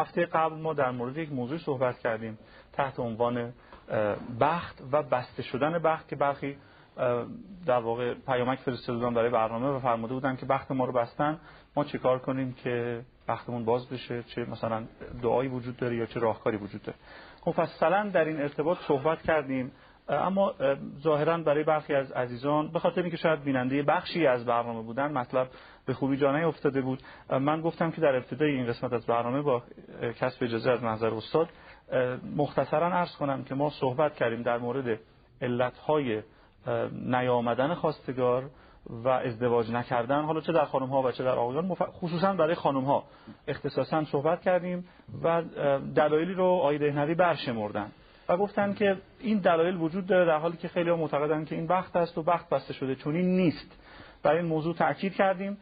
هفته قبل ما در مورد یک موضوع صحبت کردیم تحت عنوان بخت و بسته شدن بخت که برخی در واقع پیامک فرستاده برای برنامه و فرموده بودن که بخت ما رو بستن. ما چیکار کنیم که بختمون باز بشه؟ چه مثلا دعایی وجود داره یا چه راهکاری وجود داره؟ مفصلا در این ارتباط صحبت کردیم. اما ظاهرا برای برخی از عزیزان به خاطر اینکه شاید بیننده بخشی از برنامه بودن مطلب به خوبی جا افتاده بود. من گفتم که در ابتدای این قسمت از برنامه با کسب اجازه از نظر استاد مختصرا عرض کنم که ما صحبت کردیم در مورد علتهای نیامدن خواستگار و ازدواج نکردن. حالا چه در خانم ها و چه در آقایان خصوصا برای خانم ها اختصاصا صحبت کردیم و دلایلی رو آقای دهنوی برشمردن و گفتن که این دلایل وجود داره در حالی که خیلی معتقدن که این وقت است و وقت بسته شده چون این نیست. برای این موضوع تاکید کردیم.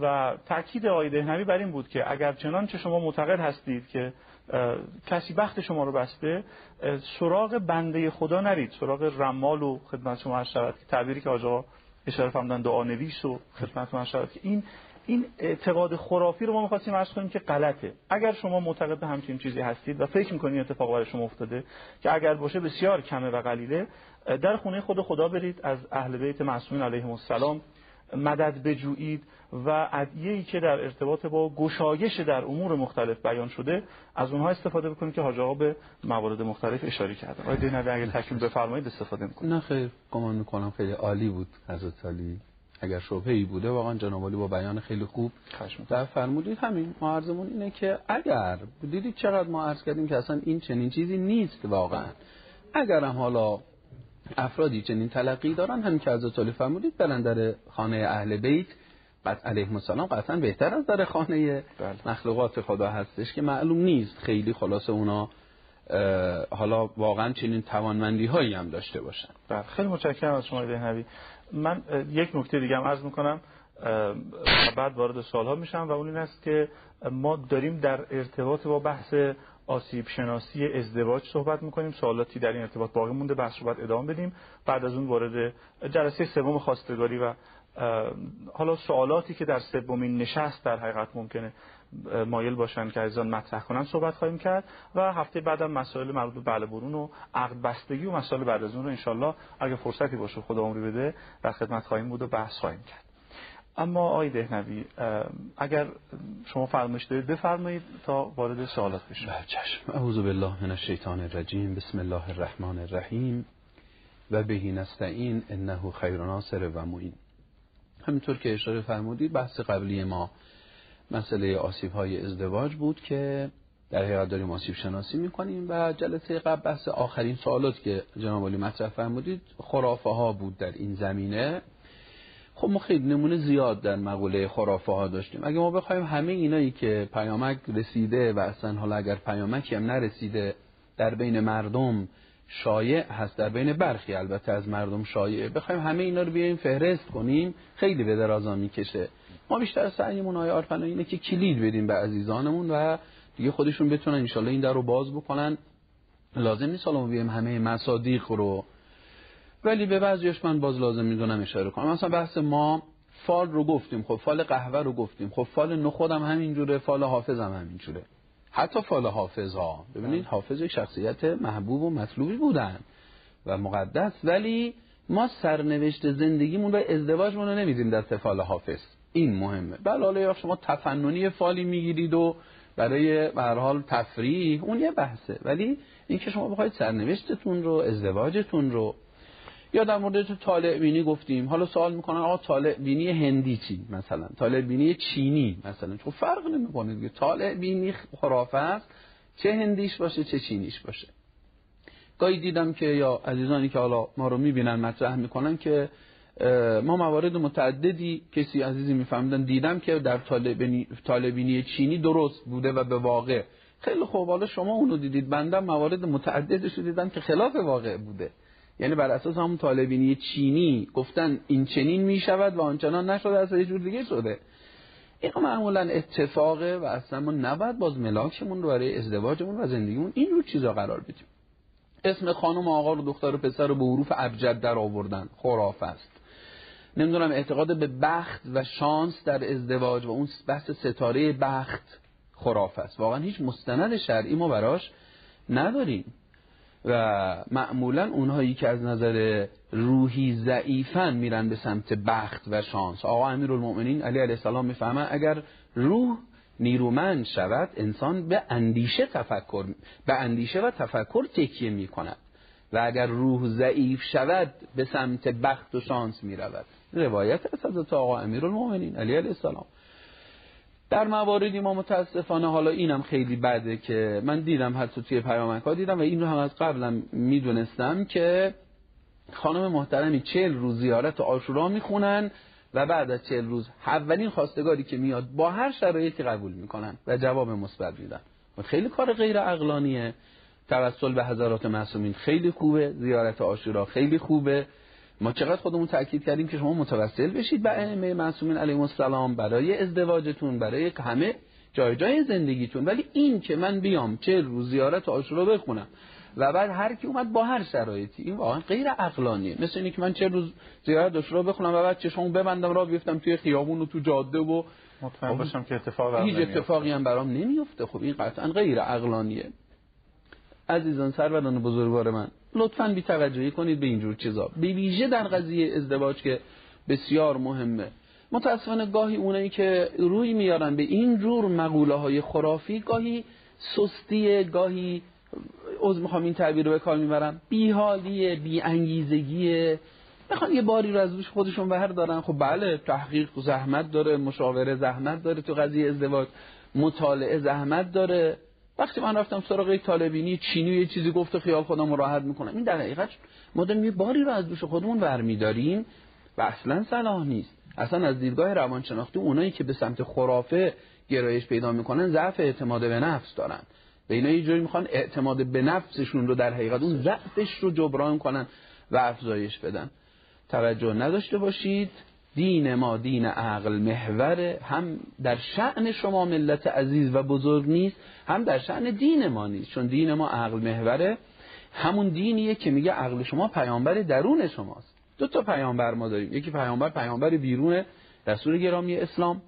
و تاکید آقای دهنوی بر این بود که اگر چنانچه شما معتقد هستید که کسی بخت شما رو بسته سراغ بنده خدا نرید. سراغ رمال و خدمت شما عرض شود که تعبیری که آجا اشاره فرمودن دعا نویس و خدمت عرض شود که این این اعتقاد خرافی رو ما می‌خواستیم عرض کنیم که غلطه. اگر شما معتقد به همچین چیزی هستید و فکر می‌کنید اتفاق برای شما افتاده که اگر باشه بسیار کمه و قلیله در خونه خود خدا برید از اهل بیت معصومین علیهم السلام. مدد بجویید و ادعیه‌ای که در ارتباط با گشایش در امور مختلف بیان شده از اونها استفاده بکنید که حاج به موارد مختلف اشاره کردن آقای دینوی اگه تکمیل بفرمایید استفاده می‌کنید نه خیر گمان می‌کنم. خیلی عالی بود حضرت علی. اگر شبهه بوده واقعا جناب با بیان خیلی خوب در فرمودید همین. ما عرضمون اینه که اگر دیدید چقدر ما عرض کردیم که اصلا این چنین چیزی نیست واقعا. اگر هم حالا افرادی چنین تلقی دارن. همین که حضرت علی فرمودید برن در خانه اهل بیت. بعد علیه السلام قطعا بهتر از در خانه بله. مخلوقات خدا هستش که معلوم نیست. خیلی خلاص اونا حالا واقعا چنین توانمندی هایی هم داشته باشن. بله. خیلی متشکرم از شما نبی من یک نکته دیگه هم عرض می‌کنم. بعد وارد سوال ها میشم و اون این است که ما داریم در ارتباط با بحث آسیب شناسی ازدواج صحبت می‌کنیم سوالاتی در این ارتباط باقی مونده بحث رو باید ادامه بدیم. بعد از اون وارد جلسه سوم خواستگاری و حالا سوالاتی که در سومین نشست در حقیقت ممکنه مایل باشن که عزیزان مطرح کنن صحبت خواهیم کرد و هفته بعدم مسائل مربوط به بله برون و عقد بستگی و مسائل بعد از اون رو انشالله اگه فرصتی باشه خدا عمری بده در خدمت خواهیم بود و بحث خواهیم کرد. اما آقای دهنوی اگر شما فرمایش دارید بفرمایید تا وارد سوالات بشیم. بله چشم. اعوذ بالله من الشیطان الرجیم. بسم الله الرحمن الرحیم. و بهی نستعین انه خیر ناصر و معین. همینطور که اشاره فرمودید بحث قبلی ما مسئله آسیب های ازدواج بود که در حقیقت داریم آسیب شناسی می‌کنیم و جلسه قبل بحث آخرین سوالات که جناب علی مطرح فرمودید خرافه ها بود در این زمینه. خب ما خیلی نمونه زیاد در مقوله خرافه ها داشتیم. اگه ما بخوایم همه اینایی که پیامک رسیده و اصلا حالا اگر پیامکی هم نرسیده در بین مردم شایع هست در بین برخی البته از مردم شایع. بخوایم همه اینا رو بیایم فهرست کنیم خیلی به درازا می‌کشه. ما بیشتر سعیمون آیه عرفنا اینه که کلید بدیم به عزیزانمون و دیگه خودشون بتونن انشالله این در رو باز بکنن. لازم نیست حالا بیایم همه مصادیق رو ولی به بعضیش من باز لازم می‌دونم اشاره کنم. مثلا بحث ما فال رو گفتیم. خب فال قهوه رو گفتیم. خب فال نخودم همینجوره فال حافظم همینجوره. حتی فال حافظ ها ببینید بله. حافظ یک شخصیت محبوب و مطلوبی بودن و مقدس. ولی ما سرنوشت زندگیمون رو ازدواجمون رو نمیدیم در فال حافظ. این مهمه. بله حالا شما تفننی فالی می‌گیرید و برای به حال تفریح اون یه بحثه. ولی اینکه شما بخواید سرنوشتتون رو ازدواجتون رو یا در مورد طالع بینی گفتیم. حالا سوال می‌کنن آقا طالع بینی هندی چی مثلا؟ طالع بینی چینی مثلا. چون فرق نمی‌کنه دیگه. طالع بینی خرافه است. چه هندیش باشه چه چینیش باشه. گاهی دیدم که یا عزیزانی که حالا ما رو می‌بینن مطرح می‌کنن که ما موارد متعددی کسی عزیزی میفهمدن دیدم که در طالبینی چینی درست بوده و به واقع. خیلی خوب. حالا شما اونو دیدید. بنده موارد متعددش رو دیدم که خلاف واقع بوده. یعنی بر اساس همون طالبینی چینی گفتن این چنین می‌شود و آنچنان نشده از یه جور دیگه شده. این معمولا اتفاقه و اصلا ما نباید باز ملاکمون رو برای ازدواجمون و زندگیمون این رو چیزا قرار بدیم. اسم خانم آقا رو دختر و پسر رو به حروف ابجد در آوردن. خرافه است. نمی‌دونم اعتقاد به بخت و شانس در ازدواج و اون بحث ستاره بخت خرافه است. واقعا هیچ مستند شرعی ما براش نداریم. و معمولا اونهایی که از نظر روحی ضعیفن میرن به سمت بخت و شانس. آقا امیرالمؤمنین علی علیه السلام می‌فهمن اگر روح نیرومند شود انسان به اندیشه تفکر به اندیشه و تفکر تکیه می کند و اگر روح ضعیف شود به سمت بخت و شانس می رود روایت از حضرت آقا امیرالمؤمنین علی علیه السلام. در مواردی ما متاسفانه حالا اینم خیلی بده که من دیدم حتی توی پیامک ها دیدم و این رو هم از قبلم می‌دونستم که خانم محترمی چهل روز زیارت آشورا می‌خونن و بعد از چهل روز اولین خواستگاری که میاد با هر شرایطی قبول می‌کنن و جواب مثبت میدن. خیلی کار غیر عقلانیه. توسل به حضرات معصومین خیلی خوبه. زیارت آشورا خیلی خوبه. ما چقدر خودمون تاکید کردیم که شما متوسل بشید به ائمه معصومین علیهم السلام برای ازدواجتون برای همه جای جای زندگیتون. ولی این که من بیام چه روز زیارت آشورا بخونم و بعد هر کی اومد با هر شرایطی این واقعا غیر عقلانیه. مثل اینکه که من چه روز زیارت آشورا بخونم و بعد چشمو ببندم راه بیفتم توی خیابون و تو جاده و مطمئن باشم که اتفاق هیچ اتفاقی هم برام نمیفته خب این قطعا غیر عقلانیه. عزیزان سروران بزرگوار من لطفا بی توجهی کنید به اینجور چیزا. به ویژه در قضیه ازدواج که بسیار مهمه. متاسفانه گاهی اونایی که روی میارن به این جور مقوله های خرافی گاهی سستی گاهی از می‌خوام این تعبیر رو به کار می‌برم. بی انگیزگیه می‌خوان یه باری رو از روش خودشون دارن. خب بله تحقیق زحمت داره مشاوره زحمت داره تو قضیه ازدواج. مطالعه زحمت داره. وقتی من رفتم سراغ طالبینی چینی یه چیزی گفت خیال خودم راحت می‌کنم. این در حقیقت ما داریم یه باری رو از دوش خودمون برمیداریم و اصلا صلاح نیست. اصلا از دیدگاه روانشناختی اونایی که به سمت خرافه گرایش پیدا می‌کنن ضعف اعتماد به نفس دارن. و اینا یه جوری می‌خوان اعتماد به نفسشون رو در حقیقت اون ضعفش رو جبران کنن و افزایش بدن. توجه نداشته باشید. دین ما دین عقل محور هم در شعن شما ملت عزیز و بزرگ نیست هم در شعن دین ما نیست. چون دین ما عقل محوره. همون دینیه که میگه عقل شما پیامبر درون شماست. دو تا پیامبر ما داریم. یکی پیامبر پیامبر بیرون رسول گرامی اسلام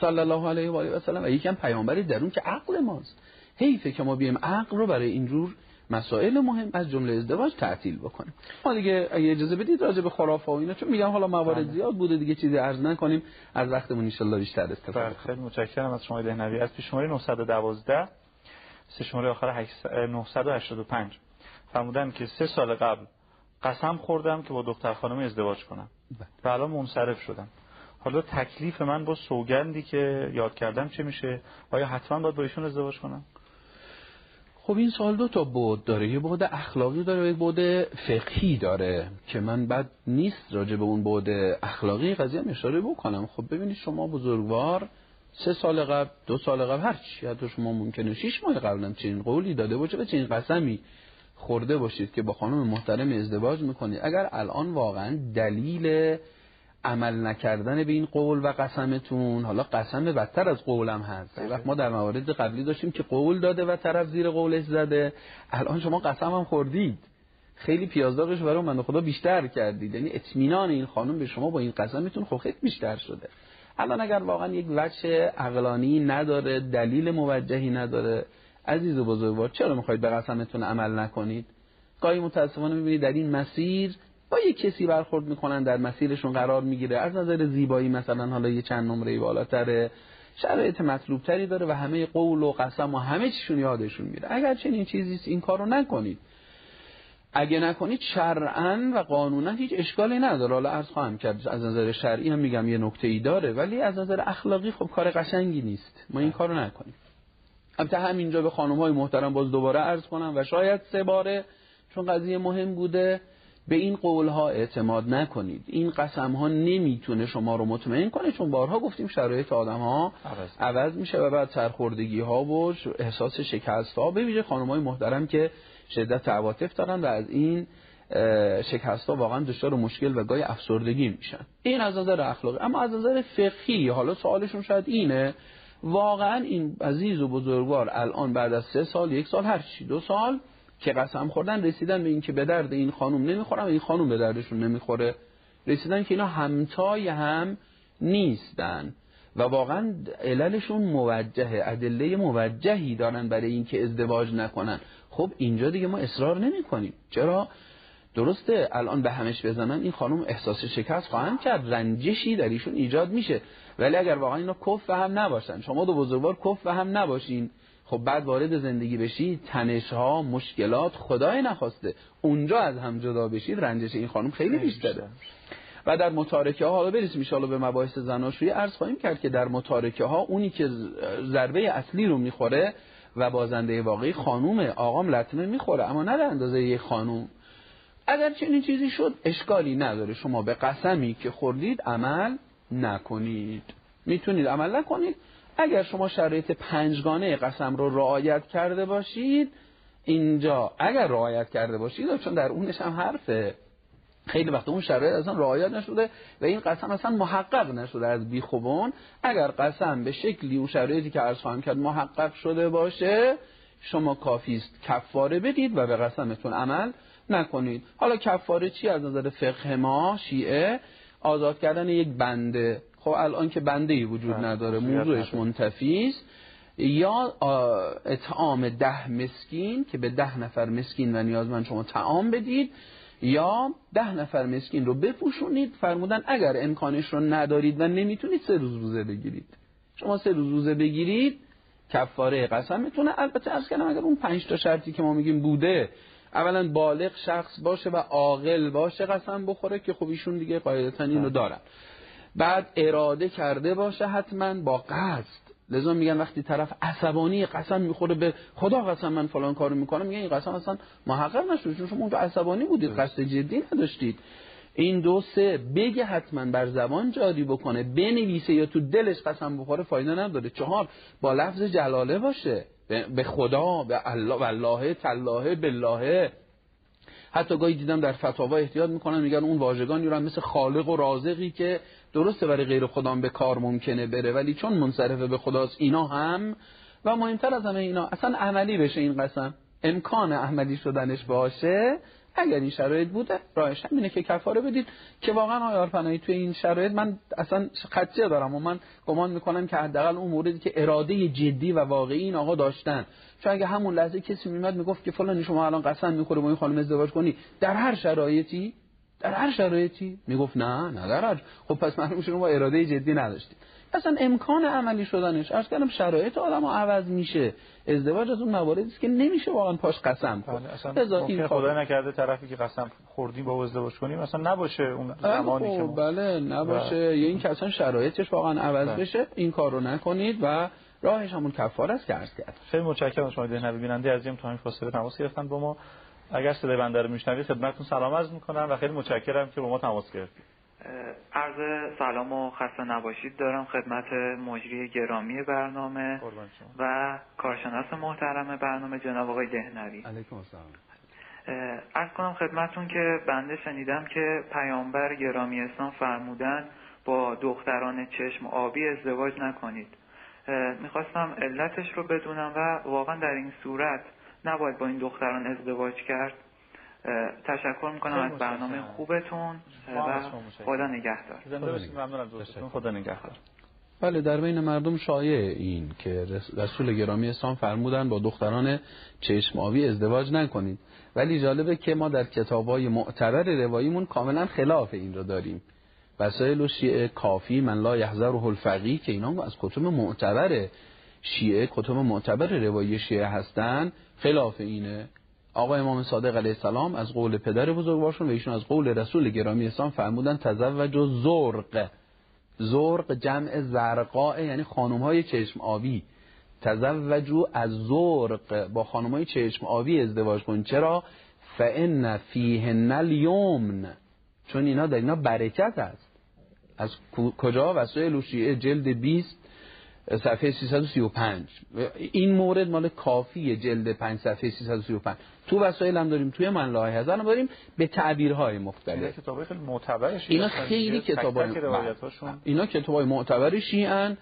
صلی الله علیه و آله و سلم و یکی هم پیامبر درون که عقل ماست. حیفه که ما بیم عقل رو برای اینجور مسائل مهم از جمله ازدواج تعطیل بکنیم ما دیگه اگه اجازه بدید راجع به خرافه و اینا چون میگم حالا موارد بله. زیاد بوده دیگه چیزی عرض نکنیم. از وقتمون ان شاء الله بیشتر استفاده بله، خیلی متشکرم از شما دهنوی. از پیش شماره 912 سه شماره آخر 985 فرمودن که سه سال قبل قسم خوردم که با دختر خانم ازدواج کنم. بله. و الان منصرف شدم. حالا تکلیف من با سوگندی که یاد کردم چه میشه؟ آیا حتما باید با ایشون ازدواج کنم؟ خب این سال دو تا بود داره. یه بود اخلاقی داره و یه بود فقهی داره که من بد نیست راجع به اون بود اخلاقی قضیه هم اشاره بکنم. خب ببینید شما بزرگوار سه سال قبل دو سال قبل هر چی حتی شما ممکنه شیش ماه قبلا چنین قولی داده باشه و چنین قسمی خورده باشید که با خانم محترم ازدواج می‌کنید اگر الان واقعا دلیل عمل نکردن به این قول و قسمتون. حالا قسم بدتر از قولم هست. وقت ما در موارد قبلی داشتیم که قول داده و طرف زیر قولش زده. الان شما قسم هم خوردید. خیلی پیازداغش برای من. خدا بیشتر کردید. یعنی اطمینان این خانم به شما با این قسمتون خب خیلی بیشتر شده. الان اگر واقعا یک وجه عقلانی نداره دلیل موجهی نداره عزیز و بزرگوار چرا می‌خواید به قسمتون عمل نکنید؟ گاهی متاسفانه می‌بینید در این مسیر یه کسی برخورد می‌کنن در مسیرشون قرار می‌گیره. از نظر زیبایی مثلا حالا یه چند نمره بالاتره. شرایط مطلوب تری داره و همه قول و قسم و همه چیشون یادشون میره. اگر چنین چیزی این کارو نکنید. اگه نکنید شرعا و قانونا هیچ اشکالی نداره. حالا عرض خواهم کرد از نظر شرعی هم میگم یه نکته ای داره ولی از نظر اخلاقی خب کار قشنگی نیست. ما این کارو نکنیم. البته همینجا به خانم های محترم باز دوباره عرض کنم و شاید سه باره چون قضیه مهم بوده. به این قول ها اعتماد نکنید. این قسم ها نمی‌تونه شما رو مطمئن کنه چون بارها گفتیم شرایط آدم ها عوض, میشه و بعد سرخوردگی ها و احساس شکست ها ویژه خانم های محترم که شدت عواطف دارن و از این شکست ها واقعا دچار مشکل و گاهی افسردگی میشن. این از نظر اخلاقی. اما از نظر فقهی حالا سوالشون شاید اینه واقعا این عزیز و بزرگوار الان بعد از سه سال یک سال هر چی دو سال که قسم خوردن رسیدن به اینکه به درد این خانم نمی‌خورن و این خانم به دردشون نمی‌خوره. رسیدن که اینا همتای هم نیستن. و واقعا عللشون موجهه ادله موجهی دارن برای اینکه ازدواج نکنن. خب اینجا دیگه ما اصرار نمی کنیم چرا؟ درسته الان به همش بزنن این خانم احساس شکست خواهند کرد رنجشی در ایشون ایجاد میشه. ولی اگر واقعا اینا کف هم نباشن شما دو بزرگوار کف هم نباشین. خب بعد وارد زندگی بشید تنش ها مشکلات خدای نخواسته. اونجا از هم جدا بشید رنجش این خانم خیلی بیشتره. و در متارکه ها حالا برسیم ان به مباحث زناشویی عرض خواهیم کرد که در متارکه ها اونی که ضربه اصلی رو می‌خوره و بازنده واقعی خانوم آقام لطمه می‌خوره. اما نه در اندازه یک خانوم. اگر چنین چیزی شد اشکالی نداره. شما به قسمی که خوردید عمل نکنید. می‌تونید عمل نکنید. اگر شما شرایط پنجگانه قسم رو رعایت کرده باشید اینجا اگر رعایت کرده باشید چون در اونش هم حرفه. خیلی وقت اون شرایط اصلا رعایت نشده و این قسم اصلا محقق نشده از بیخوبون اگر قسم به شکلی اون شرایطی که عرض خواهم کرد محقق شده باشه شما کافیست کفاره بدید و به قسمتون عمل نکنید. حالا کفاره چی از نظر فقه ما؟ شیعه آزاد کردن یک بنده. خب الان که بنده ای وجود نداره موضوعش منتفی است. یا اطعام ده مسکین که به ده نفر مسکین و نیازمند شما تعام بدید یا ده نفر مسکین رو بپوشونید فرمودن اگر امکانش رو ندارید و نمی‌تونید سه روز روزه بگیرید. شما سه روز روزه بگیرید کفاره قسم می‌تونه البته از کردم اگر اون پنج تا شرطی که ما میگیم بوده اولا بالغ شخص باشه و عاقل باشه قسم بخوره که خب ایشون دیگه قاعدتا اینو. دارن. بعد اراده کرده باشه حتما با قصد. لذا میگن وقتی طرف عصبانی قسم می‌خوره به خدا قسم من فلان کارو می‌کنم میگن این قسم اصلا محقق نشد چون شما اونجا عصبانی بودید قصد جدی نداشتید. این دو سه بگه حتما بر زبان جاری بکنه بنویسه یا تو دلش قسم بخوره فایده نداره. چهار با لفظ جلاله باشه. به خدا به الله والله تالله بالله. حتی گاهی دیدم در فتاوا احتیاط می‌کنن میگن اون واژگانی رو هم مثل خالق و رازقی که درسته برای غیر خدا به کار ممکنه بره ولی چون منصرف به خداست اینا هم. و مهمتر از همه اینا اصلا عملی بشه این قسم. امکان عملی شدنش باشه اگر این شرایط بوده راهش همینه که کفاره بدید. که واقعا آیار پناهی توی این شرایط من اصلا خدشه دارم و من گمان می‌کنم که حداقل اون موردی که اراده جدی و واقعی این آقا داشتن. چون اگه همون لحظه کسی میمد می‌گفت که فلانی شما الان قسم می‌خوره با این خانم ازدواج کنی در هر شرایطی در هر شرایطی می‌گفت نه نه در هر خب پس معلوم شما اراده جدی نداشتید. اصلا امکان عملی شدنش از کردم شرایط آدم ها عوض میشه. ازدواج از اون مواردی است که نمیشه واقعا پاش قسم خورد. بله این خدا نکرده طرفی که قسم خوردی با ازدواج کنیم اصلا نباشه اون بله زمانی که خب، بله نباشه. یا این که اصلا شرایطش واقعا عوض بله. بشه این کار رو نکنید و راهش همون کفاره است که عرض کرد خیلی متشکرم شما دیدن بیننده. عزیزم تا این فاصله تماس گرفتن با ما. اگر صدای بنده رو میشنوید خدمتتون سلام عرض می‌کنم و خیلی متشکرم که با ما تماس گرفتید عرض سلام و خسته نباشید. دارم خدمت مجری گرامی برنامه و کارشناس محترم برنامه جناب آقای دهنوی. علیکم السلام. از کنم خدمتون که بنده شنیدم که پیامبر گرامی اسلام فرمودن با دختران چشم آبی ازدواج نکنید. می‌خواستم علتش رو بدونم و واقعا در این صورت نباید با این دختران ازدواج کرد. تشکر می‌کنم از برنامه خوبتون و خدا نگهدار. خدا نگهدار. بله در بین مردم شایع این که رسول گرامی اسلام فرمودن با دختران چشم آبی ازدواج نکنید. ولی جالبه که ما در کتابای معتبر رواییمون کاملا خلاف این رو داریم. وسایل و شیعه کافی من لا یحذره الفقی که اینا از کتب معتبر شیعه کتب معتبر روایی شیعه هستن خلاف اینه. آقا امام صادق علیه السلام از قول پدر بزرگوارشون و ایشون از قول رسول گرامی اسلام فرمودن تزوج و زرق. زرق جمع زرقاء یعنی خانم های چشم آبی. تزوجو از زرق. با خانم های چشم آبی ازدواج کن. چرا؟ فان فیهن الیمن چون اینا در اینا برکت است از کجا؟ وسایل شیعه جلد 20 صفحه 335 این مورد مال کافی جلد 5 صفحه 335 تو وسایل هم داریم توی من لاه هزار هم داریم به تعبیرهای مختلف. اینا کتابای خیلی معتبر اینا خیلی کتابای اینا کتابای معتبر شیعن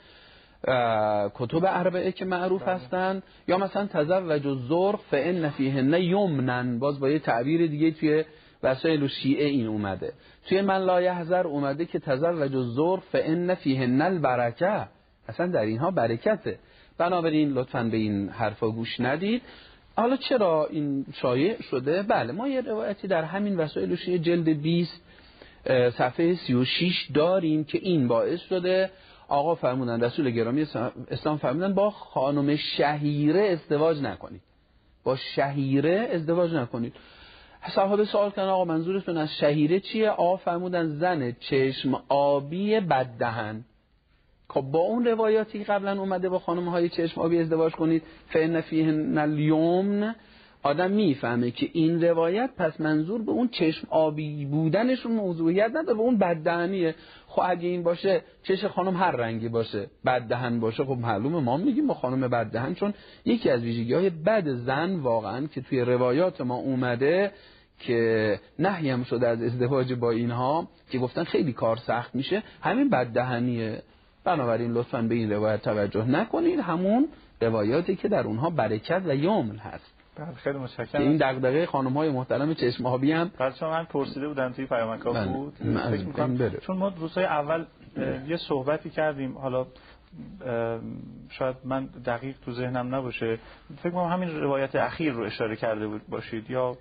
کتب اربعه که معروف بله. هستن. یا مثلا تزوج و زرق فان فیهن یمنن. باز با یه تعبیر دیگه توی وسایل و شیعه این اومده. توی من لا یحذر اومده که تزوج و زرق فان فیهن البرکه. اصلا در اینها برکته. بنابراین لطفا به این حرفا گوش ندید. حالا چرا این شایع شده؟ بله ما یه روایتی در همین وسایل جلد 20 صفحه 36 داریم که این باعث شده آقا فرمودن رسول گرامی اسلام فرمودن با خانم شهیره ازدواج نکنید. با شهیره ازدواج نکنید. صاحب سوال کردن آقا منظورتون از شهیره چیه؟ آقا فرمودن زن چشم آبی بددهن. خب با اون روایاتی که قبلا اومده با خانم های چشم آبی ازدواج کنید فإن فیهن الیمن آدم می‌فهمه که این روایت پس منظور به اون چشم آبی بودنشون موضوعیت نداره به اون بددهنیه. خب اگه این باشه چش خانم هر رنگی باشه بددهن باشه خب معلومه. ما میگیم با خانم بددهن چون یکی از ویژگی های بد زن واقعا که توی روایات ما اومده که نهیم شده از ازدواج با اینها که گفتن خیلی کار سخت میشه همین بددهنیه. بنابراین لطفا به این روایت توجه نکنید همون روایاتی که در اونها برکت و یمن هست بله خیلی متشکرم این دغدغه خانم های محترم چشم آبی هم بله چون من پرسیده بودم توی پیامک بله. بود بله. فکر می‌کنم بله. چون ما روزهای اول یه صحبتی کردیم حالا شاید من دقیق تو ذهنم نباشه فکر کنم همین روایت اخیر رو اشاره کرده بود باشید یا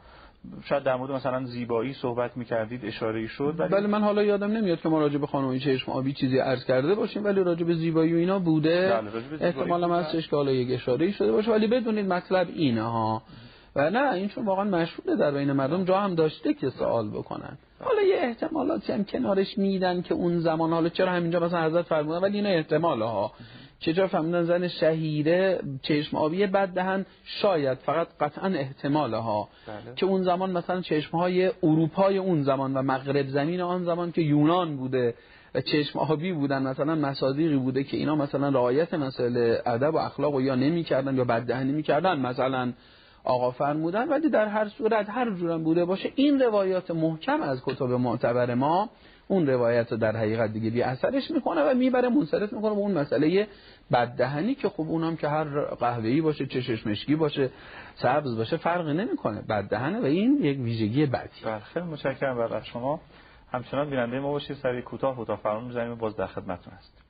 شاید در مورد مثلا زیبایی صحبت می‌کردید اشاره شد ولی بله من حالا یادم نمیاد که ما راجع به خانم چشم آبی چیزی عرض کرده باشیم ولی راجع به زیبایی و اینا بوده. بله، احتمالاً. هستش که حالا یک اشاره ای شده باشه ولی بدونید مطلب اینه ها. و نه این چون واقعا مشهوره در بین مردم جا هم داشته که سوال بکنن. حالا یه احتمالاتی هم کنارش میدن که اون زمان حالا چرا همینجا مثلا حضرت فرمودن ولی اینا احتماله ها. چجا فهمیدن زن شهیره چشم آبی بد دهن شاید فقط قطعا احتماله ها بله. که اون زمان مثلا چشم های اروپای اون زمان و مغرب زمین آن زمان که یونان بوده و چشم آبی بودن مثلا مصادیقی بوده که اینا مثلا رعایت مسائل ادب و اخلاق و یا نمی‌کردن یا بددهنی می‌کردن مثلا آقا فرمودن. ولی در هر صورت هر جورم بوده باشه این روایات محکم از کتب معتبر ما اون روایت رو در حقیقت دیگه بی اثرش می‌کنه و می‌بره منصرف می‌کنه به اون مسئله بددهنی که خب اونم که هر قهوه‌ای باشه چشش مشکی باشه سبز باشه فرقی نمی‌کنه. بددهنه و این یک ویژگی بدی. بله خیلی متشکرم از شما. همچنان بیننده ما باشید. سری کوتاه کوتاه فرمان می‌زنیم باز در خدمتتون هستیم.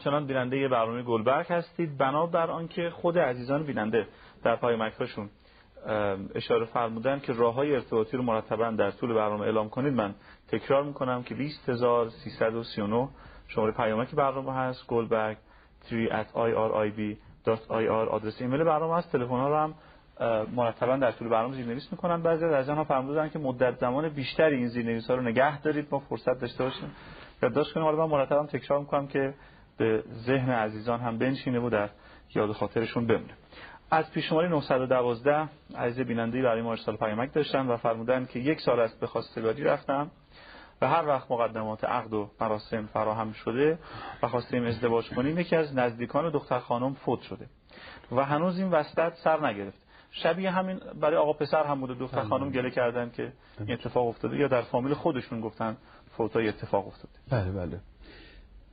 همچنان بیننده برنامه گلبرگ هستید. بنابر آنکه خود عزیزان بیننده در پیامک‌هاشون اشاره فرمودن که راه های ارتباطی رو مرتبا در طول برنامه اعلام کنید من تکرار می‌کنم که 20339 شماره پیامک برنامه هست. گلبرگ 3 at irib.ir آدرس ایمیل برنامه هست. تلفن ها رو هم مرتبا در طول برنامه زیرنویس می‌کنن. بعضی از ها فرمودن که مدت زمان بیشتری این زیرنویس ها رو نگه دارید. ما فرصت داشته باشیم. یادداشت کنیم. حالا من مرتبا تکرار می‌کنم که به ذهن عزیزان هم بنشینه و در یاد خاطرشون بمونه. از پیشماری 912 عزیز بیننده برای ما ارسال پیامک داشتن و فرمودن که یک سال است به خواستگاری رفتم و هر وقت مقدمات عقد و مراسم فراهم شده و خواستیم ازدواج کنیم یکی از نزدیکان دختر خانم فوت شده و هنوز این وسط سر نگرفت. شبیه همین برای آقا پسر هم بوده دختر خانم گله کردن که این اتفاق افتاده یا در فامیل خودشون گفتن فوتای اتفاق افتاده. بله بله.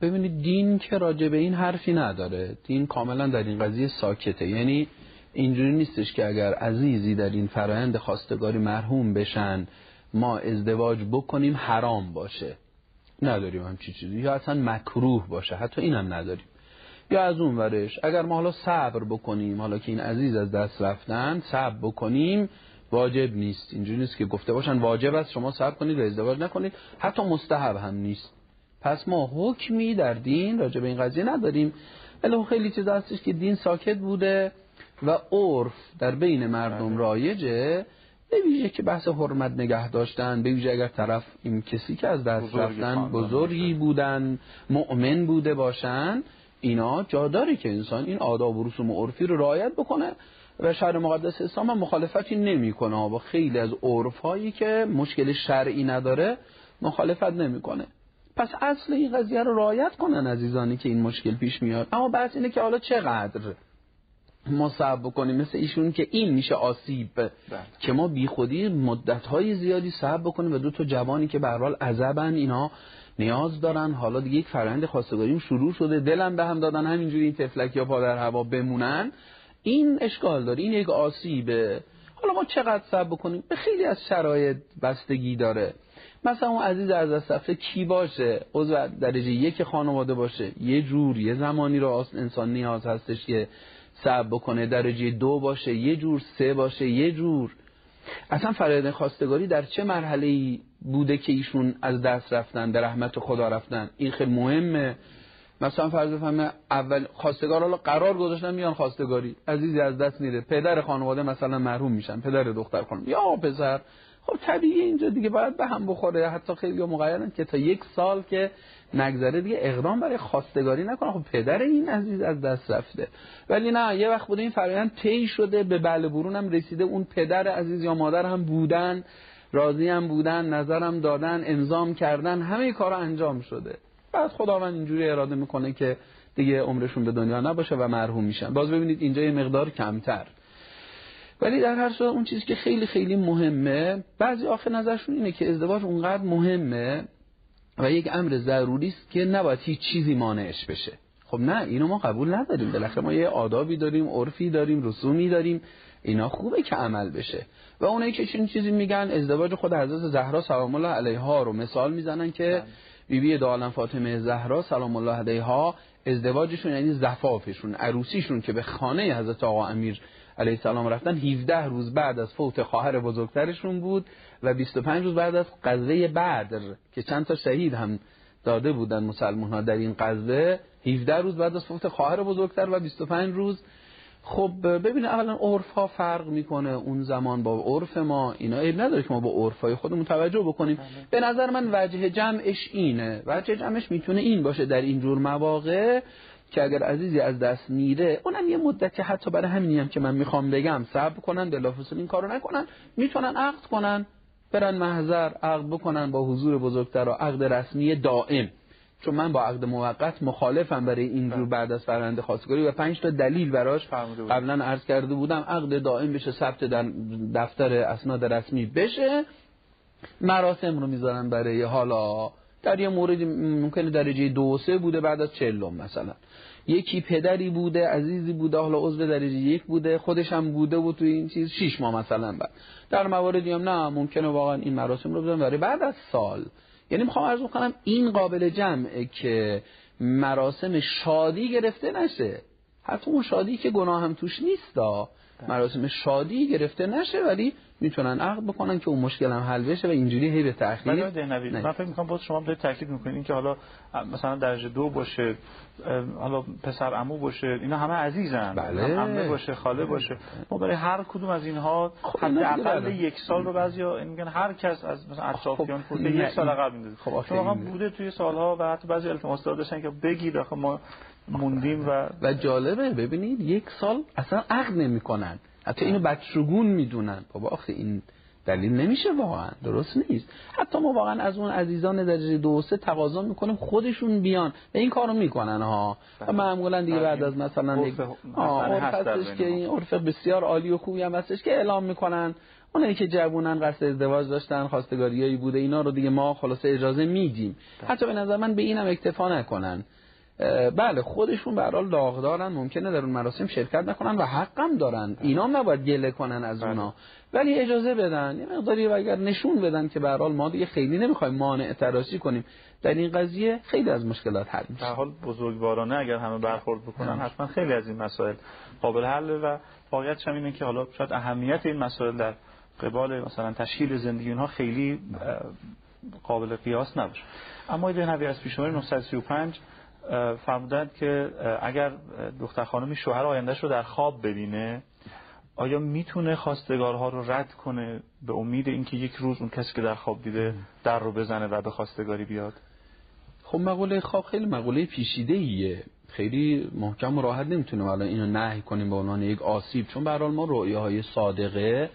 ببینید دین که راجع به این حرفی نداره. دین کاملا در این قضیه ساکته. یعنی اینجوری نیستش که اگر عزیزی در این فرایند خواستگاری مرحوم بشن ما ازدواج بکنیم حرام باشه. نداریم هم چی چیزی. یا اصلا مکروه باشه. حتی اینم نداریم. یا از اون ورش اگر ما حالا صبر بکنیم حالا که این عزیز از دست رفتن صبر بکنیم واجب نیست. اینجوری نیست که گفته باشن واجب است شما صبر کنید و ازدواج نکنید. حتی مستحب هم نیست. پس ما حکمی در دین راجع به این قضیه نداریم. ولی خیلی چیز هستش که دین ساکت بوده و عرف در بین مردم بله. رایجه. به ویژه که بحث حرمت نگه داشتن به ویژه اگر طرف این کسی که از دست رفتن بزرگی بودن مؤمن بوده باشن اینا جا داره که انسان این آداب و رسوم عرفی رو رعایت بکنه و شهر مقدس اسلام هم مخالفتی نمی‌کنه. با خیلی از عرف هایی که مشکل شرعی نداره مخالفت نمی‌کنه. پس اصل این قضیه رو رعایت کنن عزیزانی که این مشکل پیش میاد. اما بحث اینه که حالا چقدر ما صبر بکنیم؟ مثل ایشون که این میشه آسیب بله. که ما بیخودی مدت های زیادی صبر بکنیم و دو تا جوانی که به حال عذبن اینا نیاز دارن. حالا دیگه یک فرآیند خواستگاریم شروع شده. دلم به هم دادن همینجوری این تفلک یا پا در هوا بمونن. این اشکال داره. این یک آسیبه. حالا ما چقدر صبر بکنیم؟ به خیلی از شرایط بستگی داره. مثلا اون عزیز از دست کی باشه؟ عضو درجه یک خانواده باشه. یه جور یه زمانی رو انسان نیاز هستش که صبر بکنه. درجه دو باشه یه جور سه باشه یه جور. اصلا فرایند خواستگاری در چه مرحله بوده که ایشون از دست رفتن به رحمت خدا رفتن؟ این خیلی مهمه. مثلا فرض فهمه اول خواستگار حالا قرار گذاشتن میان خواستگاری. عزیزی از دست میره. پدر خانواده مثلا محروم میشن. پدر دختر خانم. یا پسر. خب طبیعی اینجا دیگه باید به هم بخوره. حتی خیلی مقیرن که تا یک سال که نگذره دیگه اقدام برای خواستگاری نکنه خب پدر این عزیز از دست رفته. ولی نه یه وقت بوده این فرآیند طی شده به بله برون هم رسیده. اون پدر عزیز یا مادر هم بودن راضی هم بودن نظرم دادن انظام کردن همه کارا انجام شده. بعد خداوند اینجوری اراده می‌کنه که دیگه عمرشون به دنیا نباشه و مرحوم میشن. باز ببینید اینجا یه مقدار کمتر. ولی در هر صورت اون چیزی که خیلی خیلی مهمه بعضی آخر نظرشون اینه که ازدواج اونقدر مهمه و یک امر ضروری است که نباید هیچ چیزی مانعش بشه. خب نه اینو ما قبول نداریم. بالاخره ما یه آدابی داریم عرفی داریم رسومی داریم. اینا خوبه که عمل بشه. و اونایی که چنین چیزی میگن ازدواج خود حضرت زهرا سلام الله علیها رو مثال می‌زنن که بله. بیبی دو فاطمه زهرا سلام الله علیها ازدواجشون یعنی زفافشون عروسیشون که به خانه حضرت آقا امیر علیه السلام رفتن 17 روز بعد از فوت خواهر بزرگترشون بود و 25 روز بعد از غزوه بدر که چند تا شهید هم داده بودن مسلمان ها در این غزوه 17 روز بعد از فوت خواهر بزرگتر و 25 روز. خب ببینید اولا عرف ها فرق می‌کنه اون زمان با عرف ما اینا عیب نداره که ما با عرف های خودمون توجه بکنیم. بله. به نظر من وجه جمعش اینه. وجه جمعش می‌تونه این باشه در این جور مواقع که اگر عزیزی از دست میره اونم یه مدتی حتی برای همینی هم که من می‌خوام بگم صبر کنن بلافاصله این کارو نکنن می‌تونن عقد کنن برن محضر عقد بکنن با حضور بزرگتر و عقد رسمی دائم. چون من با عقد موقت مخالفم برای اینجور بله. بعد از فرنده خواستگاری و پنج تا دلیل براش قبلا عرض کرده بودم عقد دائم بشه ثبت در دفتر اسناد رسمی بشه. مراسم رو می‌ذارن برای حالا در یه مورد ممکنه درجه دو و سه بوده بعد از چلم مثلا. یکی پدری بوده عزیزی بوده حالا عضو درجه یک بوده خودش هم بوده بود تو این چیز شیش ماه مثلا بعد. در مواردی هم نه ممکنه واقعا این مراسم رو بزنن برای بعد از سال یعنی می‌خوام عرض کنم این قابل جمعه که مراسم شادی گرفته نشه. حتی اون شادی که گناه هم توش نیست بله. مراسم شادی گرفته نشه ولی می‌تونن عقد بکنن که اون مشکل هم حل بشه و اینجوری هی به تأخیر من فکر می‌کنم باز شما دارید تاکید می‌کنین که حالا مثلا درجه دو باشه حالا پسر عمو باشه اینا همه عزیزن. بله. عمه باشه خاله باشه. ما برای هر کدوم از اینها خب حداقل یک سال رو بعضیا میگن هر کس از مثلا اطرافیان خب یک سال عقب میندازه. خب شما بوده توی سالها و حتی بعضی التماس داشتن که بگید آخه ما موندیم و و جالبه ببینید یک سال اصلا عقد نمی‌کنن. حتی اینو بچگون می‌دونن. بابا آخه این دلیل نمیشه واقعا. درست نیست. حتی ما واقعا از اون عزیزان درجه دو سه تقاضا می‌کنیم خودشون بیان و این کارو می‌کنن ها. و. معمولا دیگه بعد از مثلا عرف هستش که این عرف بسیار عالی و خوبی هم هستش که اعلام می‌کنن. اونایی که جوونن قصد ازدواج داشتن خواستگاریایی بوده اینا رو دیگه ما خلاصه اجازه میدیم. بله. حتی به نظر من به اینم اکتفا نکنن. بله خودشون به حال داغدارن ممکنه در اون مراسم شرکت نکنن و حقم دارن. اینا نباید گله کنن از بله. اونا. ولی اجازه بدن. یه مقداری و اگر نشون بدن که به حال ما دیگه خیلی نمی‌خوایم مانع تراشی کنیم. در این قضیه خیلی از مشکلات حل در میشه حال بزرگوارانه اگر همه برخورد بکنن بله. حتما خیلی از این مسائل قابل حل و واقعیتش هم اینه که حالا شاید اهمیت این مسائل در قبال مثلا تشکیل زندگی اونها خیلی قابل قیاس نباشه. اما یه نوی از پیشنهاد 935 اه، فرمودند که اگر دختر خانمی شوهر آیندهش رو در خواب ببینه آیا می‌تونه خواستگارها رو رد کنه به امید اینکه یک روز اون کسی که در خواب دیده در رو بزنه و به خواستگاری بیاد؟ خب مقوله خواب خیلی مقوله پیشیده ایه خیلی محکم و راحت نمی‌تونیم الان اینو نهی کنیم به عنوان یک آسیب چون به حال ما رؤیاهای صادقه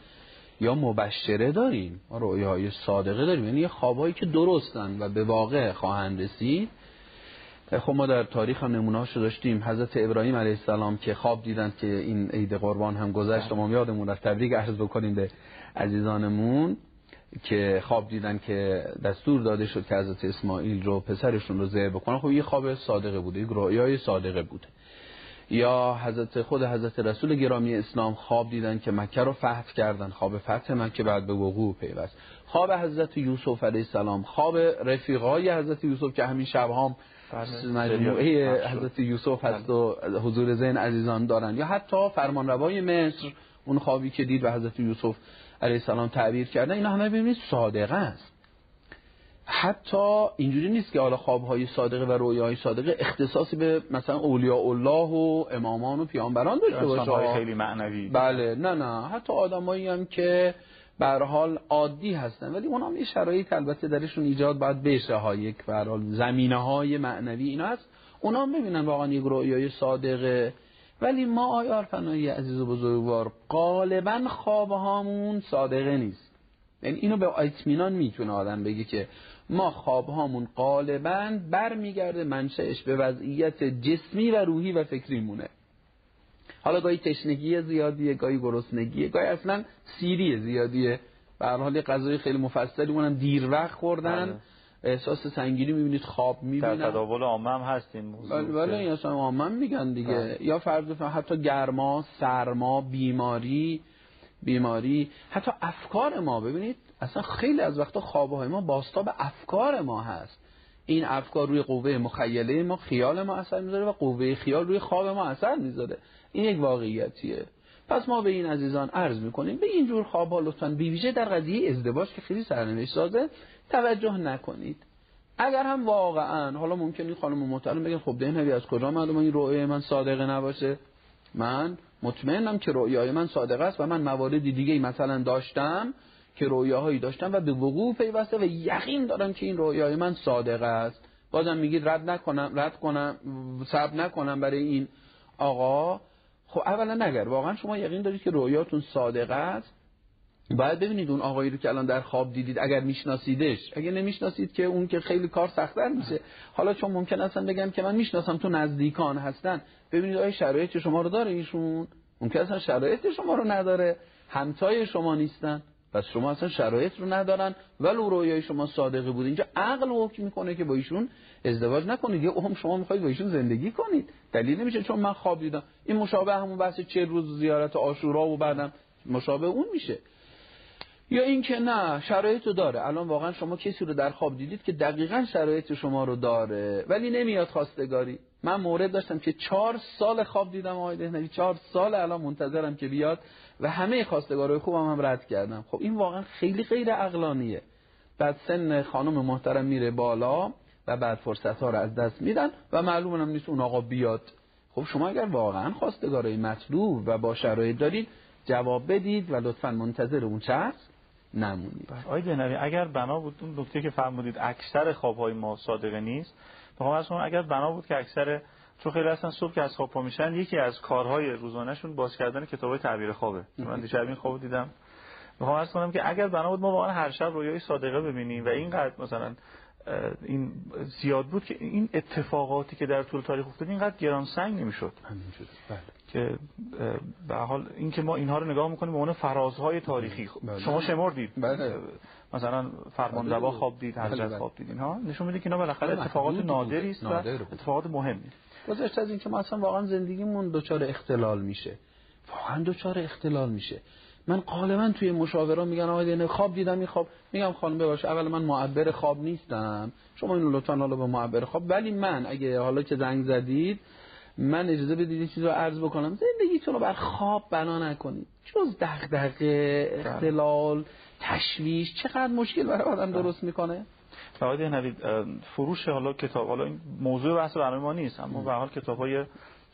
یا مبشره داریم. ما رؤیاهای صادقه داریم. یعنی خوابایی که درستن و به واقع خواهند رسید. خب ما در تاریخ هم نمونه‌هاشو داشتیم. حضرت ابراهیم علیه السلام که خواب دیدن که این عید قربان هم گذشت و ما یادمون رفت. تبریک عرض بکنیم به عزیزانمون که خواب دیدن که دستور داده شد که حضرت اسماعیل رو پسرشون رو ذبح بکنن. خب یه خواب صادقه بوده یک رؤیای صادقه بوده. یا حضرت خود حضرت رسول گرامی اسلام خواب دیدن که مکه رو فتح کردن. خواب فتح مکه بعد به وقوع پیوست. خواب حضرت یوسف علیه السلام خواب رفیقای حضرت یوسف که همین شب هم بله. مجموعه بله. حضرت یوسف هست و حضور ذهن عزیزان دارن. یا حتی فرمانروای مصر اون خوابی که دید و حضرت یوسف علیه السلام تعبیر کردن اینا همه ببینید صادقه است. حتی اینجوری نیست که حالا خوابهای صادقه و رویاهای صادقه اختصاصی به مثلا اولیاء الله و امامان و پیامبران داشته باشه. خیلی معنوی. بله. نه نه. حتی آدمایی هم که به حال عادی هستن. ولی اونا هم یه شرایط البته درشون ایجاد باید بشه ها. یک به حال زمینه های معنوی اینا هست. هم ببینن واقعا یک رؤیای صادقه ولی ما آیار فنایی عزیز و بزرگوار غالبا خواب هامون صادقه نیست. یعنی اینو به اطمینان می‌تونه آدم بگه که ما خواب هامون غالبا برمیگرده منشأش به وضعیت جسمی و روحی و فکری مونه. حالا گاهی تشنگی زیادیه گاهی گرسنگیه گاهی اصلا سیری زیادیه. به هر حال غذای خیلی مفصلی اونم دیر وقت خوردن. بله. احساس سنگینی می‌بینید خواب در می‌بینن تداول عامه هم هست این موضوع. بله بله این اصلا عامه میگن دیگه. بله. یا فرض حتی گرما سرما بیماری بیماری. حتی افکار ما ببینید اصلا خیلی از وقتا خوابهای ما باستاب افکار ما هست. این افکار روی قوه مخیله ما خیال ما اثر می‌ذاره و قوه خیال روی خواب ما اثر می‌ذاره. این یک واقعیتیه. پس ما به این عزیزان عرض می‌کنیم به این جور خواب ها لطفا بیویژه در قضیه ازدواج که خیلی سرنوشت سازه توجه نکنید. اگر هم واقعا حالا ممکنه این خانم محترم بگن خب ده نبی از کجا معلومه این رؤیای من صادقه نباشه؟ من مطمئنم که رؤیای من صادقه است و من مواردی دیگه مثلا داشتم. که رویاهایی داشتم و به وقوع پیوسته و یقین دارم که این رویای من صادقه است. بازم میگید رد نکنم رد کنم صبر نکنم برای این آقا. خب اولا نگر واقعا شما یقین دارید که رویاتون صادقه است. باید ببینید اون آقایی رو که الان در خواب دیدید اگر میشناسیدش. اگر نمی‌شناسید که اون که خیلی کار سختتر میشه. حالا چون ممکن اصلا بگم که من می‌شناسم تو نزدیکان هستن. ببینید آیا شرایط شما رو داره ایشون؟ ممکن اصلا شرایط شما رو نداره. همتای شما نیستن. پس شما اصلا شرایط رو ندارن ولو رویای شما صادقه بود. اینجا عقل حکم می‌کنه که با ایشون ازدواج نکنید. یه هم شما می‌خواید با ایشون زندگی کنید. دلیل نمیشه چون من خواب دیدم این مشابه همون بحث چه روز زیارت عاشورا و بعدم مشابه اون میشه. یا اینکه نه شرایط رو داره. الان واقعا شما کسی رو در خواب دیدید که دقیقا شرایط شما رو داره. ولی نمیاد خواستگاری. من مورد داشتم که چهار سال خواب دیدم آقای دهنوی. چهار سال الان منتظرم که بیاد. و همه خواستگارای خوبم هم رد کردم خب این واقعا خیلی غیر عقلانیه. بعد سن خانم محترم میره بالا و بعد فرصت ها رو از دست میدن و معلوم هم نیست اون آقا بیاد. خب شما اگر واقعا خواستگارای مطلوب و با شرایط دارید جواب بدید و لطفا منتظر اون هست نمونید. آقای دهنوی اگر بنا بود اون نکته که فرمودید اکثر خوابهای ما صادقه نیست. می‌خوام از اگر بنا بود که اکثر چون خیلی اصلا صبح که از خواب پا میشن یکی از کارهای روزانهشون باز کردن کتابای تعبیر خوابه من دیشب این خواب دیدم می‌خوام عرض کنم که اگر بنا بود ما واقعا هر شب رویای صادقه ببینیم و اینقدر مثلا این زیاد بود که این اتفاقاتی که در طول تاریخ افتاد اینقدر گران سنگ نمی‌شد بله که به حال اینکه ما اینها رو نگاه می‌کنیم به عنوان فرازهای تاریخی بله. شما شمردید بله. مثلا فرمانروا خواب دید بله، حضرت بله. خواب دید اینها نشون میده که اینا بالاخره اتفاقات. نادری است و. اتفاقات مهمی گذشته از اینکه ما اصلا واقعا زندگیمون دچار اختلال میشه. واقعا دچار اختلال میشه. من غالبا توی مشاوره میگن آقا یعنی خواب دیدم این خواب. میگم خانم ببخشید اول من معبر خواب نیستم. شما اینو لطفا حالا به معبر خواب. ولی من اگه حالا که زنگ زدید من اجازه بدید این چیز رو عرض بکنم. زندگیتون رو بر خواب بنا نکنید. جز دغدغه اختلال تشویش چقدر مشکل برای آدم درست می‌کنه؟ فقط نوید فروش حالا کتاب حالا این موضوع بحث برنامه ما نیست اما به حال کتاب های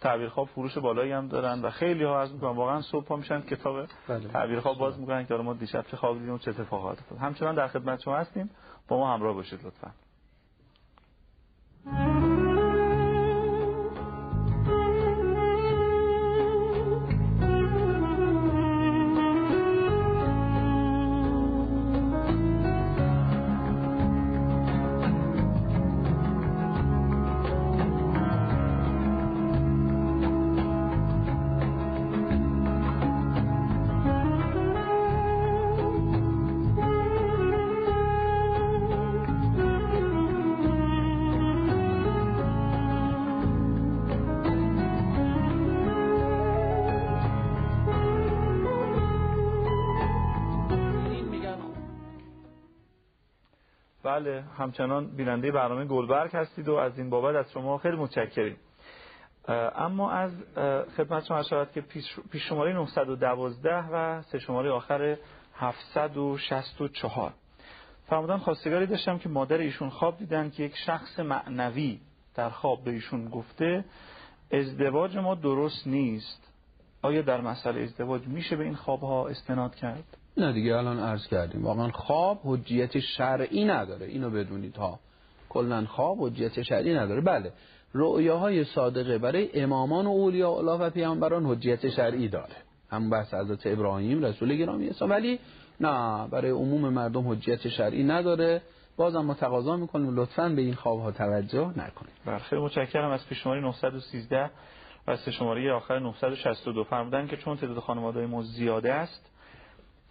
تعبیر خواب فروش بالایی هم دارن و خیلی ها از می‌کنن. واقعا صبح پا میشن کتاب بله. تعبیر خواب باز می‌کنن که ما دیشب چه خواب دیدیم و چه اتفاقاتی افتاد. همچنان در خدمت شما هستیم. با ما همراه باشید لطفا. بله همچنان بیننده برنامه گلبرگ هستید و از این بابت از شما خیلی متشکریم. اما از خدمت شما شود که پیش شماره 912 و سه شماره آخر 764 فرمودن خواستگاری داشتم که مادر ایشون خواب دیدن که یک شخص معنوی در خواب به ایشون گفته ازدواج ما درست نیست. آیا در مسئله ازدواج میشه به این خوابها استناد کرد؟ نه دیگه الان عرض کردیم. واقعا خواب حجیت شرعی نداره. اینو بدونید ها. کلا خواب حجیت شرعی نداره. بله رؤیاهای صادقه برای امامان و اولیاء الله و پیامبران حجیت شرعی داره. همون بحث حضرت ابراهیم رسول گرامی اسلام ولی نه برای عموم مردم حجیت شرعی نداره. بازم ما تقاضا می‌کنیم لطفا به این خوابها توجه نکنید بله خیلی متشکرم. از پیش شماره 913 و شماره آخر 962 فرمودن که چون تعداد خانواده ما زیاده است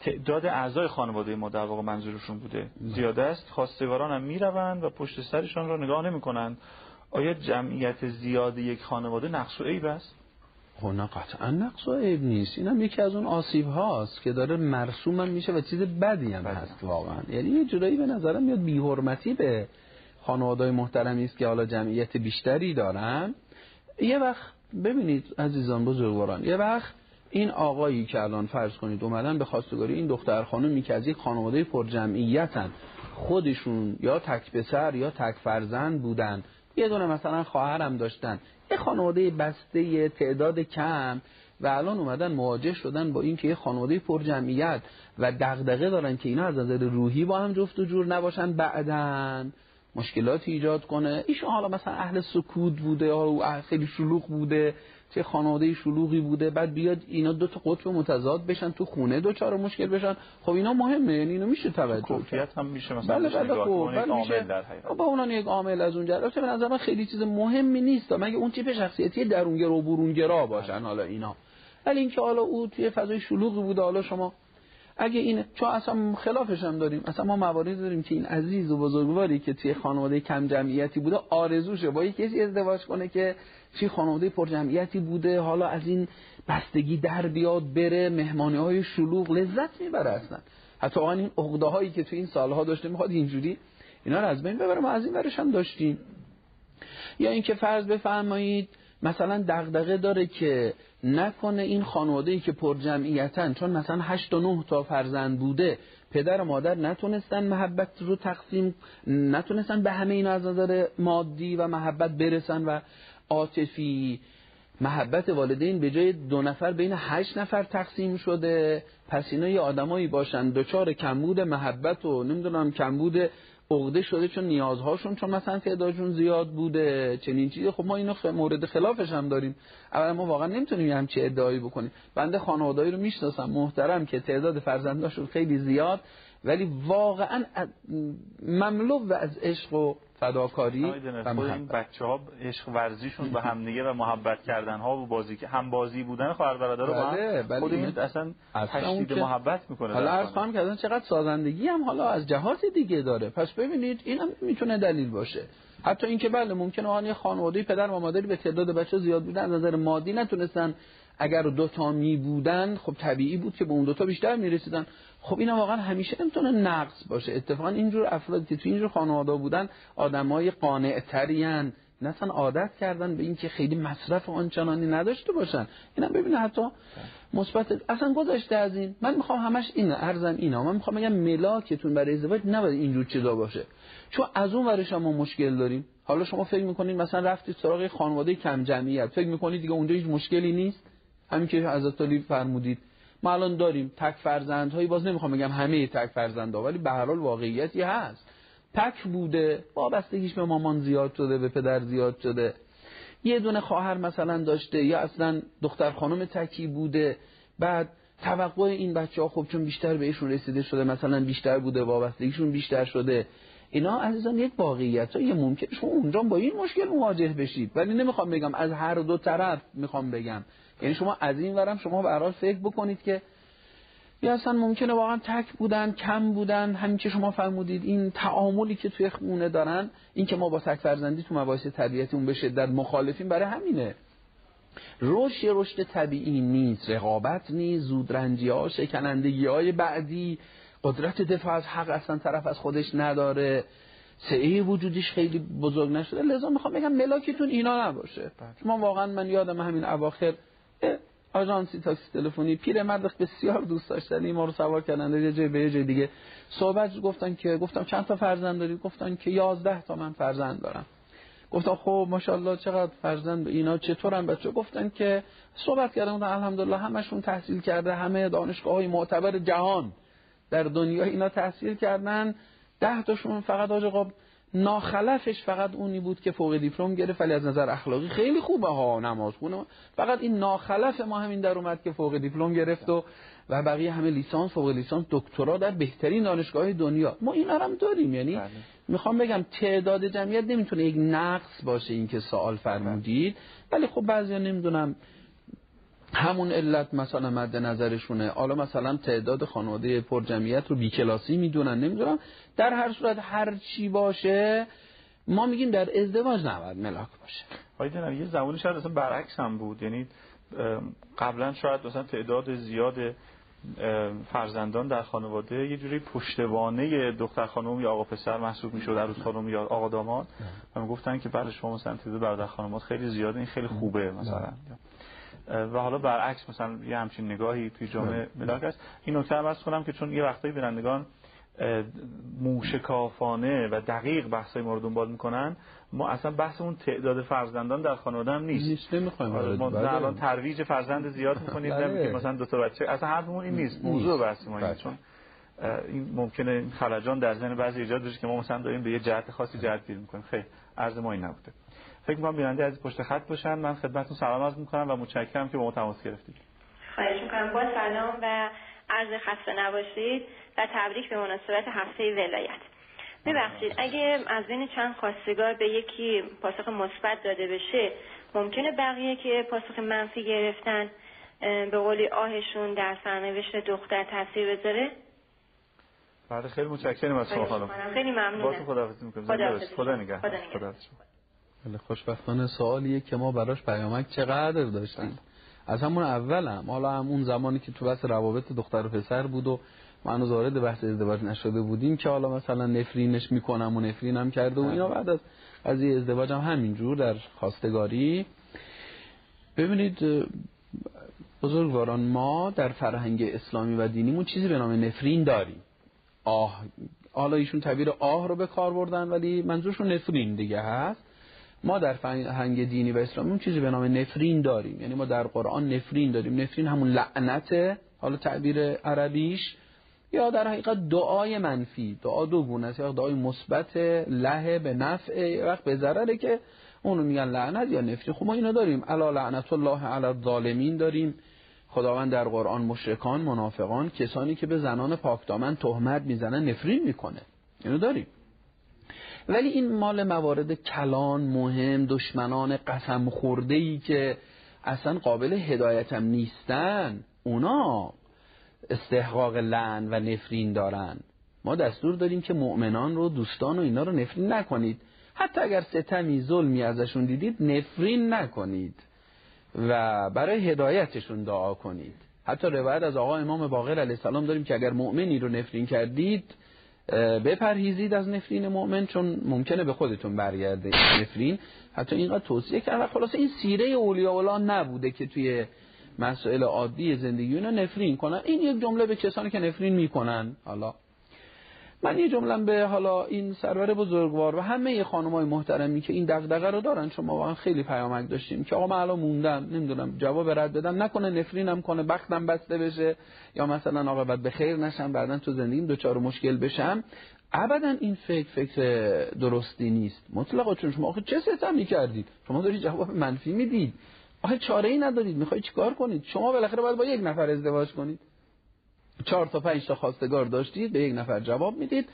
تعداد اعضای خانواده ما در واقع منظورشون بوده. زیاده است. خواستگاران هم می‌روند و پشت سرشان را نگاه نمی‌کنند. آیا جمعیت زیاد یک خانواده نقص و عیب است؟ خب نه قطعا نقص و عیب نیست. اینم یکی از اون آسیب هاست که داره مرسوم هم میشه و چیز بدی هم بله. هست واقعا. یعنی یه جورایی به نظرم میاد بی‌حرمتی به خانواده محترمی است که حالا جمعیت بیشتری دارن. یه وقت ببینید عزیزان بزرگواران یه وقت این آقایی که الان فرض کنید اومدن به خواستگاری این دختر خانمی که از یک خانواده پر جمعیتن خودشون یا تک پسر یا تک فرزند بودن. یه دونه مثلا خواهرم داشتن. یه خانواده بسته تعداد کم. و الان اومدن مواجه شدن با اینکه یه خانواده پر جمعیت و دغدغه دارن که اینا از نظر روحی با هم جفت و جور نباشن. بعدن مشکلاتی ایجاد کنه. ایشون حالا مثلا اهل سکوت بوده یا خیلی شلوغ بوده. چه خانواده شلوغی بوده بعد بیاد اینا دو تا قطب متضاد بشن تو خونه دو چهار مشکل بشن. خب اینا مهمه یعنی اینو میشه توجه کرد. کفیت هم میشه مثلا بله بله خب بله. با اونان یک عامل از اونجا. البته به نظر من خیلی چیز مهمی نیست. مگه اون تیپ شخصیتی درونگرا و برونگرا باشن حالا اینا. ولی اینکه حالا او توی فضای شلوغی بوده حالا شما اگه این چون اصلا خلافش هم داریم. اصلا ما مواردی داریم که این عزیز و بزرگواری که توی خانواده کم جمعیتی بوده آرزوشه. با یک کسی ازدواج کنه که توی خانواده پر جمعیتی بوده حالا از این بستگی در بیاد بره مهمانی های شلوغ لذت می‌بره اصلا. حتی آن این عقده هایی که توی این سالها داشته می‌خواد اینجوری اینا رو از بین ببره ما از این ورش هم داشتیم. یا اینکه فرض بفرمایید مثلا دغدغه داره که نکنه این خانواده ای که پر جمعیتن چون مثلا 8 تا 9 تا فرزند بوده پدر و مادر نتونستن محبت رو تقسیم نتونستن به همه اینا از نظر مادی و محبت برسن و عاطفی محبت والدین به جای دو نفر بین هشت نفر تقسیم شده. پس اینا یه آدمایی باشن. دوچار کمبود محبت و نمی‌دونم کمبود عقده شده چون نیازهاشون چون مثلا تعدادشون زیاد بوده. چنین چیزی. خب ما اینو. مورد خلافش هم داریم. اولا ما واقعا نمی‌تونیم همچی ادعایی بکنیم. بنده خانوادهایی رو می‌شناسم. محترم که تعداد فرزنداشون خیلی زیاد. ولی واقعا مملو و از عشق و فداکاری و این بچه ها عشق ورزیشون به همدیگه و محبت کردن ها و بازی هم بازی بودن خواهر برادر رو بله بله خود این اصلا تشدید محبت می‌کنه حالا عرض خواهم کردن چقدر سازندگی هم حالا از جهات دیگه داره. پس ببینید این هم می‌تونه دلیل باشه. حتی اینکه بله ممکنه آن یه خانواده پدر و مادری به تعداد بچه زیاد بودن از نظر مادی نتونستن اگر دو تا می بودن خب طبیعی بود که به اون دو تا بیشتر می رسیدن. خب اینا واقعا همیشه نمی‌تونه نقص باشه. اتفاقا اینجور افرادی که تو اینجور خانواده بودن آدمای قانع ترین مثلا عادت کردن به اینکه خیلی مصرف آنچنانی نداشته باشن. اینا ببینه حتی مثبت اصلا گذاشته از این. من می‌خوام همش این ارزم اینا. من می‌خوام بگم ملاکتون برای ازدواج نباید اینجور چیزا باشه. چون از اون ورش ما مشکل داریم. حالا شما فکر می‌کنید مثلا رفتید سراغ خانواده کم جمعیت فکر می‌کنید دیگه اونجا هیچ مشکلی نیست؟ همین که حضرت علی فرمودید. ما الان داریم تک فرزندهایی باز نمی‌خوام بگم همه تک فرزندها ولی به هر حال واقعیتی هست. تک بوده وابستگیش به مامان زیاد شده به پدر زیاد شده. یه دونه خواهر مثلا داشته یا اصلا دختر خانم تکی بوده. بعد توقع این بچه ها خب چون بیشتر بهشون رسیده شده مثلا بیشتر بوده وابستگیشون بیشتر شده. اینا عزیزان یک واقعیت یه ممکن شما اونجا با این مشکل مواجه بشید. ولی نمی‌خوام بگم از هر دو طرف می‌خوام بگم. یعنی شما از این ورم شما برای فکر بکنید که یا اصلا ممکنه واقعا تک بودن کم بودن همین که شما فرمودید این تعاملی که توی خونه دارن این که ما با تک فرزندی تو مباحث طبیعتی اون به شدت مخالفین برای همینه. رشد رشد طبیعی نیست رقابت نیست زودرنجی ها شکنندگی های بعدی. قدرت دفاع از حق اصلا طرف از خودش نداره. سعی وجودیش خیلی بزرگ نشده. لذا می‌خوام بگم ملاکتون اینا نباشه. شما واقعا من یادم همین اواخر آژانسی تاکسی تلفنی. پیر مرد بسیار دوست داشتنی ما رو سوار کردن. یه جای به یه جای دیگه. صحبت گفتن که گفتم چند تا فرزند داری؟ گفتن که 11 تا من فرزند دارم. گفتم خب ماشاءالله چقدر فرزند. اینا چطورن بچه گفتن که صحبت کردن. گفتن الحمدلله همشون تحصیل کرده. همه دانشگاه های معتبر جهان در دنیا اینا تحصیل کردن. ده تاشون فقط آج ناخلفش فقط اونی بود که فوق دیپلم گرفت ولی از نظر اخلاقی خیلی خوبه. ها نماز خونه. فقط این ناخلف ما همین در اومد که فوق دیپلم گرفت و و بقیه همه لیسانس فوق لیسانس دکترا در بهترین دانشگاه دنیا. ما این هم داریم یعنی بله. می‌خوام بگم تعداد جمعیت نمی‌تونه یک نقص باشه این که سوال فرمودید. ولی خب بعضیا نمی‌دونم همون علت مثلا مد نظرشونه. حالا مثلا تعداد خانواده پر جمعیت رو بیکلاسی می‌دونن نمی‌دونم. در هر صورت هر چی باشه ما میگیم در ازدواج نباید ملاک باشه. آیدن یه زمانی شاید اصلا برعکس هم بود. یعنی قبلا شاید مثلا تعداد زیاد فرزندان در خانواده یه جوری پشتوانه دختر خانم یا آقا پسر محسوب می‌شد عروس خانم یا آقا داماد. و گفتن که بله شما مثلا تعداد برادر خانمات خیلی زیاده این خیلی خوبه مثلا. و حالا برعکس مثلا یه همچین نگاهی توی جامعه ملاک است این نکته هم کنم که چون یه وقتایی بینندگان موشکافانه و دقیق بحثای ما رو دنبال می‌کنن ما اصلا بحث اون تعداد فرزندان در خانواده هم نیست. نیست نمی‌خوایم ما بله. الان ترویج فرزند زیاد می‌کنیم بله. که مثلا دو تا بچه. اصلا حرفمون این نیست. موضوع بحث ما بله. چون این ممکنه خلجان در ذهن بعضی ایجاد بشه که ما مثلا داریم به یه جهت خاصی جهت گیر می‌کنیم. خیلی عرض ما این نبوده. فکر می‌کنم بیننده از پشت خط باشن. من خدمتتون سلام عرض می‌کنم و متشکرم که با ما تماس گرفتید. خواهش می‌کنم. با سلام و عرض خسته نباشید و تبریک به مناسبت هفته ولایت. ببخشید اگه از بین چند خواستگار به یکی پاسخ مثبت داده بشه ممکنه بقیه که پاسخ منفی گرفتن به قولی آهشون در سرنوشت دختر تاثیر بذاره؟ بله خیلی متشکرم از شما خانم. خیلی ممنونم. خدا نگهدار. خدا نگهدار. خیلی خوشبختانه سوالیه که ما براش پیامک چقدر داشتیم. از همون اول هم حالا همون زمانی که تو بس روابط دختر و پسر بود و ما هنوز وارد بحث ازدواج نشده بودیم که حالا مثلا نفرینش می‌کنم و نفرینم کرده و اینا بعد از قضیه ازدواج هم همینجور در خواستگاری. ببینید بزرگواران ما در فرهنگ اسلامی و دینیمون چیزی به نام نفرین داریم. آه حالا ایشون تعبیر آه رو به کار بردن ولی منظورشون نفرین دیگه هست. ما در فرهنگ دینی و اسلامی اون چیزی به نام نفرین داریم. یعنی ما در قرآن نفرین داریم. نفرین همون لعنته حالا تعبیر عربیش. یا در حقیقت دعای منفی. دعا دو گونه است یا دعای مثبت له به نفع. وقت به ضرره که اونو میگن لعنت یا نفرین. خب ما اینو داریم. الا لعنت الله علی الظالمین داریم. خداوند در قرآن مشرکان منافقان کسانی که به زنان پاکدامن تهمت می‌زنن نفرین می‌کنه. اینو داریم. ولی این مال موارد کلان مهم دشمنان قسم خورده ای که اصلا قابل هدایتم نیستن اونا استحقاق لعن و نفرین دارن. ما دستور داریم که مؤمنان رو دوستان و اینا رو نفرین نکنید. حتی اگر ستمی ظلمی ازشون دیدید نفرین نکنید و برای هدایتشون دعا کنید. حتی روایت از آقا امام باقر علیه السلام داریم که اگر مؤمنی رو نفرین کردید بپرهیزید از نفرین مؤمن چون ممکنه به خودتون برگرده نفرین. حتی اینقدر توصیه کرد و خلاصه این سیره اولیاء الله نبوده که توی مسائل عادی زندگی اونا نفرین کنن. این یک جمله به کسانی که نفرین می‌کنن. حالا من یه جمله به حالا این سرور بزرگوار و همه خانمای محترمی که این دغدغه رو دارن چون ما واقعا خیلی پیامک داشتیم که آقا من الان موندم نمی‌دونم جواب رد بدم نکنه نفرینم کنه بختم بسته بشه یا مثلا بعد به خیر نشم بعدا تو زندگیم دوچار مشکل بشم. ابدا این فکر فکر درستی نیست. مطلقا چون شما آخه چه ستمی کردید؟ شما دارید جواب منفی می‌دید. آخه چاره ای ندارید. می‌خوای چیکار کنید؟ شما بالاخره باید با یک نفر ازدواج کنید. چهار تا پنج تا خواستگار داشتید به یک نفر جواب می‌دید.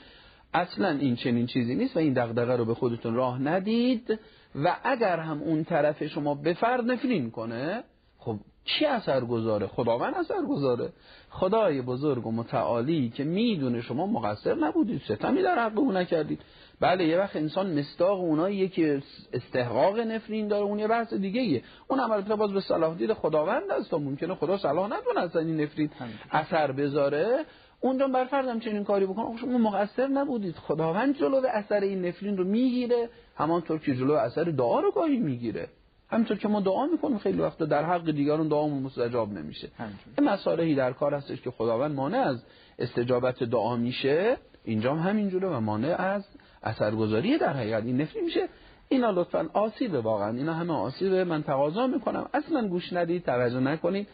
اصلا این چنین چیزی نیست و این دغدغه رو به خودتون راه ندید. و اگر هم اون طرف شما به فرد نفرین کنه خب چی اثر گذاره؟ خداوند اثر گذاره. خدای بزرگ و متعالی که می‌دونه شما مقصر نبودید ستمی در حق او نکردید. بله یه وقت انسان مستاق اونایی که استحقاق نفرین داره اون یه بحث دیگه ایه اون البته باز به صلاح دید خداوند است و ممکنه خدا صلاح ندونه اصلا این نفرین اثر بذاره. اونجا بر فردم چنین کاری بکنه شما مقصر نبودید. خداوند جلو اثر این نفرین رو می‌گیره. همانطور که جلو اثر دعا رو گاهی می‌گیره. همینطور که ما دعا می‌کنیم خیلی وقت در حق دیگران دعامون مستجاب نمیشه. این مسائلی در کار هستش که خداوند مانع از استجابت دعا میشه. اینجا هم همینجوره و مانع از اثرگذاری در حقیقت. این نفری میشه. اینا لطفا آسیبه واقعا. اینا همه آسیبه. من تقاضا می‌کنم. اصلا گوش ندید توجه نکنید.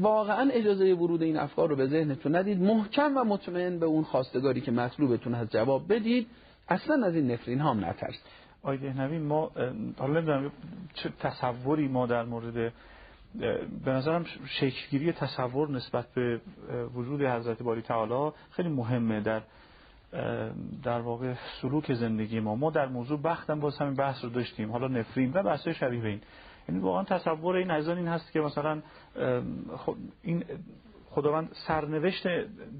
واقعا اجازه ورود این افکار رو به ذهنتون ندید. محکم و مطمئن به اون خواستگاری که مطلوبتون هست جواب بدید. اصلا از این نفرین هم نترس. آقای دهنوی ما حالا نمی‌دونم چه تصوری ما در مورد به نظرم شکلگیری تصور نسبت به وجود حضرت باری تعالی خیلی مهمه. در در واقع سلوک زندگی ما. ما در موضوع بختم باز همین بحث رو داشتیم. حالا نفرین و بحث شبیه به این. یعنی واقعا تصور این عزیزان این هست که مثلا خب این خداوند سرنوشت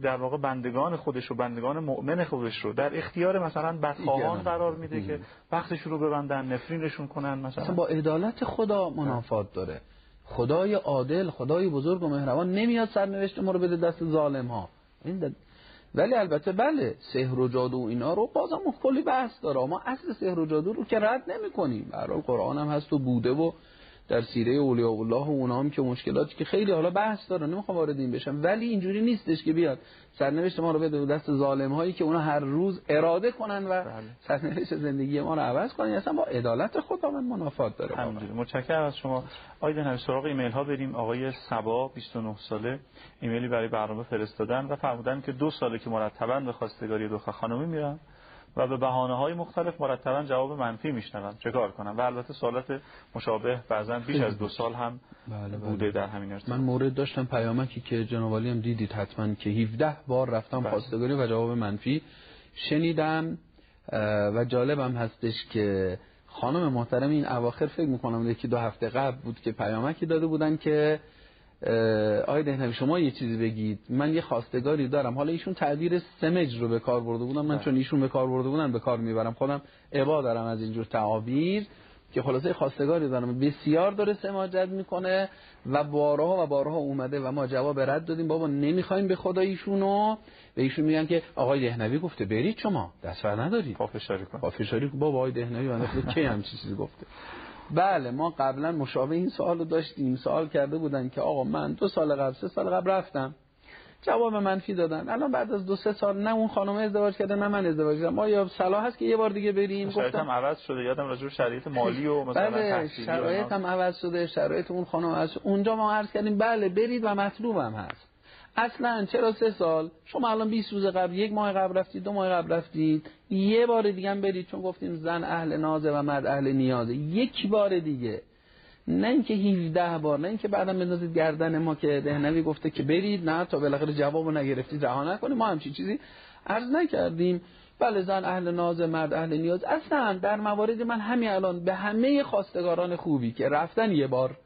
در واقع بندگان خودش و بندگان مؤمن خودش رو در اختیار مثلا بدخواهان قرار میده که وقتشون رو ببندن نفرینشون کنن مثلا. با عدالت خدا منافات داره. خدای عادل خدای بزرگ و مهربان نمیاد سرنوشت ما رو بده دست ظالم ها این ولی البته بله سحر و جادو و اینا رو بازم کلی بحث داره. ما اصل سحر و جادو رو که رد نمی کنیم قرآن هم هست و بوده و در سیره اولیاء الله و اونا هم که مشکلاتی که خیلی حالا بحث داره نمی‌خوام وارد این بشم. ولی اینجوری نیستش که بیاد سرنوشت ما رو بده دست ظالم هایی که اونا هر روز اراده کنن و بله. سرنوشت زندگی ما رو عوض کنن. اصلا با عدالت خداوند منافات داره همینجوری. متشکرم از شما. آیدن هم سراغ ایمیل ها بریم. آقای سبا 29 ساله. ایمیلی برای برنامه فرستادن و فرمودن که دو ساله که مرتبا به خواستگاری دو خانمی میرن. و به بهانه های مختلف مرتبا جواب منفی میشنوم چه کار کنم و البته سوالات مشابه بعضا بیش از دو سال هم بله بله. بوده در همین ارتباط من مورد داشتم پیامکی که جناب هم دیدید حتما که 17 بار رفتم بله. خواستگاری و جواب منفی شنیدم و جالبم هستش که خانم محترم این اواخر فکر می‌کنم یکی دو هفته قبل بود که پیامکی داده بودن که آقای دهنوی شما یه چیزی بگید. من یه خواستگاری دارم. حالا ایشون تعبیر سمج رو به کار برده بودم. من بله. چون ایشون به کار برده بودن به کار می‌برم. خودم عبا دارم از اینجور تعابیر که خلاصه خواستگاری دارم. بسیار داره سماجت می‌کنه و بارها و بارها اومده و ما جواب رد دادیم. بابا نمی‌خوایم به خدا ایشونو. به ایشون میگن که آقای دهنوی گفته برید شما. دست ندارید. پافشاری کن. پافشاری کن. بابا آقای دهنوی بنده کی هم چیزی گفته؟ بله ما قبلا مشابه این سوال رو داشتیم سوال کرده بودن که آقا من دو سال قبل سه سال قبل رفتم. جواب منفی دادن. الان بعد از دو سه سال نه اون خانم ازدواج کرده نه من ازدواج کردم. ما یا صلاح هست که یه بار دیگه بریم؟ گفتم عوض شده. یادم راجع شرایط مالی و مثلا بله شرایط هم عوض شده. شرایط اون خانم از اونجا ما عرض کردیم بله برید و مطلوبم هست. اصلا چرا سه سال؟ شما الان 20 روز قبل یک ماه قبل رفتید دو ماه قبل رفتید. یه بار دیگه هم برید چون گفتیم زن اهل نازه و مرد اهل نیازه یک بار دیگه. نه اینکه 17 بار نه اینکه بعدم بندازید گردن ما که دهنوی گفته که برید نه تا بالاخره جوابو نگرفتید رها نکنید ما همچین چیزی عرض نکردیم. بله زن اهل ناز مرد اهل نیاز. اصلا در موارد من همین الان به همه خواستگاران خوبی که رفتن یه بار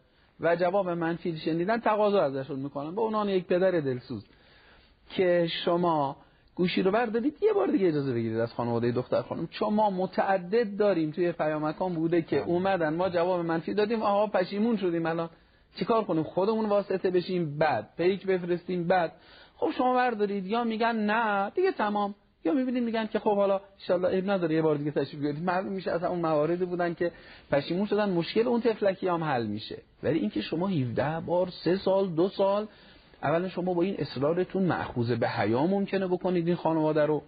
و جواب منفی شنیدن تقاضا ازشون می‌کنم به اونان یک پدر دلسوز که شما گوشی رو بردارید یه بار دیگه اجازه بگیرید از خانواده دختر خانم. چون ما متعدد داریم توی پیامکان بوده که بله. اومدن ما جواب منفی دادیم آها پشیمون شدیم الان. چیکار کنیم؟ خودمون واسطه بشیم بعد پیک بفرستیم بعد. خب شما بردارید یا میگن نه دیگه تمام. یا می‌بینید میگن که خب حالا ان عیب نداره یه بار دیگه تشریف بیارید. معلوم میشه از اون مواردی بودن که پشیمون شدن. مشکل اون تفلکی هم حل میشه. ولی اینکه شما 17 بار سه سال دو سال اولا شما با این اصرارتون معخوذ به حیا ممکنه بکنید این خانواده رو.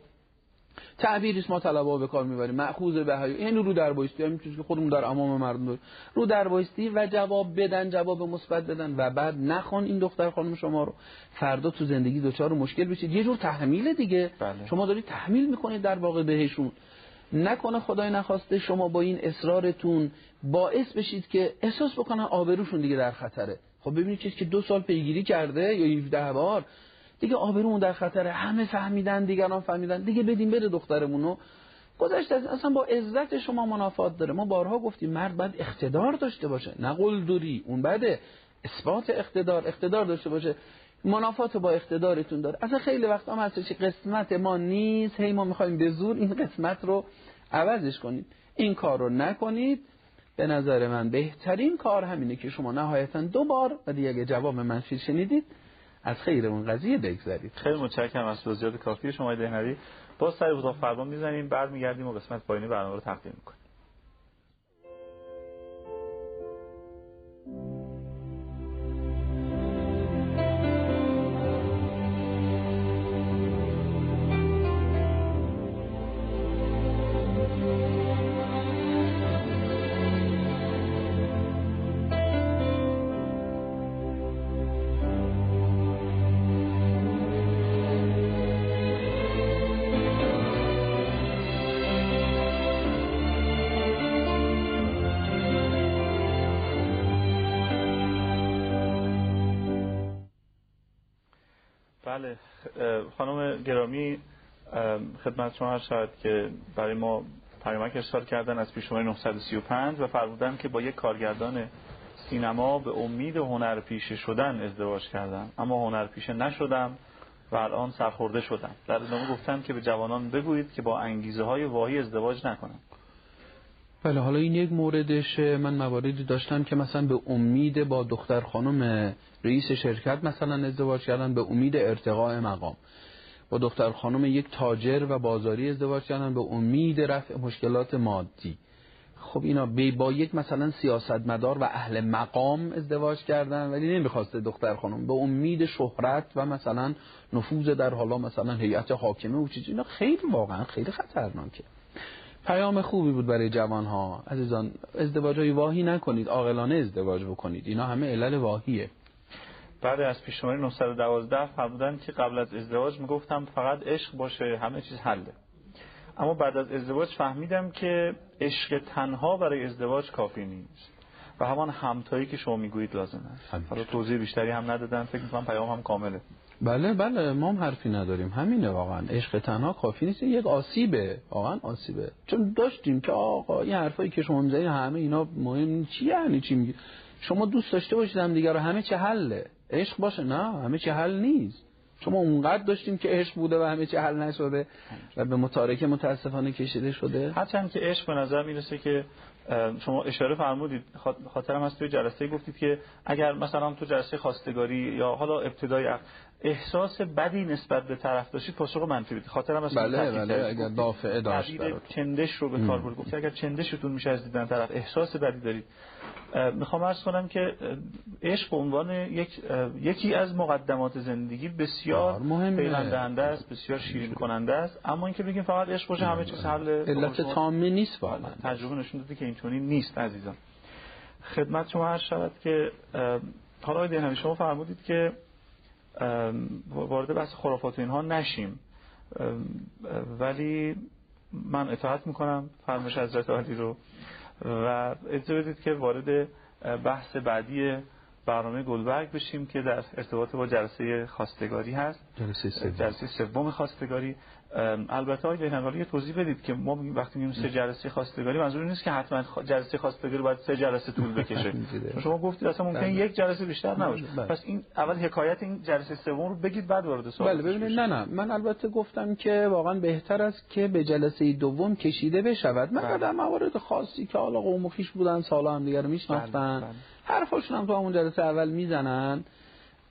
تعبیری ما طلبا به کار می‌بریم. مأخوذ به حیا این رو در بایستی همین که خودمون در امام مردم داریم. رو در بایستی و جواب بدن جواب مثبت بدن و بعد نخوان این دختر خانم شما رو. فردا تو زندگی دچار مشکل بشید یه جور تحمیل دیگه. بله. شما دارید تحمیل می‌کنید در واقع بهشون. نکنه خدای نخواسته شما با این اصرارتون باعث بشید که احساس بکنن آبروشون دیگه در خطره. خب ببینید که دو سال پیگیری کرده یا 17 بار دیگه آبرومون در خطره. همه فهمیدن دیگران فهمیدن. دیگه بدیم بره دخترمونو. گذشته اصلا با عزت شما منافات داره. ما بارها گفتیم مرد باید اقتدار داشته باشه. نه قلدری اون بعد اثبات اقتدار اقتدار داشته باشه. منافات با اقتدارتون داره. اصلا خیلی وقت هم هست که قسمت ما نیست. هی ما می‌خوایم به زور این قسمت رو عوضش کنیم. این کار رو نکنید. به نظر من بهترین کار همینه که شما نهایتا دو بار و دیگه جواب منفی شنیدید از خیر اون قضیه بگذرید خیلی متشکرم از توضیحات کافی شما دهنوی. باز سر اتاق فرمان می‌زنیم برمیگردیم و قسمت پایینی برنامه رو تقدیم می‌کنیم. بله. خانم گرامی خدمت شما شاید که برای ما پیامک ارسال کردن از پیشمای 935 و فرمودن که با یک کارگردان سینما به امید هنرپیشه شدن ازدواج کردم. اما هنرپیشه نشدم و الان سرخورده شدم. در ادامه گفتن که به جوانان بگویید که با انگیزه های واهی ازدواج نکنند بله حالا این یک موردش من مواردی داشتم که مثلا به امید با دختر خانم رئیس شرکت مثلا ازدواج کردن به امید ارتقاء مقام. با دختر خانم یک تاجر و بازاری ازدواج کردن به امید رفع مشکلات مادی. خب اینا با یک مثلا سیاستمدار و اهل مقام ازدواج کردن ولی نمی‌خواسته دختر خانم. به امید شهرت و مثلا نفوذ در حالا مثلا هیئت حاکمه و چیزی. اینا خیلی واقعا خیلی خطرناکه. پیام خوبی بود برای جوان ها عزیزان ازدواج های واهی نکنید عاقلانه ازدواج بکنید. اینا همه علل واهیه. بعد از پیشماری 912 فرمودن که قبل از ازدواج می‌گفتم فقط عشق باشه همه چیز حله. اما بعد از ازدواج فهمیدم که عشق تنها برای ازدواج کافی نیست. و همان همتایی که شما می‌گویید لازم است. حالا توضیح بیشتری هم ندادن فکر می‌کنم پیام هم کامله. بله بله ما هم حرفی نداریم. همینه واقعا. عشق تنها کافی نیست. یک آسیبه. واقعا آسیبه. چون داشتیم که آقا این حرفایی که شما می‌زنید همه اینا مهم چی یعنی چی میگی؟ شما دوست داشته باشید هم دیگه رو. همه چه حله. عشق باشه. نه همه چه حل نیست. شما اونقدر داشتیم که عشق بوده و همه چه حل نشده و به متارکه متاسفانه کشیده شده. هرچند که عشق به نظر می‌رسه که شما اشاره فرمودید خاطرم هست توی جلسه گفتید که اگر مثلا تو جلسه خواستگاری یا حالا ابتدای احساس بدی نسبت به طرف داشتید پاسخ منفی بدید. خاطرم هست بله بله اگر دافعه داشت چندش رو به کار برد. گفتید اگر چندشتون میشه از دیدن طرف احساس بدی دارید. می‌خوام عرض کنم که عشق به عنوان یک یکی از مقدمات زندگی بسیار پیوندنده است بسیار شیرین کننده است. اما اینکه بگیم فقط عشق باشه همه چیز حل علت تامه نیست واقعا. تجربه نشون داده که اینطوری نیست عزیزان. خدمت شما هر شود که حالا دهنوی شما فرمودید که وارد بحث خرافات اینها نشیم. ولی من اطاعت می‌کنم. فرمش حضرت علی رو و اجازه بدید که وارد بحث بعدی برنامه گلبرگ بشیم که در ارتباط با جلسه خواستگاری هست. جلسه سوم خواستگاری. البته آقای بینقالی یه توضیح بدید که ما وقتی میگیم سه جلسه خواستگاری منظور نیست که حتما جلسه خواستگاری باید سه جلسه طول بکشه شما گفتید اصلا ممکن بله. یک جلسه بیشتر نباشه بله. پس این اول حکایت این جلسه سوم رو بگید بعد وارد سوال بله ببینید نه نه من البته گفتم که واقعا بهتر است که به جلسه دوم کشیده بشود من بله. در موارد خاصی که حالا قوم و خویش بودن سالا هم دیگر میشناختن بله، بله. حرفاشون هم تو همون جلسه اول می‌زنن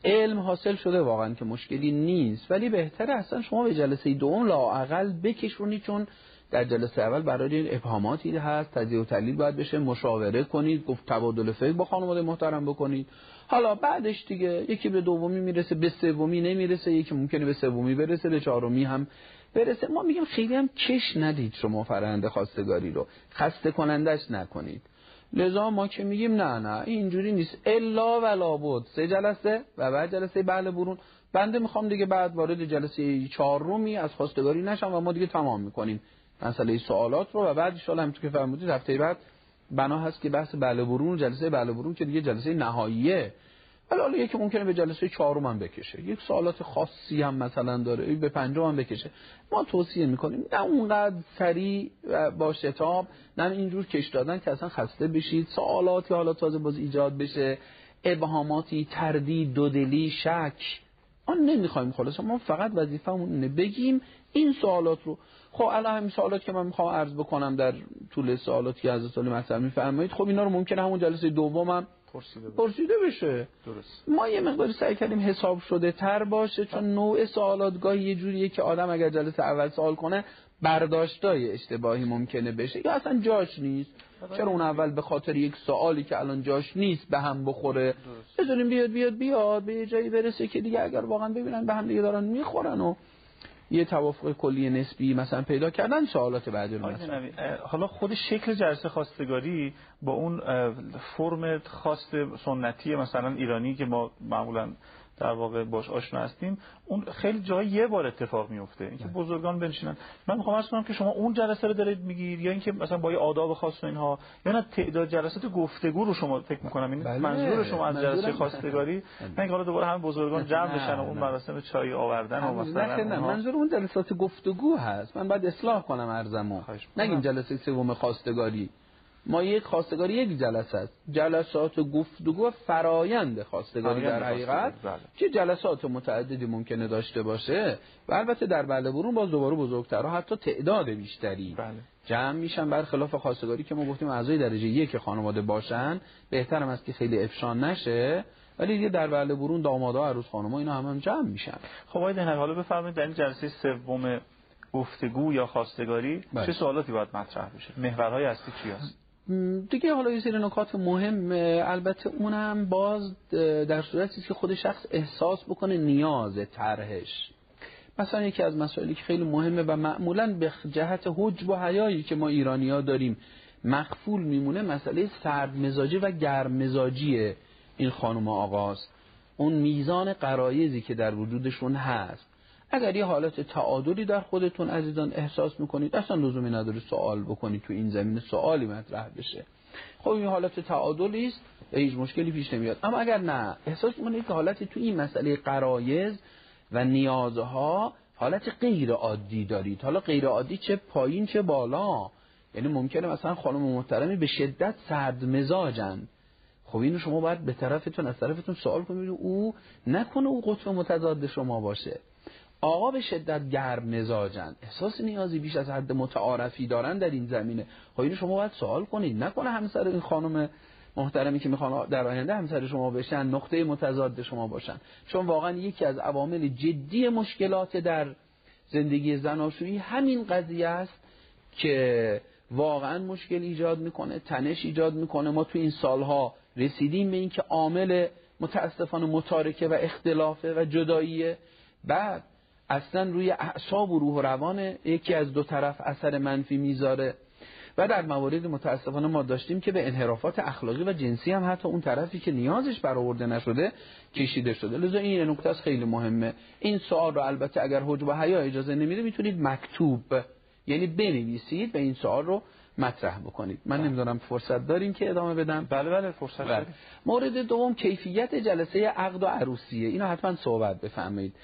علم حاصل شده واقعا که مشکلی نیست. ولی بهتره اصلا شما به جلسه دوم لااقل بکشونید چون در جلسه اول برای ابهاماتی هست تجزیه و تحلیل باید بشه مشاوره کنید گفت تبادل فکر با خانواده محترم بکنید. حالا بعدش دیگه یکی به دومی می‌رسه به سومی نمی‌رسه یکی ممکنه به سومی برسه به چهارمی هم برسه. ما میگیم خیلی هم کش ندید شما فرآیند خواستگاری رو. خسته کنندش نکنید. لذا ما که میگیم نه نه. اینجوری نیست. الا ولا بود سه جلسه و بعد جلسه بله برون. بنده می‌خوام دیگه بعد وارد جلسه چهارمی از خواستگاری نشم و ما دیگه تمام می‌کنیم. مسئله سوالات رو و بعد ان همونطور که فرمودید هفته بعد بنا هست که بحث بله برون جلسه بله برون که دیگه جلسه نهاییه. حالا یکی ممکنه به جلسه چهارم هم بکشه. یک سوالات خاصی هم مثلا داره به پنجم هم بکشه. ما توصیه می‌کنیم نه اونقدر سریع و با شتاب نه اینجور کش دادن که اصلا خسته بشید. سوالاتی حالا تازه باز ایجاد بشه. ابهاماتی تردید دودلی شک. ما نمی‌خوایم خلاص. ما فقط وظیفمون اینه بگیم این سوالات رو. خب الان همین سوالات که من می‌خوام عرض بکنم در طول سوالاتی که حضرت علی مطرح میفرمایید خب اینا رو ممکنه همون جلسه دومم پرسیده. پرسیده بشه. درست. ما یه مقداری سعی کردیم حساب شده تر باشه چون نوع سوالات گاهی یه جوریه که آدم اگر جلسه اول سوال کنه برداشتای اشتباهی ممکنه بشه. یا اصلا جاش نیست. چرا اون اول به خاطر یک سوالی که الان جاش نیست به هم بخوره؟ بذاریم بیاد بیاد بیاد به یه جایی برسه که دیگه اگر واقعا ببینن به هم دیگه دارن می‌خورن و یه توافق کلی نسبی مثلا پیدا کردن سوالات بعدی رو مثلا. حالا خود شکل جلسه خواستگاری با اون فرم خاص سنتی مثلا ایرانی که ما معمولا در واقع باش آشنا هستیم اون خیلی جای یه بار اتفاق میفته. اینکه بزرگان بنشینن. من می‌خوام عرض کنم که شما اون جلسه رو دارید میگید یا اینکه مثلا با یه آداب خاص و اینها یا نه تعداد جلسات گفتگو رو شما فکر می‌کنم این بله. منظور شما از جلسه خواستگاری. نه اینکه حالا دوباره همه بزرگان جمع بشن و اون. مراسم چای آوردن و مثلا. منظور اون جلسات گفتگو هست. من باید اصلاح کنم ارزمو. نگیم جلسه سوم خواستگاری. ما یک خواستگاری یک جلسه است. جلسات گفتگو فرایند خواستگاری در حقیقت بله. که جلسات متعددی ممکنه داشته باشه و البته در بله برون باز دوباره بزرگتر و حتی تعداد بیشتری بله. جمع میشن برخلاف خواستگاری که ما گفتیم اعضای درجه یک خانواده باشن. بهترم است که خیلی افشان نشه. ولی دیگه در بله برون دامادا عروس خانوما اینا هم, هم جمع میشن. خب آقای دهنر حالا بفرمایید در این جلسه سوم گفتگو یا خواستگاری بله. چه سوالاتی باید مطرح بشه؟ محورهای اصلی چی هست؟ دیگه حالا یه سری نکات مهم البته اونم باز در صورتی که خود شخص احساس بکنه نیاز طرحش. مثلا یکی از مسائلی که خیلی مهمه و معمولا به جهت حجب و حیایی که ما ایرانی ها داریم مخفول میمونه مسئله سرد مزاجی و گرم مزاجی این خانم آقاست. اون میزان قرایزی که در وجودشون هست. اگر یه حالت تعادلی در خودتون عزیزان احساس می‌کنید اصلا لزومی نداره سوال بکنید تو این زمینه سوالی مطرح بشه. خب این حالت تعادلی است هیچ مشکلی پیش نمیاد. اما اگر نه احساس می‌کنید که حالتی تو این مسئله قرایز و نیازها حالت غیر عادی دارید. حالا غیر عادی چه پایین چه بالا. یعنی ممکنه مثلا خانم محترمی به شدت سرد مزاجن. خب اینو شما باید به طرفتون از طرفتون سوال کنید او نکنه او قطب متضاد شما باشه. آقا به شدت گرم مزاجن. احساس نیازی بیش از حد متعارفی دارن در این زمینه. خب اینو شما باید سوال کنید. نکنه همسر این خانم محترمی که می‌خوان در آینده همسر شما بشن نقطه متضاد شما باشن. چون واقعا یکی از عوامل جدی مشکلات در زندگی زناشویی همین قضیه است که واقعا مشکل ایجاد می‌کنه تنش ایجاد می‌کنه. ما تو این سالها رسیدیم به اینکه عامل متاسفانه متارکه و اختلافه و جداییه. بعد اصلا روی اعصاب و روح و روان یکی از دو طرف اثر منفی می‌ذاره. و در موارد متاسفانه ما داشتیم که به انحرافات اخلاقی و جنسی هم حتی اون طرفی که نیازش برآورده نشده کشیده شده. لذا این نکته است خیلی مهمه. این سوال رو البته اگر حجب و حیا اجازه نمیده می‌تونید مکتوب یعنی بنویسید و این سوال رو مطرح بکنید. من نمی‌دونم فرصت داریم که ادامه بدم. بله بله فرصت بله. مورد دوم کیفیت جلسه عقد و عروسیه. اینو حتما صحبت بفهمید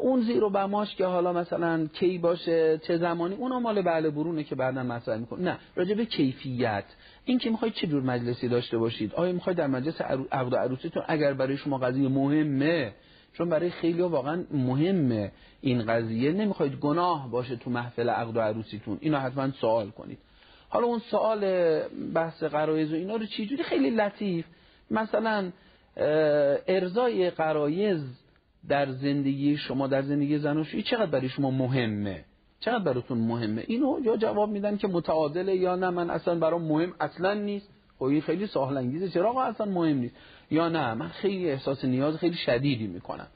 اون زیر و بماش که حالا مثلا کی باشه چه زمانی اونو مال بله برونه که بعدا مطرح می‌کنه. نه راجع به کیفیت. این که می‌خواید چه جور مجلسی داشته باشید؟ آیا می‌خواید در مجلس عقد عروسیتون اگر برای شما قضیه مهمه چون برای خیلی واقعا مهمه این قضیه نمی‌خواید گناه باشه تو محفل عقد و عروسیتون. اینو حتما سوال کنید. حالا اون سوال بحث قرایز و اینا رو چجوری؟ خیلی لطیف. مثلا ارزای قرایز در زندگی شما در زندگی زناشویی چقدر برای شما مهمه؟ چقدر براتون مهمه؟ اینو یا جواب میدن که متعادله یا نه من اصلا برام مهم اصلا نیست. خب این خیلی ساحل انگیزه چرا اصلا مهم نیست؟ یا نه من خیلی احساس نیاز خیلی شدیدی می‌کنم.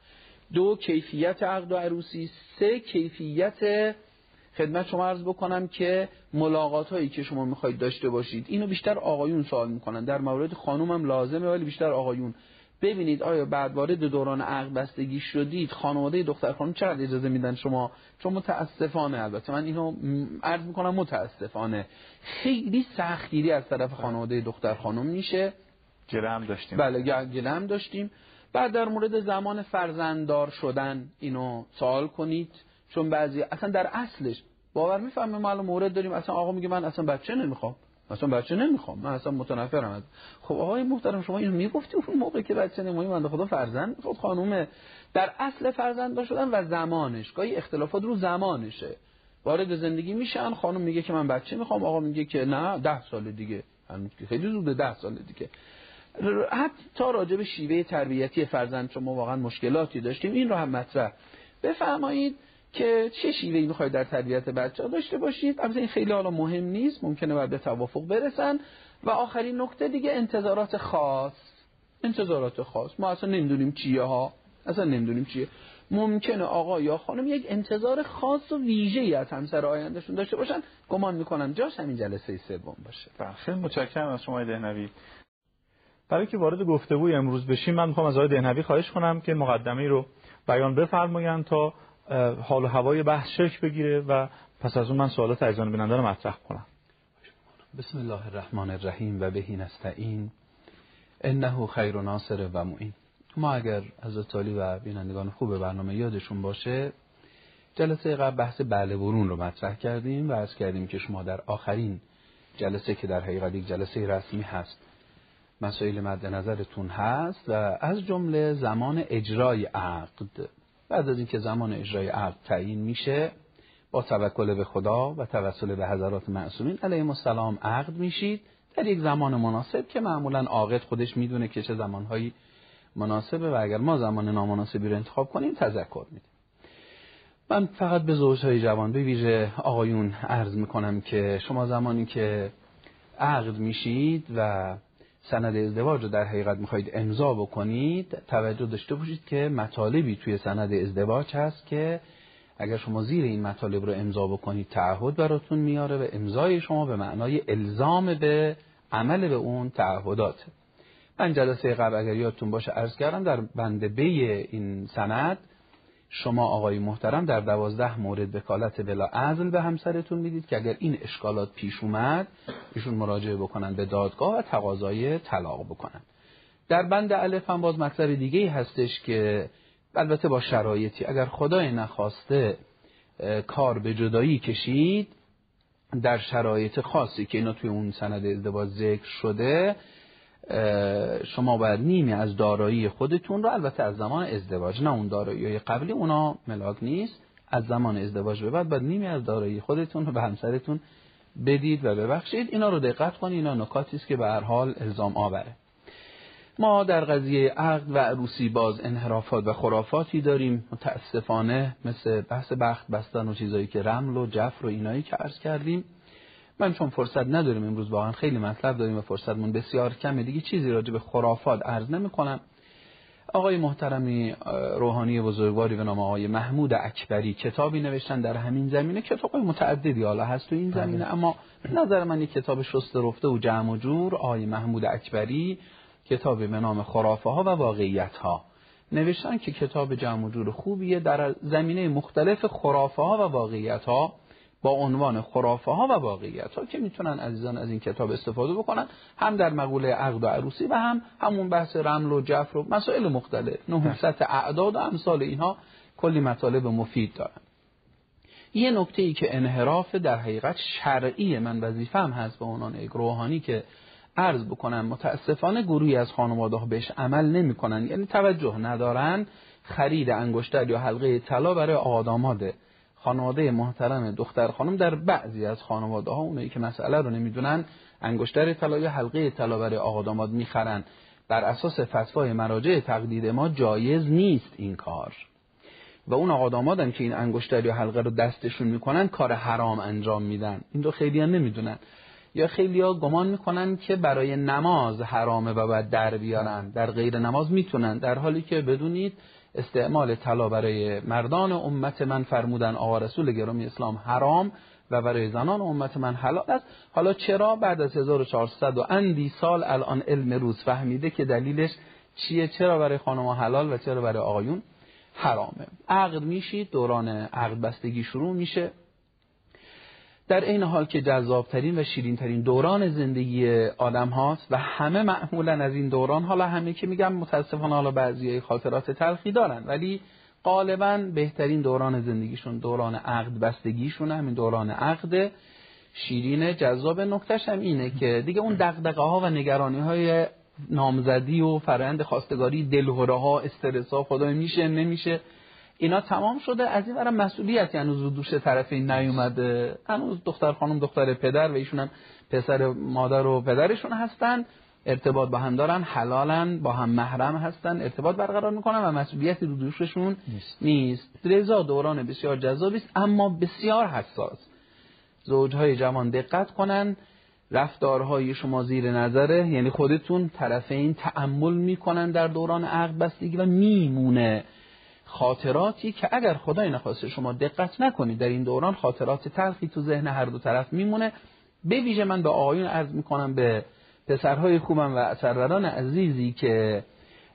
دو کیفیت عقد و عروسی. سه کیفیت خدمت شما عرض بکنم که ملاقات هایی که شما می‌خواید داشته باشید. اینو بیشتر آقایون سوال می‌کنن. در مورد خانوم هم لازمه ولی بیشتر آقایون. ببینید آیا بعد وارد دوران عقد بستگی شدید خانواده دختر خانم چقدر اجازه میدن شما؟ چون متاسفانه البته من اینو عرض می‌کنم متاسفانه. خیلی سختگیری از طرف خانواده دختر خانم میشه. گله هم داشتیم. بله گله هم داشتیم. بعد در مورد زمان فرزنددار شدن اینو سوال کنید. چون بعضی اصلا در اصلش باور می‌فهمه ما الان مورد داریم. اصلا آقا میگه من اصلا بچه نمی‌خوام. اصلا بچه نمی‌خوام. من اصلا متنفرم. از خب آقای محترم شما اینو می‌گفتی اون موقع که بچه نمی‌خوای من خدا فرزند. خب خانومه. در اصل فرزند شدن و زمانش. گاهی اختلافات رو زمانشه. وارد زندگی میشن. خانم میگه که من بچه می‌خوام. آقا میگه که نه ده سال دیگه. خیلی زوده ده سال دیگه. حتی راجع به شیوه تربیتی فرزند شما واقعا مشکلاتی داشتیم. این رو هم مطرح. بفرمایید که چه شیوهی می‌خواید در تربیت بچه داشته باشید؟ البته این خیلی حالا مهم نیست ممکنه بعد به توافق برسن. و آخرین نکته دیگه انتظارات خاص. انتظارات خاص. ما اصلا نمی‌دونیم چیه ها. اصلا نمی‌دونیم چیه. ممکنه آقا یا خانم یک انتظار خاص و ویژه‌ای از همسر آیندهشون داشته باشن. گمان می‌کنم جاش همین جلسه سوم باشه. بله، خیلی متشکرم از شما دهنوی. برای که وارد گفتگوی امروز بشیم من می‌خوام از آقای دهنوی خواهش کنم که مقدمه رو بیان بفرمایند تا حال و هوای بحث شکل بگیره و پس از اون من سوالات عزیزان بیننده رو مطرح کنم. بسم الله الرحمن الرحیم و بهی نستعین. انه خیر و ناصر و معین. ما اگر از تالی و بینندگان خوب برنامه یادشون باشه جلسه قبل بحث بله برون رو مطرح کردیم و از کردیم که شما در آخرین جلسه که در حقیقت یک جلسه رسمی هست مسائل مد نظرتون هست و از جمله زمان اجرای عقد بعد از اینکه زمان اجرای عقد تعیین میشه با توکل به خدا و توسل به حضرات معصومین علیهم السلام عقد میشید. در یک زمان مناسب که معمولا عاقد خودش می‌دونه که چه زمانهایی مناسبه و اگر ما زمان نامناسبی رو انتخاب کنیم تذکر میده. من فقط به زوجهای جوان به ویژه آقایون عرض می‌کنم که شما زمانی که عقد میشید و سند ازدواج رو در حقیقت می‌خواهید امضا بکنید توجه داشته باشید که مطالبی توی سند ازدواج هست که اگر شما زیر این مطالب رو امضا بکنید تعهد براتون میاره و امضای شما به معنای الزام به عمل به اون تعهدات من جلسه قبل اگر یادتون باشه عرض کردم در بنده به این سند شما آقای محترم در دوازده مورد وکالت بلا عزل به همسرتون می‌دید که اگر این اشکالات پیش اومد ایشون مراجعه بکنن به دادگاه و تقاضای طلاق بکنن. در بند الف هم باز مطلب دیگه هستش که البته با شرایطی اگر خدای نخواسته کار به جدایی کشید در شرایط خاصی که اینا توی اون سند ازدواج ذکر شده شما باید نیمی از دارایی خودتون رو البته از زمان ازدواج نه اون دارایی قبلی اونا ملاک نیست. از زمان ازدواج به بعد باید نیمی از دارایی خودتون رو به همسرتون بدید و ببخشید. اینا رو دقت کنید اینا نکاتی است که به هر حال الزام آوره. ما در قضیه عقد و عروسی باز انحرافات و خرافاتی داریم. متاسفانه مثل بحث بخت بستن و چیزایی که رمل و جفر و اینایی که عرض کردیم. من چون فرصت نداریم امروز واقعا خیلی مطلب داریم و فرصتمون بسیار کمه دیگه چیزی راجع به خرافات عرض نمی‌کنم. آقای محترمی روحانی بزرگواری به نام آقای محمود اکبری کتابی نوشتن در همین زمینه. کتاب متعددی حالا هست تو این زمینه بله. اما نظر من یک کتاب شست رفته و جمع و جور آقای محمود اکبری کتابی به نام خرافه ها و واقعیت ها نوشتن که کتاب جمع و جور خوبیه در زمینه مختلف خرافه ها و واقعیت ها با عنوان خرافه ها و واقعیت ها که می‌تونن عزیزان از این کتاب استفاده بکنن هم در مقوله عقد و عروسی و هم همون بحث رمل و جفر و مسائل مختلف. نحوست اعداد و امثال اینها کلی مطالب مفید دارن. یه نکته ای که انحراف در حقیقت شرعی من وظیفم هست به عنوان یک روحانی که عرض بکنم متاسفانه گروهی از خانواده ها بهش عمل نمی‌کنن. یعنی توجه ندارن خرید انگشتر یا حلقه طلا برای آداماده خانواده محترم دختر خانم در بعضی از خانواده ها اونایی که مسئله رو نمی‌دونن انگشتر طلا یا حلقه طلا برای آداماد می‌خرن. بر اساس فتوای مراجع تقدید ما جایز نیست این کار. و اون آقا که این انگشتر یا حلقه رو دستشون می‌کنن کار حرام انجام میدن. این رو خیلی نمی‌دونن. یا خیلی ها گمان می‌کنن که برای نماز حرامه و باید در بیارن. در غیر نماز می‌تونن. در حالی که بدونید استعمال طلا برای مردان امت من فرمودن آقا رسول گرامی اسلام حرام و برای زنان امت من حلال است. حالا چرا بعد از 1400 و اندی سال الان علم روز فهمیده که دلیلش چیه؟ چرا برای خانم حلال و چرا برای آقایون حرامه؟ عقد میشید دوران عقد بستگی شروع میشه. در این حال که جذابترین و شیرینترین دوران زندگی آدم هاست و همه معمولا از این دوران حالا همه که میگم متاسفانه حالا بعضی خاطرات تلخی دارن ولی غالبا بهترین دوران زندگیشون دوران عقد بستگیشون همین دوران عقد. شیرین جذاب نکتش هم اینه که دیگه اون دقدقه ها و نگرانی های نامزدی و فرند خواستگاری دلهوره ها استرس ها خدای میشه نمیشه اینا تمام شده. از این برای مسئولیتی هنوز دوش طرف این نیومده. هنوز دختر خانم دختر پدر و ایشون هم پسر مادر و پدرشون هستن. ارتباط با هم دارن حلالن با هم محرم هستن. ارتباط برقرار می‌کنن و مسئولیتی رو دوششون نیست, نیست. رضا دوران بسیار جذابی است اما بسیار حساس. زوجهای جوان دقت کنن. رفتارهای شما زیر نظره. یعنی خودتون طرفین تعمل می‌کنن در دوران عقد بستگی و میمونه. خاطراتی که اگر خدای نخواسته شما دقت نکنید در این دوران خاطرات تلخی تو ذهن هر دو طرف میمونه. به ویژه من به آقایون عرض می‌کنم به پسرهای خوبم و سروران عزیزی که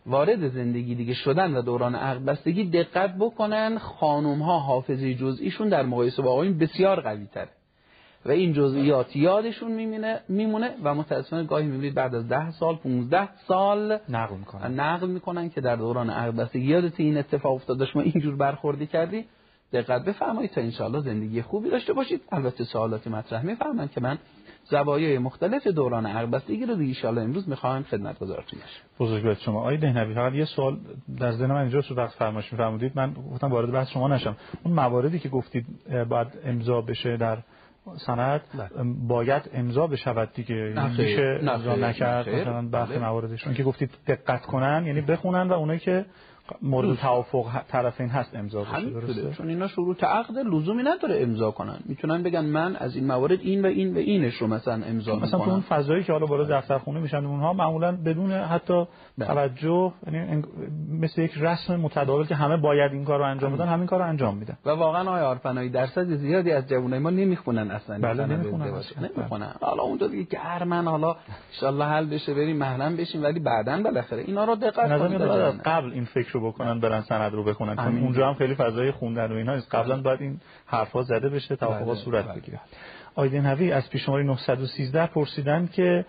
وارد زندگی دیگه شدن و دوران عقد بستگی دقت بکنن. خانم ها حافظه جزئیشون در مقایسه با آقایون بسیار قوی تره و این جزئیات یادشون میمونه میمونه و متاسفانه گاهی می‌بینید بعد از ده سال 15 سال نقل می‌کنن. نقل می‌کنن که در دوران عقد یادت این اتفاق افتاد شما اینجور برخوردی کردی؟ دقت بفرمایید تا انشالله زندگی خوبی داشته باشید. البته سوالاتی مطرح میفرمایید که من زوایای مختلف دوران عقد رو دیگه ان امروز می‌خوایم خدمت گذارتون باشم. بزرگ شما آقای دهنوی فقط یه سوال در ذهن من اینجا وقت فرمایش میفرمودید. من گفتم وارد بحث شما نشم. اون مواردی که گفتید باید امضا بشه در سند باید امضا بشود دیگه. میشه امضا نکرد مثلا بله. مواردشون که گفتید دقت کنن یعنی بخونن و اونایی که مورد توافق طرفین هست امضا بشه چون اینا شروط عقد لزومی نداره امضا کنن. می‌تونن بگن من از این موارد این و این و اینش رو مثلا امضا مثلا تو اون فضایی که حالا بالا دفتر خونه میشن اونها معمولا بدون حتی بله. توجه یعنی مثل یک رسم متداول که همه باید این کار رو انجام بدن همین کار رو انجام میدن. و واقعا آقای آرپنایی درصد زیادی از جوانای ما نمی‌خونن اصلا بله نمی‌خونن نمی‌خونن. حالا اونجا دیگه گرمن حالا ان حل بشه بریم محرم بشیم ولی بعدن بالاخره اینا رو دقت کنید قبل این فکر رو بکنن برن سند رو بخونن. چون اونجا هم خیلی فضای خوندن و اینا نیست. قبلا باید این حرفا زده بشه توافق بله، صورت بله. بگیره. آیدین هوی از پیش شماره 913 پرسیدن که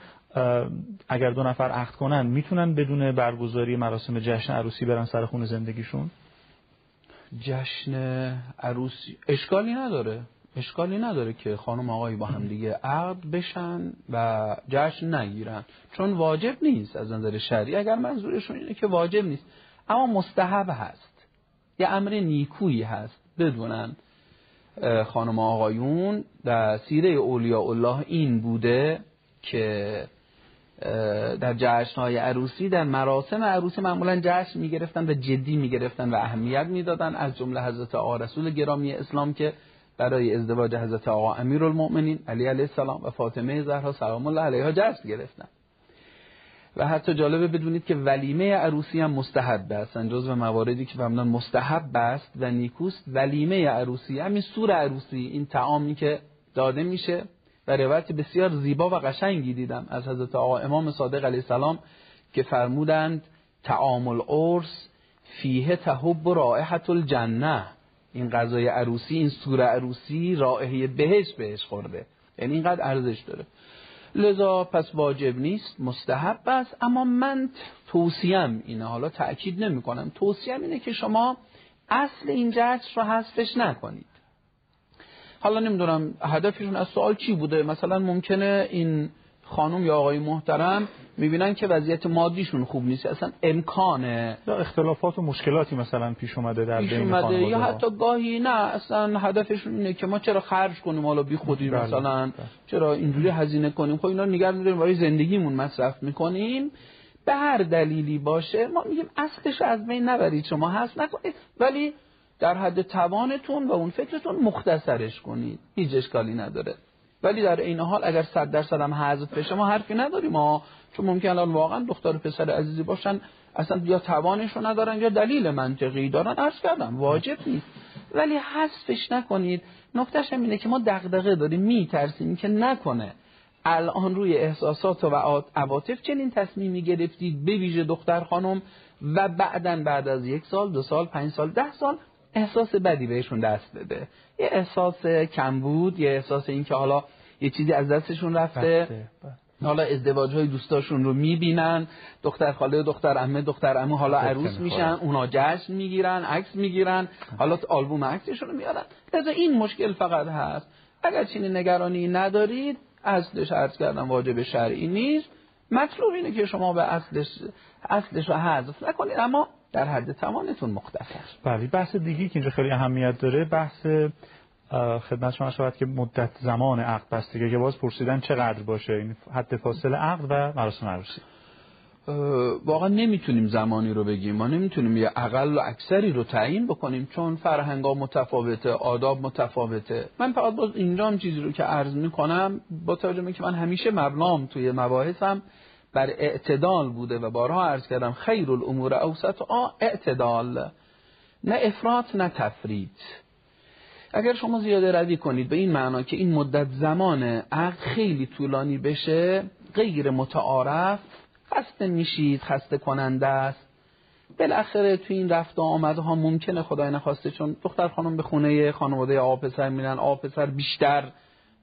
اگر دو نفر عقد کنن می‌تونن بدون برگزاری مراسم جشن عروسی برن سر خون زندگیشون؟ جشن عروسی اشکالی نداره. اشکالی نداره که خانم آقای با هم دیگه عقد بشن و جشن نگیرن. چون واجب نیست از نظر شرعی. اگر منظورشون اینه که واجب نیست. اما مستحب هست. یه امر نیکویی هست. بدونن خانم آقایون در سیره اولیاء الله این بوده که در جشنهای عروسی در مراسم عروسی معمولا جشن می‌گرفتن و جدی می‌گرفتن و اهمیت می‌دادن. از جمله حضرت آقا رسول گرامی اسلام که برای ازدواج حضرت آقا امیرالمؤمنین علی علیه السلام و فاطمه زهرا سلام الله علیها جشن گرفتن. و حتی جالبه بدونید که ولیمه عروسی هم مستحب است جزو مواردی که فهمیدن مستحب است و نیکوست. ولیمه عروسی همین سور عروسی این تعامی که داده میشه. و روایت بسیار زیبا و قشنگی دیدم از حضرت آقا امام صادق علیه السلام که فرمودند تعام العرس فیه تحب رائحت الجنه این غذای عروسی این سور عروسی رائحه بهش بهش خورده. یعنی اینقدر ارزش داره. لذا پس واجب نیست مستحب است. اما من توصیم اینه حالا تأکید نمی کنم توصیم اینه که شما اصل این جشن رو حذفش نکنید. حالا نمی‌دونم هدفشون از سوال چی بوده؟ مثلا ممکنه این خانم یا آقای محترم می‌بینن که وضعیت مادیشون خوب نیست اصلا امکانه. یا اختلافات و مشکلاتی مثلا پیش اومده در پیش اومده یا حتی گاهی نه اصلا هدفشون اینه که ما چرا خرج کنیم حالا بی خودی بله، مثلا؟ بله. چرا اینجوری هزینه کنیم؟ خب اینا نگه می‌داریم برای زندگیمون مصرف می‌کنیم. به هر دلیلی باشه ما میگیم اصلش از بین نبرید شما هست نکنید. ولی در حد توانتون و اون فکرتون مختصرش کنید. هیچ اشکالی نداره. ولی در این حال اگر صد درصد هم حذف بشه ما حرفی نداریم. ما چون ممکن الان واقعا دختر و پسر عزیزی باشن اصلا یا توانش رو ندارن یا دلیل منطقی دارن. عرض کردم واجب نیست. ولی حذفش نکنید. نکتهش هم اینه که ما دغدغه داریم میترسیم که نکنه. الان روی احساسات و عواطف چنین تصمیمی گرفتید. به ویژه دختر خانم و بعدا بعد از یک سال دو سال پنج سال ده سال احساس بدی بهشون دست بده. یه احساس کمبود یه احساس این که حالا یه چیزی از دستشون رفته. حالا ازدواج های دوستاشون رو می‌بینن. دختر خاله دختر عمه دختر عمو حالا دختر عروس. میشن اونا جشن می‌گیرن عکس می‌گیرن. حالا آلبوم عکسشون رو میارن. لذا این مشکل فقط هست. اگر چنین نگرانی ندارید اصلش عرض کردم واجب شرعی نیست. مطلوب اینه که شما به اصلش اصلش رو حذف نکنید اما در حد توانتون مختصر. بله بحث دیگی که اینجا خیلی اهمیت داره بحث خدمت شما شود که مدت زمان عقد بستگی که باز پرسیدن چقدر باشه؟ این حد فاصل عقد و مراسم عروسی. واقعا نمی‌تونیم زمانی رو بگیم. ما نمی‌تونیم یه اقل و اکثری رو تعیین بکنیم چون فرهنگا متفاوته آداب متفاوته. من فقط باز اینجا هم چیزی رو که عرض می‌کنم با توجه که من همیشه مبنام توی مباحثم بر اعتدال بوده و بارها عرض کردم خیر الامور اوسط آ اعتدال. نه افراط نه تفرید اگر شما زیاده روی کنید به این معنا که این مدت زمان عقد خیلی طولانی بشه غیر متعارف خسته میشید خسته کننده است. بالاخره تو این رفت و آمدها ممکنه خدای نخواسته چون دختر خانم به خونه خانواده آقا پسر میرن آقا پسر بیشتر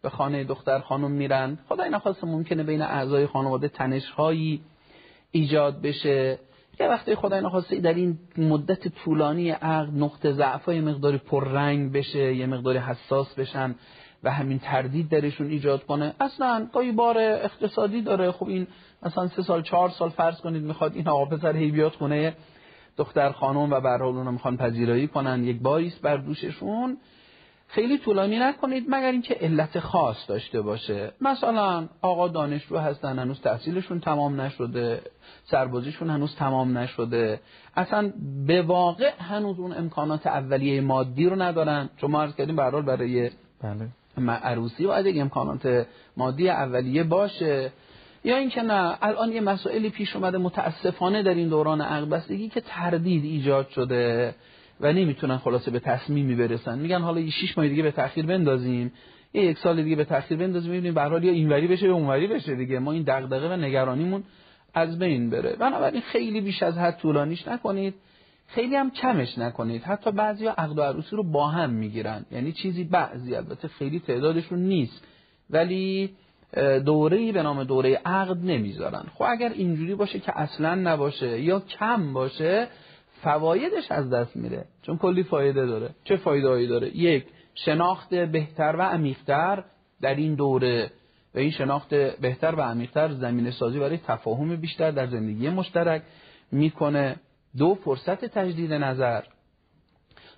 به خانه دختر خانم میرن. خدای نخواسته ممکنه بین اعضای خانواده تنشهایی ایجاد بشه. یه وقتی خدای نخواسته در این مدت طولانی عقد نقطه ضعف یه مقداری پررنگ بشه یه مقداری حساس بشن و همین تردید درشون ایجاد کنه. اصلا گاهی بار اقتصادی داره. خب این مثلا سه سال چهار سال فرض کنید می‌خواد این آقا پسر هی بیاد خونه دختر خانم و به حال می‌خوان پذیرایی کنن. یک باریست بر دوششون. خیلی طولانی نکنید مگر اینکه علت خاص داشته باشه. مثلا آقا دانشجو هستن هنوز تحصیلشون تمام نشده سربازیشون هنوز تمام نشده. اصلا به واقع هنوز اون امکانات اولیه مادی رو ندارن. چون ما عرض کردیم به هر حال برای بله. عروسی باید یک امکانات مادی اولیه باشه. یا اینکه نه الان یه مسائلی پیش اومده متاسفانه در این دوران عقد بستگی که تردید ایجاد شده. و نمی‌تونن خلاصه به تصمیمی برسن. میگن حالا یه شش ماه دیگه به تاخیر بندازیم. یه یک سال دیگه به تاخیر بندازیم ببینیم به حال یا اینوری بشه یا اونوری بشه دیگه. ما این دغدغه و نگرانیمون از بین بره. بنابراین خیلی بیش از حد طولانیش نکنید. خیلی هم کمش نکنید. حتی بعضی عقد و عروسی رو با هم می‌گیرن. یعنی چیزی بعضی. البته خیلی تعدادشون نیست. ولی دوره به نام دوره عقد نمی‌ذارن. خب اگر اینجوری باشه که اصلا نباشه یا کم باشه فوایدش از دست میره. چون کلی فایده داره. چه فایده داره؟ یک شناخت بهتر و عمیقتر در این دوره. و این شناخت بهتر و عمیقتر زمینه سازی برای تفاهم بیشتر در زندگی مشترک می‌کنه. دو فرصت تجدید نظر.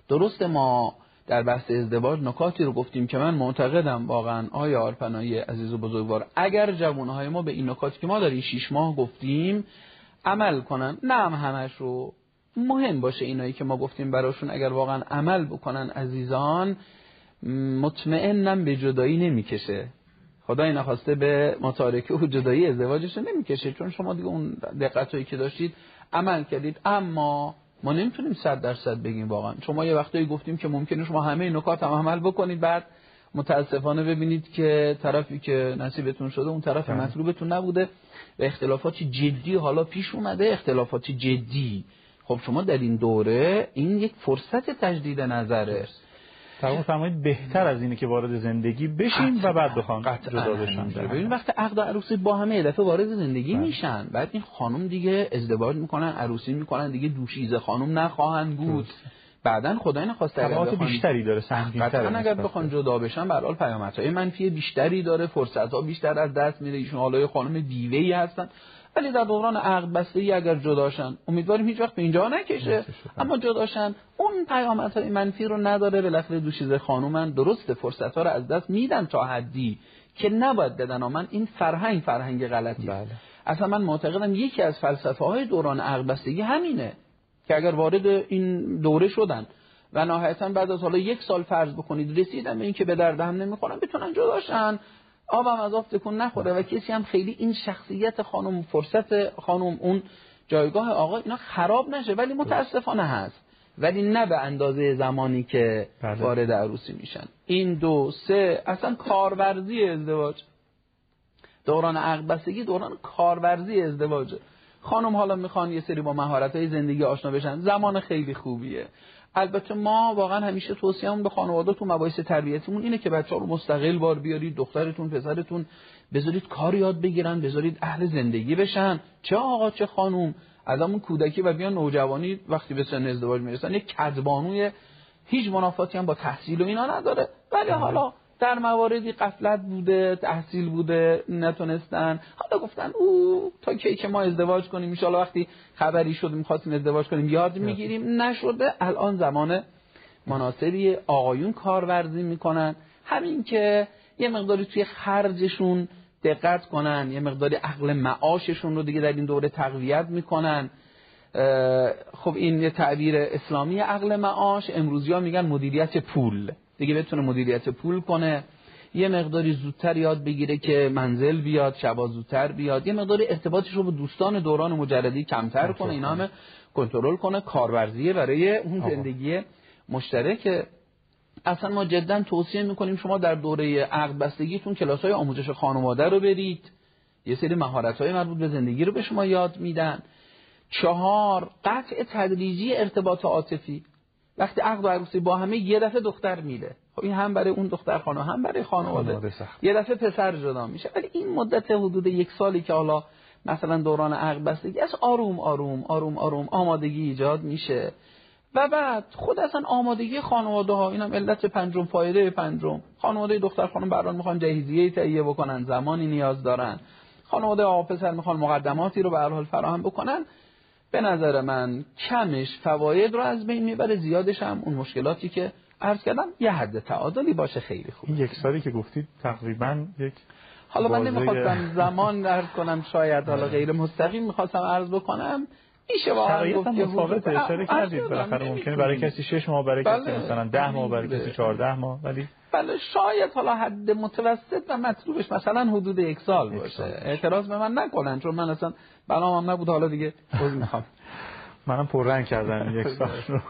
درست ما در بحث ازدواج نکاتی رو گفتیم که من معتقدم واقعا آیا آرپنایی عزیز و بزرگوار اگر جوانهای ما به این نکاتی که ما در این شیش ماه گفتیم عمل کنن. نه هم همش رو مهم باشه اینایی که ما گفتیم براشون اگر واقعا عمل بکنن عزیزان مطمئنم به جدایی نمی‌کشه. خدای نخواسته به متارکه و جدایی ازدواجش نمی‌کشه. چون شما دیگه اون دقتایی که داشتید عمل کردید. اما ما نمی‌تونیم صد درصد بگیم واقعا. شما یه وقتایی گفتیم که ممکنه شما همه نکات هم عمل بکنید. بعد متاسفانه ببینید که طرفی که نصیبتون شده اون طرف مطلوبتون نبوده. و اختلافاتی جدی حالا پیش اومده. اختلافاتی جدی. خب شما در این دوره این یک فرصت تجدید نظره. در فرمایید بهتر از اینه که وارد زندگی بشیم و بعد بخوام جدا بشن ببین وقتی عقد عروسی با همه دفعه وارد زندگی بله. میشن. بعد این خانم دیگه ازدواج می‌کنن عروسی می‌کنن دیگه دوشیزه خانم نخواهند بود. بعدا خدای نخواسته اگر بیشتری داره سنگین‌تر اگر بخوان جدا بشن به حال پیامدهای منفی بیشتری داره فرصت ها بیشتر از دست میره. ایشون حالا خانم دیوه‌ای هستن. ولی در دوران عقد بستگی اگر جداشن امیدواریم هیچ وقت به اینجا نکشه. اما جداشن اون پیامدهای منفی رو نداره بالاخره دوشیزه خانومن درست فرصت ها رو از دست میدن تا حدی که نباید بدن. من این فرهنگ فرهنگ غلطی. بله. اصلا من معتقدم یکی از فلسفه های دوران عقد بستگی همینه که اگر وارد این دوره شدن و نهایتا بعد از حالا یک سال فرض بکنید رسیدن به اینکه به درد هم نمی‌خورن بتونن جداشن آبم از آب تکون نخوره و کسی هم خیلی این شخصیت خانم فرصت خانم اون جایگاه آقا اینا خراب نشه ولی متاسفانه هست. ولی نه به اندازه زمانی که بله. وارد عروسی میشن. این دو سه اصلا کارورزی ازدواج. دوران عقد دوران کارورزی ازدواجه خانم حالا می‌خوان یه سری با مهارت های زندگی آشنا بشن. زمان خیلی خوبیه. البته ما واقعا همیشه توصیه‌مون به خانواده تو مباحث تربیتیمون اینه که بچه‌ها رو مستقل بار بیارید دخترتون پسرتون بذارید کار یاد بگیرن بذارید اهل زندگی بشن. چه آقا چه خانوم از همون کودکی و بیان نوجوانی وقتی به سن ازدواج می‌رسن. یک کدبانوی هیچ منافاتی هم با تحصیل و اینا نداره. ولی حالا در مواردی قفلت بوده تحصیل بوده نتونستن. حالا گفتن او تا کی که ما ازدواج کنیم ان وقتی خبری شد می‌خواستیم ازدواج کنیم یاد می‌گیریم. نشده. الان زمان مناسبی. آقایون کارورزی می‌کنن. همین که یه مقداری توی خرجشون دقت کنن. یه مقداری عقل معاششون رو دیگه در این دوره تقویت می‌کنن. خب این یه تعبیر اسلامی عقل معاش. امروزی ها میگن مدیریت پول. دیگه بتونه مدیریت پول کنه. یه مقداری زودتر یاد بگیره که منزل بیاد شبا زودتر بیاد. یه مقداری ارتباطش رو با دوستان دوران مجردی کمتر کنه. اینا همه کنترل کنه. کارورزیه برای اون زندگی مشترک اصلا ما جدا توصیه می‌کنیم شما در دوره عقد بستگیتون کلاس های آموزش خانواده رو برید. یه سری مهارت های مربوط به زندگی رو به شما یاد میدن. چهار قطع تدریجی ارتباط عاطفی. وقتی عقد و عروسی با همه یه دفعه دختر میده خب این هم برای اون دختر خانه هم برای خانواده. یه دفعه پسر جدا میشه. ولی این مدت حدود یک سالی که حالا مثلا دوران عقد بستگی از آروم آروم آروم آروم آمادگی ایجاد میشه. و بعد خود اصلا آمادگی خانواده ها اینم علت پنجم فایده پنجم. خانواده دختر خانم بران می‌خوان جهیزیه تهیه بکنن زمانی نیاز دارن. خانواده آقا پسر می‌خوان مقدماتی رو به هر حال فراهم بکنن. به نظر من کمش فواید رو از بین می‌بره زیادش هم اون مشکلاتی که عرض کردم یه حد تعادلی باشه خیلی خوب. این یک سالی که گفتید تقریبا یک حالا من نمی‌خواستم زمان عرض کنم شاید حالا غیر مستقیم می‌خواستم عرض بکنم. میشه واقعا گفت که متفاوته اشاره کردید بالاخره ممکنه برای کسی 6 ماه برای کسی بله. مثلا 10 ماه برای کسی 14 ماه ولی بله شاید حالا حد متوسط و مطلوبش مثلا حدود یک سال باشه. اعتراض به من نکنن چون من اصلا هم نبود حالا دیگه می‌خوام. منم پررنگ کردم یک سال رو.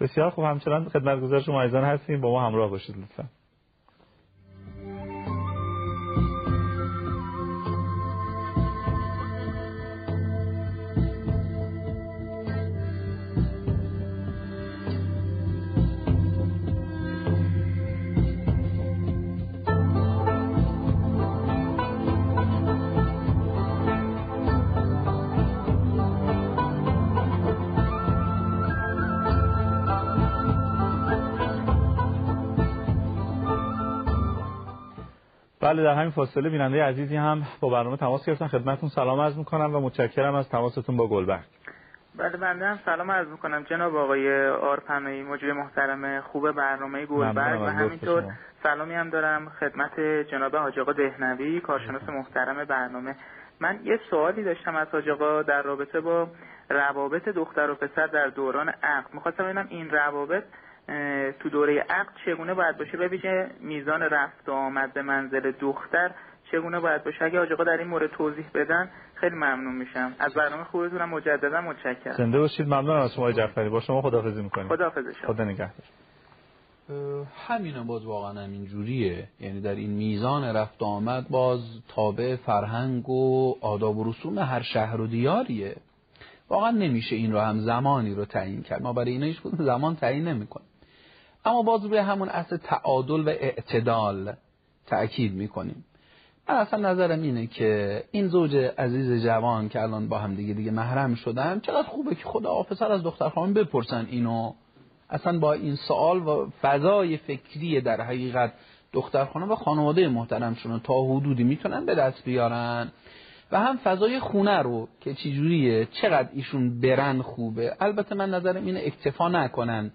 بسیار خوب. همچنان خدمتگزار شما ایزان هستیم. با ما همراه باشید لطفا. بله در همین فاصله بیننده عزیزی هم با برنامه تماس گرفتن. خدمتتون سلام عرض می‌کنم و متشکرم از تماستون با گلبرگ. بله بنده هم سلام عرض می‌کنم. جناب آقای آرپنایی مجری محترم خوب برنامه گلبرگ و همینطور سلامی هم دارم خدمت جناب حاج آقا دهنوی کارشناس محترم برنامه. من یه سوالی داشتم از حاج آقا در رابطه با روابط دختر و پسر در دوران عقد. می‌خواستم ببینم این روابط تو دوره عقد چگونه باید باشه؟ به ویژه میزان رفت و آمد به منزل دختر چگونه باید باشه؟ اگه آقا در این مورد توضیح بدن خیلی ممنون میشم. از برنامه خوبتونم مجددا متشکرم. زنده باشید. ممنون از شما جعفری. با شما خداحافظی می‌کنیم. خداحافظ خدا نگهدار. همین باز واقعا همین جوریه یعنی در این میزان رفت آمد باز تابع فرهنگ و آداب و رسوم هر شهر و دیاریه. واقعا نمیشه این رو هم زمانی رو تعیین کرد. ما برای اینا هیچ زمان تعیین نمی‌کنیم. اما باز روی همون اصل تعادل و اعتدال تأکید می‌کنیم. من اصلا نظرم اینه که این زوج عزیز جوان که الان با هم دیگه دیگه محرم شدن چقدر خوبه که خدا پسر از دختر خانم بپرسن اینو. اصلا با این سوال و فضای فکری در حقیقت دختر خانم و خانواده محترمشون تا حدودی می‌تونن به دست بیارن. و هم فضای خونه رو که چجوریه چقدر ایشون برن خوبه. البته من نظرم اینه اکتفا نکنن.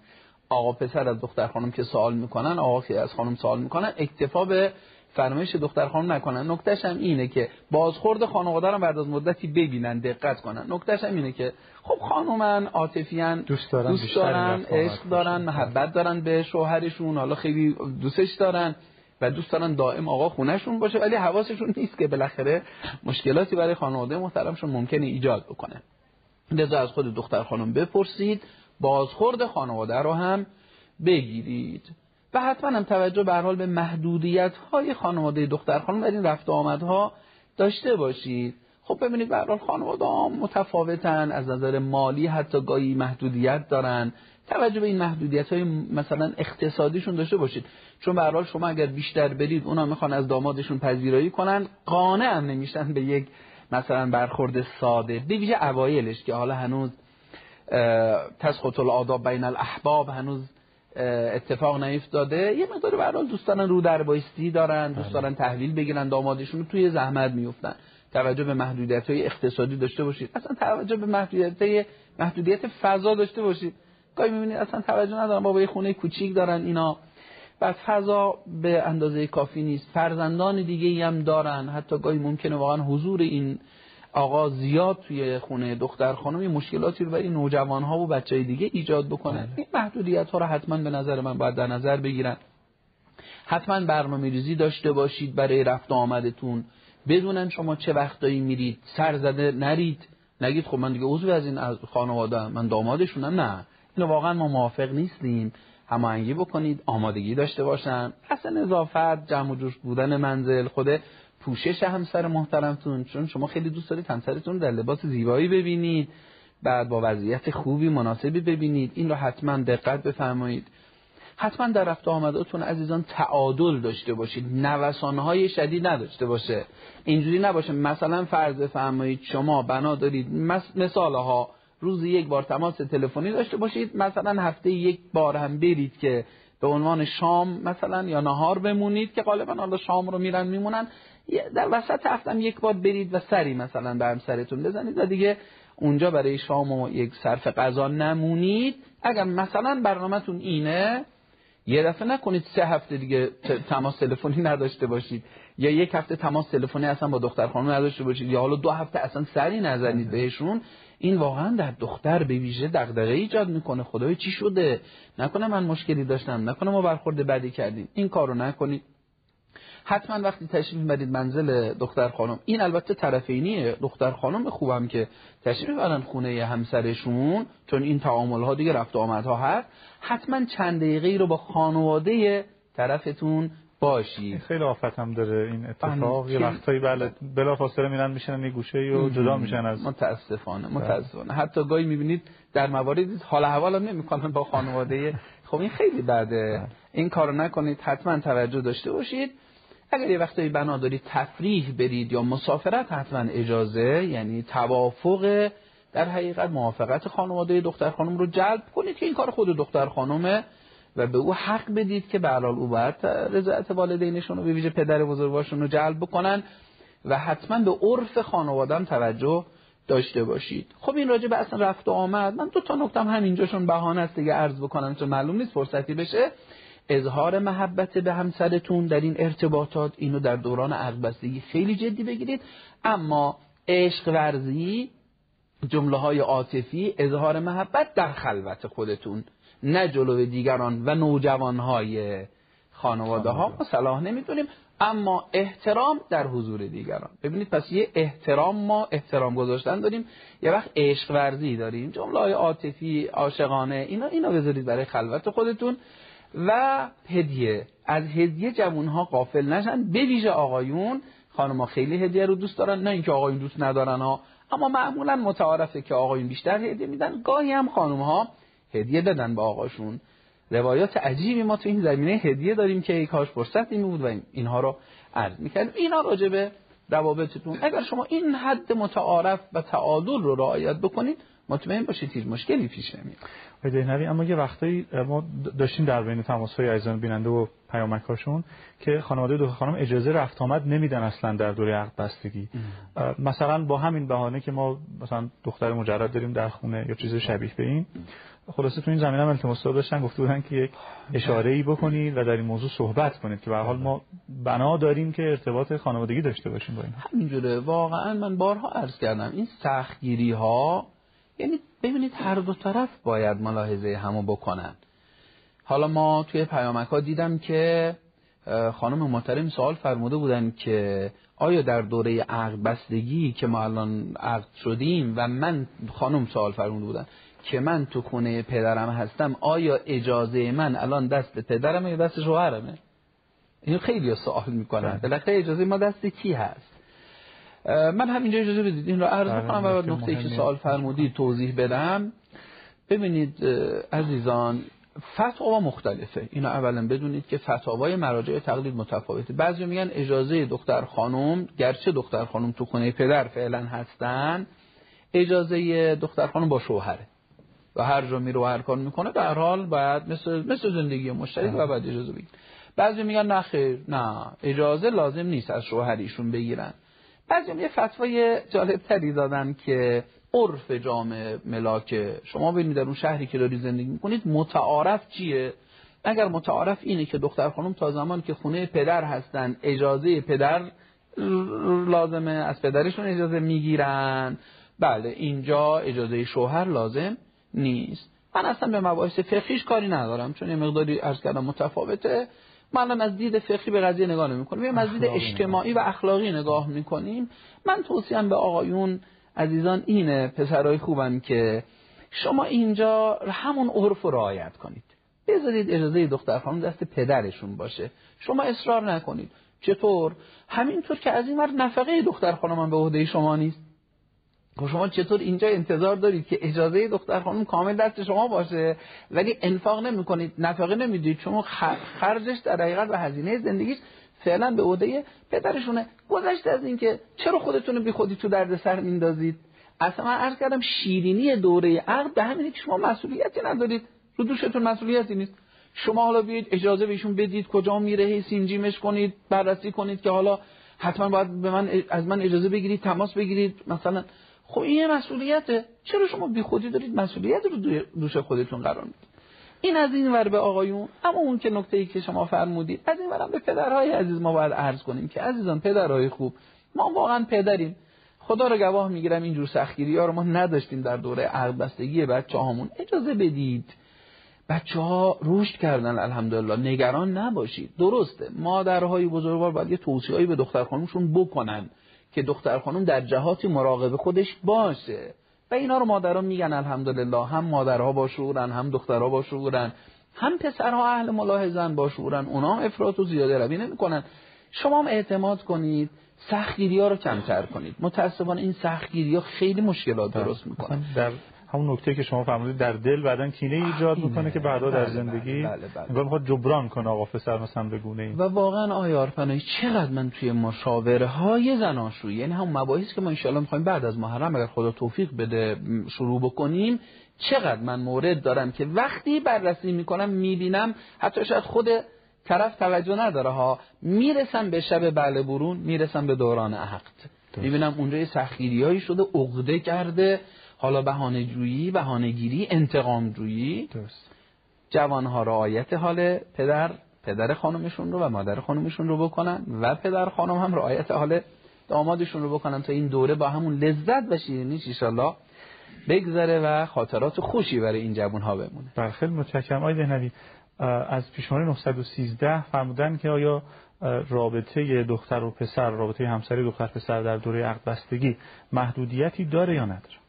آقا پسر از دختر خانم که سوال می‌کنن آقا که از خانم سوال می‌کنن اکتفا به فرمایش دختر خانم نکنن. نکتهش هم اینه که بازخورد خانواده رو بعد از مدتی ببینن دقت کنن. نکتهش هم اینه که خب خانومن عاطفیان دوست دارن دوست دارن عشق دارن محبت دارن به شوهرشون حالا خیلی دوستش دارن و دوست دارن دائم آقا خونهشون باشه ولی حواسشون نیست که بالاخره مشکلاتی برای خانواده محترمشون ممکنه ایجاد بکنه. لذا از خود دختر خانم بپرسید. بازخورد خانواده رو هم بگیرید. و حتما هم توجه به حال به محدودیت های خانواده دختر خانم در این رفت آمدها داشته باشید. خب ببینید به حال خانواده هم متفاوتن از نظر مالی حتی گاهی محدودیت دارن. توجه به این محدودیت های مثلا اقتصادیشون داشته باشید. چون به حال شما اگر بیشتر برید اونا می‌خوان از دامادشون پذیرایی کنن. قانع هم نمیشن به یک مثلا برخورد ساده. به ویژه اوایلش که حالا هنوز تسخط الاداب بین الاحباب هنوز اتفاق نیفتاده. یه مقدار به حال دوست دارن رو در بایستی دارن دوست دارن تحویل بگیرن دامادشون توی زحمت میفتن توجه به محدودیت های اقتصادی داشته باشید. اصلا توجه به محدودیت محدودیت فضا داشته باشید. گاهی می‌بینید اصلا توجه ندارن بابا یه خونه کوچیک دارن اینا. بعد فضا به اندازه کافی نیست. فرزندان دیگه هم دارن. حتی گاهی ممکنه واقعا حضور این آقا زیاد توی خونه دختر خانم مشکلاتی رو برای نوجوان ها و بچه های دیگه ایجاد بکنه بله. این محدودیت ها رو حتما به نظر من باید در نظر بگیرن. حتما برنامه ریزی داشته باشید برای رفت آمدتون. بدونن شما چه وقتایی میرید. سر زده نرید. نگید خب من دیگه عضو از این از خانواده من دامادشونم. نه. اینو واقعا ما موافق نیستیم. هماهنگی بکنید. آمادگی داشته باشن. اصلا نظافت جمع و جوش بودن منزل خود پوشش همسر محترمتون چون شما خیلی دوست دارید همسرتون در لباس زیبایی ببینید. بعد با وضعیت خوبی مناسبی ببینید. این رو حتما دقت بفرمایید. حتما در رفت آمداتون عزیزان تعادل داشته باشید. نوسانهای شدید نداشته باشه. اینجوری نباشه. مثلا فرض بفرمایید شما بنا دارید مثال ها روزی یک بار تماس تلفنی داشته باشید. مثلا هفته یک بار هم برید که به عنوان شام مثلا یا نهار بمونید که غالبا حالا شام رو میرن میمونن. در وسط هفتم یک بار برید و سری مثلا به همسرتون بزنید و دیگه اونجا برای شام و یک صرف غذا نمونید. اگر مثلا برنامهتون اینه یه دفعه نکنید سه هفته دیگه تماس تلفنی نداشته باشید. یا یک هفته تماس تلفنی اصلا با دختر خانم نداشته باشید. یا حالا دو هفته اصلا سری نزنید بهشون. این واقعا در دختر به ویژه دغدغه ایجاد می‌کنه. خدای چی شده؟ نکنه من مشکلی داشتم. نکنه ما برخورد بدی کردیم. این کارو نکنید. حتما وقتی تشریف برید منزل دختر خانم این البته طرفینیه دختر خانم خوبم که تشریف برن خونه همسرشون چون این تعامل ها دیگه رفت آمدها هست. حتما چند دقیقه رو با خانواده طرفتون باشی خیلی آفت هم داره این اتفاق. یه وقتایی بله بلا فاصله میرن میشنن یه گوشه و جدا میشن از متاسفانه بله. متاسفانه. حتی گاهی می‌بینید در مواردی حال احوال هم نمی‌کنن با خانواده. خب این خیلی بده. بله. این کارو نکنید حتما توجه داشته باشید. اگر یه وقتایی بنا دارید تفریح برید یا مسافرت حتما اجازه یعنی توافق در حقیقت موافقت خانواده دختر خانم رو جلب کنید که این کار خود دختر خانمه و به او حق بدید که به او باید رضایت والدینشون رو به ویژه پدر بزرگوارشون رو جلب بکنن و حتما به عرف خانوادم توجه داشته باشید. خب این راجع به اصلا رفت و آمد. من دو تا نکتم همینجاشون بهانه است. دیگه عرض بکنم چون معلوم نیست فرصتی بشه. اظهار محبت به همسرتون در این ارتباطات اینو در دوران عقبستگی خیلی جدی بگیرید. اما عشق ورزی جمله های عاطفی اظهار محبت در خلوت خودتون نه جلو دیگران و نوجوان های خانواده ها ما صلاح نمی‌دونیم اما احترام در حضور دیگران. ببینید پس یه احترام ما احترام گذاشتن داریم. یه وقت عشق ورزی داریم. جمله های عاطفی عاشقانه اینا اینا بذارید برای خلوت خودتون. و هدیه. از هدیه جوون ها قافل نشن. به ویژه آقایون. خانم خیلی هدیه رو دوست دارن. نه اینکه آقایون دوست ندارن ها. اما معمولا متعارفه که آقایون بیشتر هدیه میدن. گاهی هم خانم ها هدیه بدن به آقاشون. روایات عجیبی ما تو این زمینه هدیه داریم که کاش فرصت این بود و اینها رو عرض می‌کردیم. اینا راجبه روابطتون. اگر شما این حد متعارف و تعادل رو رعایت بکنید مطمئن باشید هیچ مشکلی پیش نمیاد. دهنوی اما یه وقتایی ما داشتیم در بین تماس های عزیزان بیننده و پیامکاشون که خانواده دو خانم اجازه رفت آمد نمیدن اصلا در دوره عقد بستگی. مثلا با همین بهانه که ما مثلا دختر مجرد داریم در خونه یا چیز شبیه به این خلاصه تو این زمینه هم التماس داشتن گفته بودن که یک اشاره ای بکنید و در این موضوع صحبت کنید که به حال ما بنا داریم که ارتباط خانوادگی داشته باشیم با این. همینجوره. واقعا من بارها عرض کردم این سختگیری ها یعنی ببینید هر دو طرف باید ملاحظه همو بکنن. حالا ما توی پیامک ها دیدم که خانم محترم سوال فرموده بودن که آیا در دوره عقد بستگی که ما الان عقد شدیم و من خانم سوال فرموده بودن که من تو خونه پدرم هستم آیا اجازه من الان دست پدرمه یا دست شوهرمه؟ این خیلی سوال می‌کنن. بله. بالاخره اجازه ما دست کی هست؟ من همینجا اجازه بدید این رو عرض بله، بکنم و بعد نقطه که سوال فرمودید توضیح بدم. ببینید عزیزان فتوا مختلفه. اینو اولا بدونید که فتاوای مراجع تقلید متفاوته. بعضی میگن اجازه دختر خانم گرچه دختر خانم تو خونه پدر فعلا هستن اجازه دختر خانم با شوهره. و هر جا میره و هر کار می‌کنه در حال باید مثل مثل زندگی مشترک و بعد اجازه بگیر بعضی میگن نه خیر نه اجازه لازم نیست از شوهریشون بگیرن. بعضی یه فتوای جالب تری دادن که عرف جامعه ملاک شما ببینید در اون شهری که داری زندگی می‌کنید متعارف چیه؟ اگر متعارف اینه که دختر خانم تا زمان که خونه پدر هستن اجازه پدر لازمه از پدرشون اجازه می‌گیرن. بله اینجا اجازه شوهر لازم نیست. من اصلا به مباحث فقهیش کاری ندارم چون یه مقداری ارز کردم متفاوته. ما از دید فقهی به قضیه نگاه نمی کنیم از دید اجتماعی و اخلاقی نگاه می‌کنیم. من توصیم به آقایون عزیزان اینه پسرای خوبم که شما اینجا همون عرف رو رعایت کنید. بذارید اجازه دختر خانم دست پدرشون باشه. شما اصرار نکنید. چطور؟ همینطور که از این ور نفقه دختر خانم به عهده شما نیست. شما چطور اینجا انتظار دارید که اجازه دختر خانم کامل دست شما باشه؟ ولی انفاق نمی کنید نفقه نمی‌دید. شما خرجش در حقیقت و هزینه زندگیش فعلا به عهده پدرشونه. گذشته از اینکه چرا خودتون بی خودی تو درد سر میندازید اصلا من عرض کردم شیرینی دوره عقد به همینه که شما مسئولیتی ندارید. رو دوشتون مسئولیتی نیست. شما حالا بیاید اجازه بهشون بدید کجا میره هی سینجیمش کنید بررسی کنید که حالا حتما باید به من از من اجازه بگیرید تماس بگیرید. مثلا خب این یه مسئولیته. چرا شما بی خودی دارید مسئولیت رو دوش خودتون قرار می‌دید؟ این از این ور به آقایون. اما اون که نکته ای که شما فرمودید از این ورم به پدرهای عزیز ما باید عرض کنیم که عزیزان پدرهای خوب ما واقعا پدریم. خدا رو گواه می‌گیرم اینجور سختگیری ها رو ما نداشتیم در دوره عقد بستگی بچه هامون اجازه بدید بچه ها رشد کردن الحمدلله. نگران نباشید. درسته. مادرهای بزرگوار باید یه توصیه‌ای به دختر خانومشون بکنن. که دختر خانم در جهاتی مراقب خودش باشه. و اینا رو مادران میگن الحمدلله. هم مادرها با شعورن هم دخترها با شعورن هم پسرها اهل ملاحظن با شعورن. اونا هم افراط و زیاده روی نمی‌کنن. شما هم اعتماد کنید سختگیری ها رو کمتر کنید. متاسفانه این سختگیری ها خیلی مشکلات درست می‌کنن. در همون نکته که شما فرمودید در دل بعدن کینه ایجاد می‌کنه که بعدا در بله، زندگی بله بله می‌خواد جبران کنه آقا پسر مثلا به گونه ای. و واقعا آیار پناهی چقدر من توی مشاوره های زناشویی یعنی هم مباحث که ما ان می‌خوایم بعد از محرم اگر خدا توفیق بده شروع بکنیم چقدر من مورد دارم که وقتی بررسی می‌کنم می‌بینم حتی شاید خود طرف توجه نداره ها. می‌رسم به شب بله برون می‌رسم به دوران عقد. می‌بینم اونجا یه سخیریایی شده عقده کرده حالا بهانه جویی بهانه گیری انتقام جویی. درست. جوانها رعایت حال پدر پدر خانمشون رو و مادر خانمشون رو بکنن و پدر خانم هم رعایت حال دامادشون رو بکنن تا این دوره با همون لذت و شیرینیش ایشالله بگذره و خاطرات خوشی برای این جوان ها بمونه. بله خیلی متشکرم. آقای دهنوی از پیشمانی 913 فرمودن که آیا رابطه دختر و پسر رابطه همسری دختر پسر در دوره عقد بستگی محدودیتی داره یا نداره؟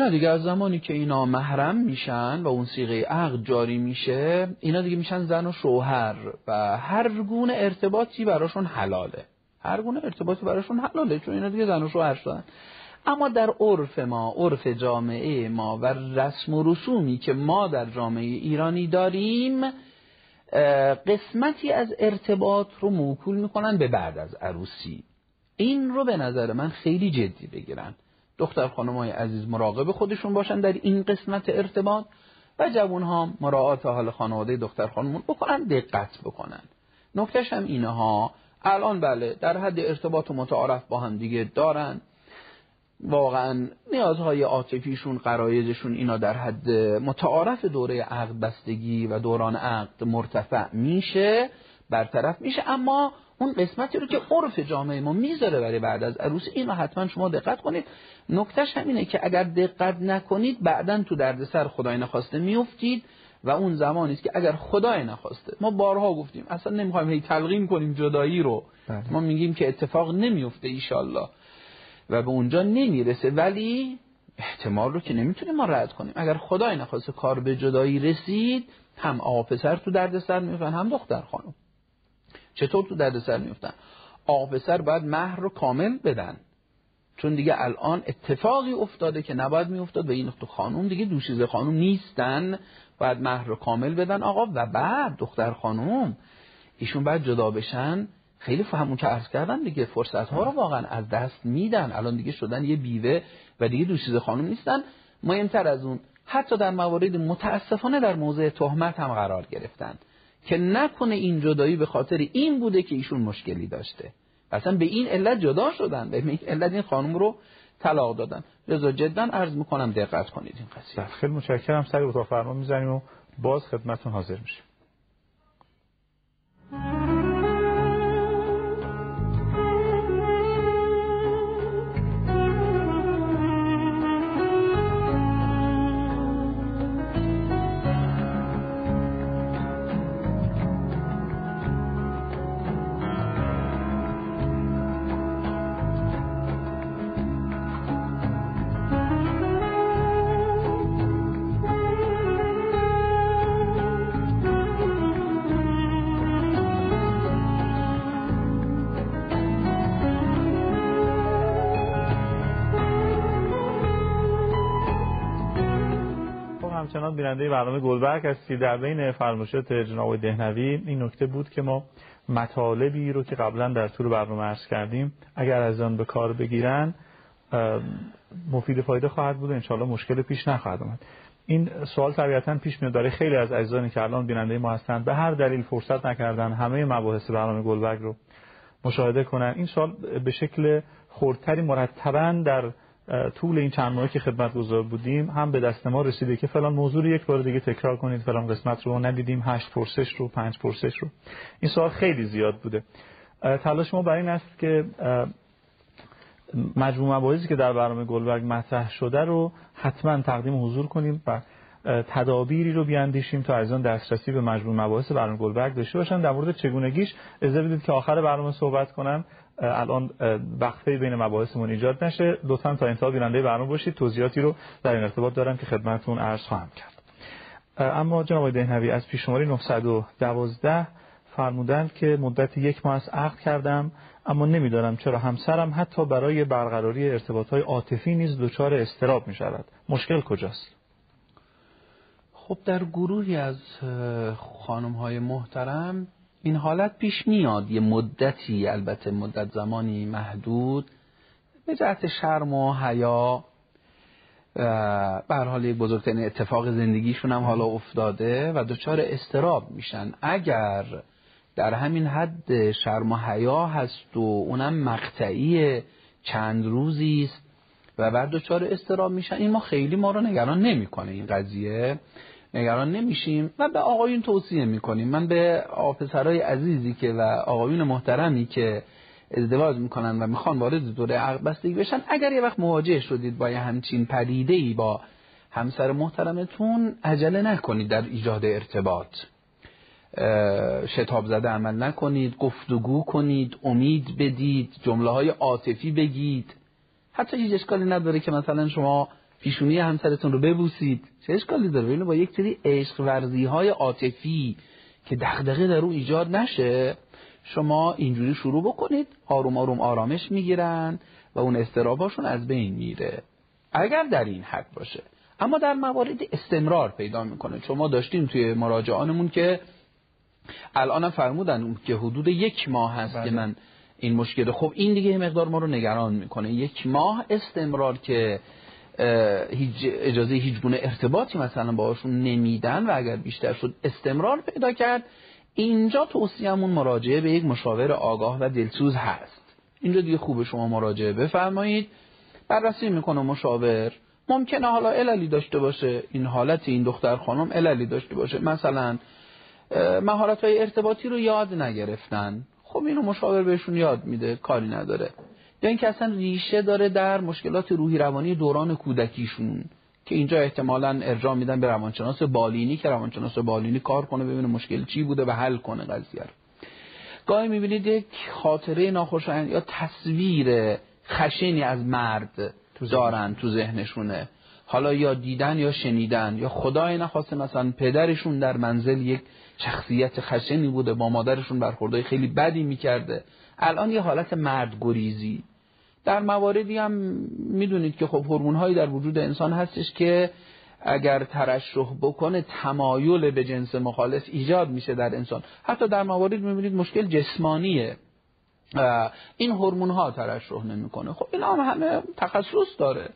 نه دیگه از زمانی که اینا محرم میشن و اون سیغه عقد جاری میشه اینا دیگه میشن زن و شوهر و هر گونه ارتباطی براشون حلاله. هر گونه ارتباطی براشون حلاله چون اینا دیگه زن و شوهر شدن. اما در عرف ما عرف جامعه ما و رسم و رسومی که ما در جامعه ایرانی داریم قسمتی از ارتباط رو موکول می‌کنن به بعد از عروسی. این رو به نظر من خیلی جدی بگیرن. دختر خانم های عزیز مراقب خودشون باشن در این قسمت ارتباط و جوون ها مراعات حال خانواده دختر خانمون بکنن دقت بکنن. نکتش هم اینها. الان بله در حد ارتباط و متعارف با هم دیگه دارن. واقعا نیازهای عاطفیشون قرایزشون اینا در حد متعارف دوره عقد بستگی و دوران عقد مرتفع میشه برطرف میشه. اما اون قسمتی رو که عرف جامعه ما می‌ذاره برای بعد از عروس اینو حتما شما دقت کنید. نکتهش همینه که اگر دقت نکنید بعدا تو دردسر خدای نخواسته میفتید و اون زمانی است که اگر خدای نخواسته. ما بارها گفتیم اصلا نمی‌خوایم هی تلقین کنیم جدایی رو. بله. ما میگیم که اتفاق نمیفته ایشالله و به اونجا نمی‌رسه. ولی احتمال رو که نمی‌تونیم ما رد کنیم. اگر خدای نخواسته کار به جدایی رسید هم آقا پسر تو دردسر میفتن هم دختر خانم. چطور تو دردسر میفتن آقا پسر باید مهر رو کامل بدن. چون دیگه الان اتفاقی افتاده که نباید میافتاد و این تو خانم دیگه دوشیزه خانم نیستن. باید مهر رو کامل بدن. آقا و بعد دختر خانم ایشون باید جدا بشن. خیلی فهمون که عرض کردم دیگه فرصت ها رو واقعا از دست میدن. الان دیگه شدن یه بیوه و دیگه دوشیزه خانم نیستن. مهمتر از اون حتی در موارد متاسفانه در موضع تهمت هم قرار گرفتن. که نکنه این جدایی به خاطر این بوده که ایشون مشکلی داشته. اصلا به این علت جدا شدن. به این علت این خانم رو طلاق دادن. لذا جدا عرض می‌کنم دقت کنید این قضیه. بله، خیلی متشکرم. سر اتاق فرمان می‌زنیم و باز خدمتتون حاضر میشیم. برنامه گلبرگ هستید در بین فرمایشات جناب دهنوی این نکته بود که ما مطالبی رو که قبلا در طول برنامه عرض کردیم اگر از آن به کار بگیرن مفید فایده خواهد بود و انشاءالله مشکل پیش نخواهد آمد. این سوال طبیعتا پیش میاد. داره خیلی از عزیزانی که الان بیننده ما هستند به هر دلیل فرصت نکردن همه مباحث برنامه گلبرگ رو مشاهده کنن. این سوال به شکل خردتری مرتبا در طول این چند ماهی که خدمت گذار بودیم هم به دست ما رسیده که فلان موضوع رو یک بار دیگه تکرار کنید فلان قسمت رو ندیدیم هشت پرسش رو پنج پرسش رو. این سوال خیلی زیاد بوده. تلاش ما برای این است که مجموع مباحثی که در برنامه گلبرگ مطرح شده رو حتما تقدیم حضور کنیم و تدابیری رو بیاندیشیم تا از آن دسترسی به مجموع مباحث برنامه گلبرگ داشته باشن. در مورد چگونگیش اجازه بدید که آخر برنامه صحبت کنم. الان وقفه بین مباحثمون ایجاد نشه. لطفا تا انتها بیننده برنامه باشید. توضیحاتی رو در این ارتباط دارم که خدمتتون عرض خواهم کرد. اما جناب دهنوی از پیشماری 912 فرمودند که مدت یک ماه از عقد کردم اما نمی‌دانم چرا همسرم حتی برای برقراری ارتباط های عاطفی نیز دچار استراب می شود مشکل کجاست؟ خب در گروهی از خانم های محترم این حالت پیش میاد. یه مدتی البته مدت زمانی محدود به جهت شرم و حیا. به حال یک بزرگترین اتفاق زندگیشون هم حالا افتاده و دچار استراب میشن. اگر در همین حد شرم و حیا هست و اونم مقطعی چند روزی است و بعد دچار استراب میشن این ما خیلی ما رو نگران نمی‌کنه این قضیه. نگران نمیشیم و به آقایون توصیه می‌کنیم. من به آفسرهای عزیزی که و آقایون محترمی که ازدواج می‌کنن و می‌خوان وارد دوره عقد بستگی بشن اگر یه وقت مواجه شدید با یه همچین پدیده ای با همسر محترمتون عجله نکنید در ایجاد ارتباط. شتاب زده عمل نکنید گفتگو کنید امید بدید جمله های عاطفی بگید. حتی هیچ اشکالی نداره که مثلا شما پیشونی همسرتون رو ببوسید. چه اشکالی داره؟ اینو با یک سری عشق ورزی های عاطفی که دغدغه در او ایجاد نشه شما اینجوری شروع بکنید آروم آروم آرامش می‌گیرن و اون استراباشون از بین میره. اگر در این حد باشه. اما در موارد استمرار پیدا می‌کنه. چون ما داشتیم توی مراجعانمون که الانم فرمودن که حدود یک ماه هست که بله. من این مشکل خب این دیگه مقدار ما رو نگران می‌کنه. یک ماه استمرار که هیچ اجازه هیچ گونه ارتباطی مثلا باهاشون نمیدن و اگر بیشتر شد استمرار پیدا کرد. اینجا توصیه‌مون مراجعه به یک مشاور آگاه و دلسوز هست. اینجا دیگه خوب شما مراجعه بفرمایید. بررسی می‌کنه مشاور ممکنه حالا عللی داشته باشه. این حالت این دختر خانم عللی داشته باشه. مثلا مهارت های ارتباطی رو یاد نگرفتن. خب اینو مشاور بهشون یاد میده کاری نداره. یا اینکه اصلا ریشه داره در مشکلات روحی روانی دوران کودکیشون که اینجا احتمالا ارجاع میدن به روانشناس بالینی که روانشناس بالینی کار کنه ببینه مشکل چی بوده و حل کنه قضیه رو. گاهی می‌بینید یک خاطره ناخوشایند یا تصویر خشنی از مرد دارن تو ذهنشونه. حالا یا دیدن یا شنیدن یا خدای نخواسته مثلا پدرشون در منزل یک شخصیت خشنی بوده با مادرشون برخورده خیلی بدی می‌کرده. الان یه حالت مرد گریزی در مواردی هم می‌دونید که خب هورمون هایی در وجود انسان هستش که اگر ترشح بکنه تمایل به جنس مخالف ایجاد میشه در انسان. حتی در موارد می‌بینید مشکل جسمانیه. این هورمون ها ترشح نمی‌کنه. خب این هم همه تخصص داره.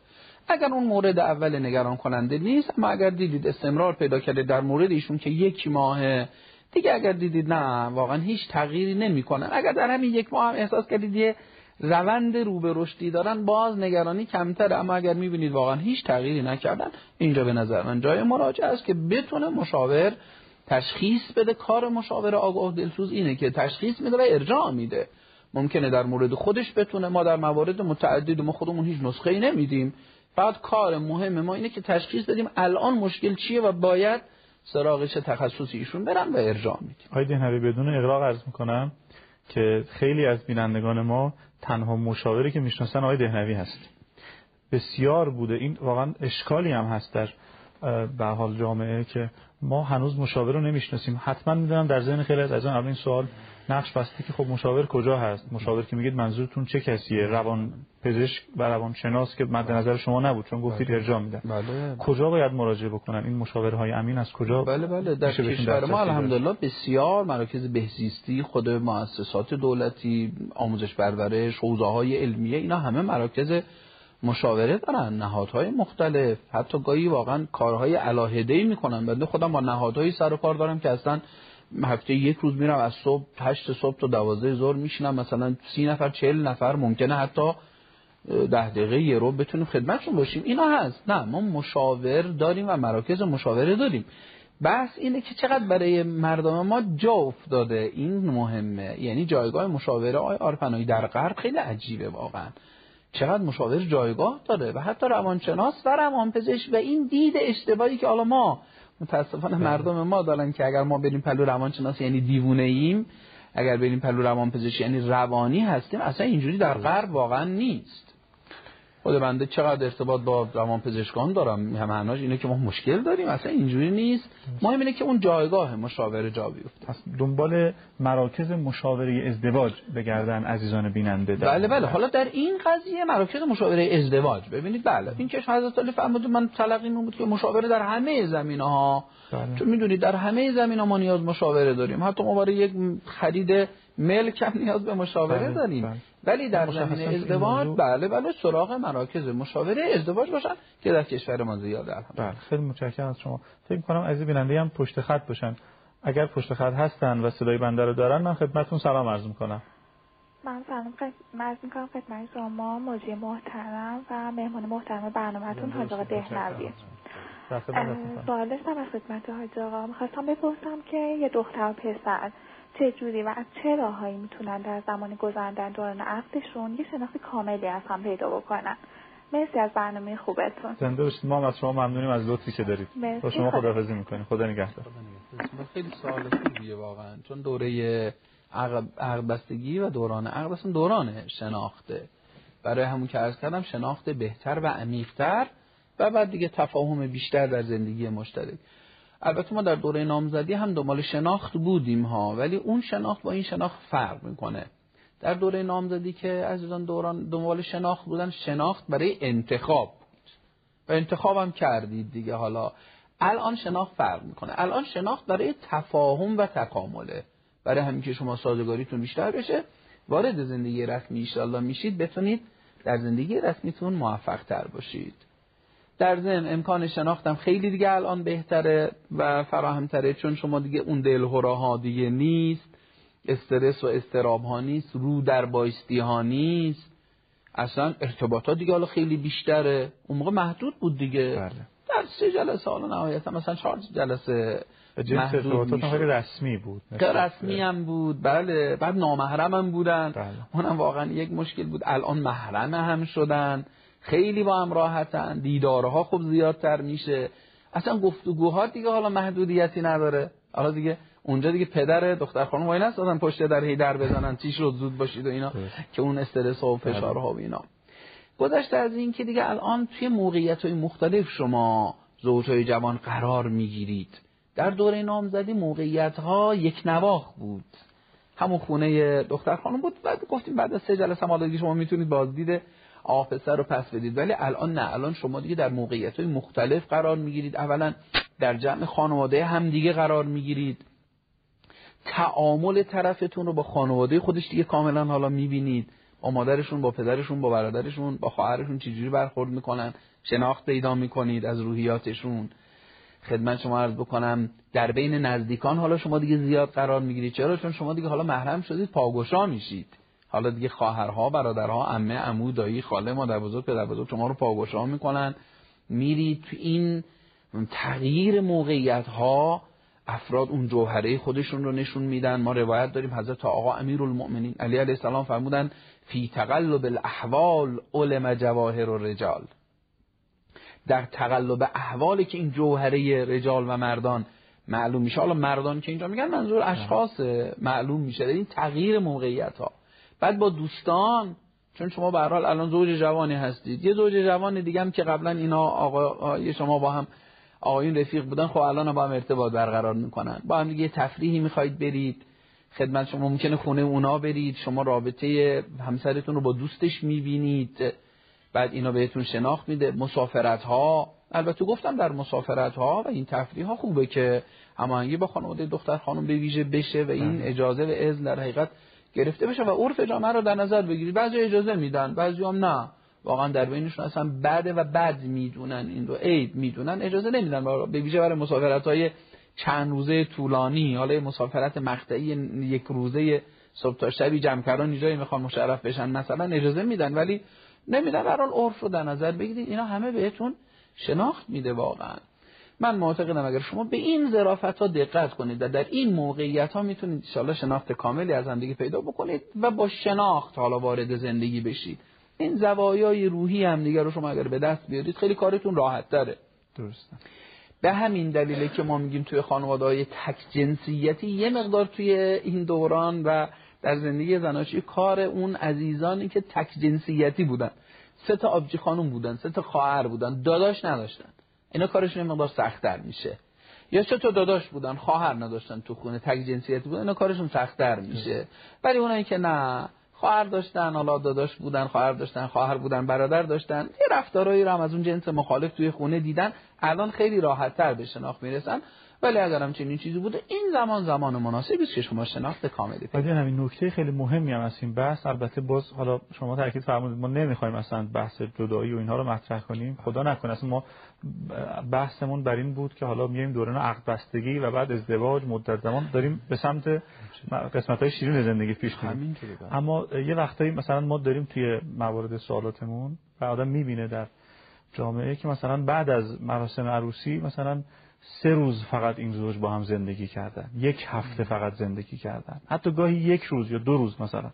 اگر اون مورد اول نگران کننده نیست اما اگر دیدید استمرار پیدا کرده در مورد ایشون که یک ماه دیگه اگر دیدید نه واقعا هیچ تغییری نمی‌کنن اگر در همین یک ماه هم احساس کردید یه روند رو به رشدی دارن باز نگرانی کمتره اما اگر می‌بینید واقعا هیچ تغییری نکردن اینجا به نظر من جای مراجعه است که بتونه مشاور تشخیص بده. کار مشاور آگاه دلسوز اینه که تشخیص میده و ارجاع میده. ممکنه در مورد خودش بتونه ما در موارد متعدد ما خودمون هیچ نسخه ای نمیدیم. بعد کار مهم ما اینه که تشخیص بدیم الان مشکل چیه و باید سراغ چه تخصصی ایشون برن و ارجاع میدیم آقای بدون اغراق عرض می‌کنم که خیلی از بینندگان ما تنها مشاوری که می‌شناسن آقای دهنوی هست. بسیار بوده. این واقعا اشکالی هم هست در به حال جامعه که ما هنوز مشاور رو نمی‌شناسیم. حتما می‌دونم در ذهن خیلی از از این سوال نقش بسته که خب مشاور کجا هست؟ مشاور که میگید منظورتون چه کسیه؟ روان پزشک و روان شناس که مد نظر شما نبود چون گفتید بله. ارجاع میدن. بله. کجا باید مراجعه بکنن؟ این مشاورهای امین از کجا بله بله. در کشور ما الحمدلله بسیار مراکز بهزیستی خود مؤسسات دولتی آموزش پرورش حوزه های علمیه اینا همه مراکز مشاوره دارن نهادهای مختلف. حتی گاهی واقعا کارهای علاهده می‌کنن. بنده خودم با نهادهای سر و کار دارم که اصلا هفته یک روز میرم از صبح هشت صبح تا دوازده ظهر میشینم. مثلا سی نفر چهل نفر ممکنه حتی ده دقیقه یه رو بتونیم خدمتشون باشیم. اینا هست. نه ما مشاور داریم و مراکز مشاوره داریم. بحث اینه که چقدر برای مردم ما جا افتاده. این مهمه. یعنی جایگاه مشاوره آی آرپنایی در غرب خیلی عجیبه واقعا. چقدر مشاور جایگاه داره و حتی روانشناس و روانپزشک و این دید اشتباهی که حالا ما متاسفانه بله. مردم ما دارن که اگر ما بریم پیش روانشناس یعنی دیوونه ایم اگر بریم پیش روانپزشکی یعنی روانی هستیم اصلا اینجوری در بله. غرب واقعا نیست. خود بنده چقدر ارتباط با روان پزشکان دارم معناش اینه که ما مشکل داریم اصلا اینجوری نیست. مهم اینه که اون جایگاه مشاوره جا بیفته. دنبال مراکز مشاوره ازدواج بگردن عزیزان بیننده بله بله. حالا در این قضیه مراکز مشاوره ازدواج. ببینید بله. این که حضرت علی فرمود من تلقی بود که مشاوره در همه زمینه ها بله. چون می‌دونید در همه زمین ها ما نیاز مشاوره داریم. حتی ما برای یک خرید ملک هم نیاز به مشاوره بله. داریم. بله. ولی در زمینه ازدواج بله بله. سراغ مراکز مشاوره ازدواج باشن که در کشور ما زیاده بله خیلی متشکرم از شما. فکر کنم عزیز بیننده هم پشت خط باشن. اگر پشت خط هستن و صدای بنده رو دارن من خدمتتون سلام عرض می‌کنم. من سلام عرض می‌کنم خدمت شما موجی محترم و مهمان محترم برنامهتون حاج آقا دهنوی سوال داشتم از خدمت حاج آقا. می‌خواستم بپرسم که یه دختر و پسر چه جوری و از چه راههایی می‌تونن در زمان گذراندن دوران عقدشون یه شناخت کاملی از هم پیدا بکنن؟ مرسی از برنامه خوبتون. زنده باشید. ما از شما ممنونیم از لطفی که دارید. با شما خداحافظی می‌کنیم. خدا نگهدار. خیلی سوال خوبیه واقعا. چون دوره عقد بستگی و دوران عقد اصلا دوران شناخته. برای همون که عرض کردم شناخت بهتر و عمیقتر و بعد دیگه تفاهم بیشتر در زندگی مشترک. البته ما در دوره نامزدی هم دنبال شناخت بودیم ها ولی اون شناخت با این شناخت فرق می‌کنه. در دوره نامزدی که عزیزان دوران دنبال شناخت بودن شناخت برای انتخاب. بود و انتخاب هم کردید دیگه حالا. الان شناخت فرق می‌کنه. الان شناخت برای تفاهم و تکامله. برای همین که شما سازگاریتون بیشتر بشه وارد زندگی رسمی الله میشید بتونید در زندگی رسمیتون موفق تر باشید. در ضمن امکان شناختم خیلی دیگه الان بهتره و فراهمتره چون شما دیگه اون دلهوراها دیگه نیست. استرس و استراب ها نیست رو در بایستی ها نیست. اصلا ارتباطات دیگه حالا خیلی بیشتره. اون موقع محدود بود دیگه. بله. در سه جلسه حالا نهایتا مثلا چهار جلسه محدود خیلی رسمی بود. رسمی هم بود. بله. بعد نامحرم هم بودن. بله. اونم واقعا یک مشکل بود. الان محرم هم شدن. خیلی با هم راحتن. دیدارها خوب زیادتر میشه. اصلا گفتگوها دیگه حالا محدودیتی نداره. حالا دیگه اونجا دیگه پدر دختر خانم وای نستادن پشت در هی در بزنن چی شد؟ زود باشید و اینا. که اون استرس و فشارها و اینا. گذشته از این که دیگه الان توی موقعیت های مختلف شما زوجهای جوان قرار می‌گیرید. در دوره نامزدی موقعیت ها یک نواخ بود. همون خونه دختر خانم بود. بعد گفتیم بعد از سه جلسه حالا شما می‌تونید بازدید آقا پسر رو پس بدید. ولی الان نه. الان شما دیگه در موقعیت های مختلف قرار می‌گیرید. اولا در جمع خانواده هم دیگه قرار می‌گیرید. تعامل طرفتون رو با خانواده خودش دیگه کاملا حالا می‌بینید. با مادرشون با پدرشون با برادرشون با خواهرشون چجوری برخورد می‌کنن. شناخت پیدا می‌کنید از روحیاتشون. خدمت شما عرض بکنم در بین نزدیکان حالا شما دیگه زیاد قرار می‌گیرید. چرا؟ چون شما دیگه حالا محرم شدید پاگوشا میشید. حالا دیگه خواهرها برادرها عمه عمو دایی خاله مادر بزرگ پدر بزرگ شما رو پاگوشا می‌کنن. میرید تو این تغییر موقعیت ها افراد اون جوهره خودشون رو نشون میدن. ما روایت داریم حضرت آقا امیرالمؤمنین علی علیه السلام فرمودن فی تقلب الاحوال علم جواهر و رجال در تقلب احوالی که این جوهره رجال و مردان معلوم میشه حالا مردان که اینجا میگن منظور اشخاص معلوم میشه. این تغییر موقعیت ها بعد با دوستان چون شما به حال الان زوج جوانی هستید. یه زوج جوان دیگه هم که قبلا اینا آقا شما با هم آقایون رفیق بودن خب الان با هم ارتباط برقرار می‌کنن. با هم دیگه تفریحی می‌خواید برید. خدمت شما ممکنه خونه اونا برید. شما رابطه همسرتون رو با دوستش می‌بینید. بعد اینا بهتون شناخت میده. مسافرت ها البته گفتم در مسافرت ها و این تفریح ها خوبه که هماهنگی با خانواده دختر خانم به ویژه بشه و این بله. اجازه و اذن در حقیقت گرفته بشه و عرف جامعه رو در نظر بگیرید. بعضی اجازه میدن بعضی هم نه. واقعا در بینشون اصلا بد و بد می‌دونن این رو عید می‌دونن اجازه نمیدن. به ویژه برای مسافرت های چند روزه طولانی حالا مسافرت مقطعی یک روزه صبح تا شبی جمع جایی می‌خوان مشرف بشن مثلا اجازه میدن. ولی نمیدن در عرف رو در نظر بگیرید. اینا همه بهتون شناخت میده واقعا. من معتقدم اگر شما به این ظرافت ها دقت کنید و در این موقعیت ها می‌تونید ان شناخت کاملی از همدیگه پیدا بکنید و با شناخت حالا وارد زندگی بشید. این زوایای روحی هم دیگه رو شما اگر به دست بیارید خیلی کارتون راحت تره. درسته. به همین دلیله که ما میگیم توی خانواده های تک جنسیتی یه مقدار توی این دوران و در زندگی زناشویی کار اون عزیزانی که تک جنسیتی بودن. سه تا آبجی خانم بودن سه تا خواهر بودن داداش نداشتن. اینا کارشون مقدار سختتر میشه. یا چه تا داداش بودن خواهر نداشتن تو خونه تک جنسیتی بودن اینا کارشون سختتر میشه. ولی اونایی که نه خواهر داشتن حالا داداش بودن خواهر داشتن خواهر بودن برادر داشتن. یه رفتارهایی رو هم از اون جنس مخالف توی خونه دیدن. الان خیلی راحت تر به شناخت می‌رسن. ولی اگر هم چنین چیزی بوده این زمان زمان مناسبی است که شما شناخت کاملی پیدا همین نکته خیلی مهمی هم از این بحث. البته باز حالا شما تاکید فرمودید ما نمی‌خوایم مثلا بحث جدایی و اینها رو مطرح کنیم. خدا نکنه. اصلا ما بحثمون بر این بود که حالا میایم دوران عقد بستگی و بعد ازدواج مدت زمان داریم به سمت قسمت های شیرین زندگی پیش کنیم اما یه وقتایی مثلا ما داریم توی موارد سوالاتمون و آدم می‌بینه در جامعه که مثلا بعد از مراسم عروسی مثلا سه روز فقط این زوج با هم زندگی کردن. یک هفته فقط زندگی کردن. حتی گاهی یک روز یا دو روز مثلا.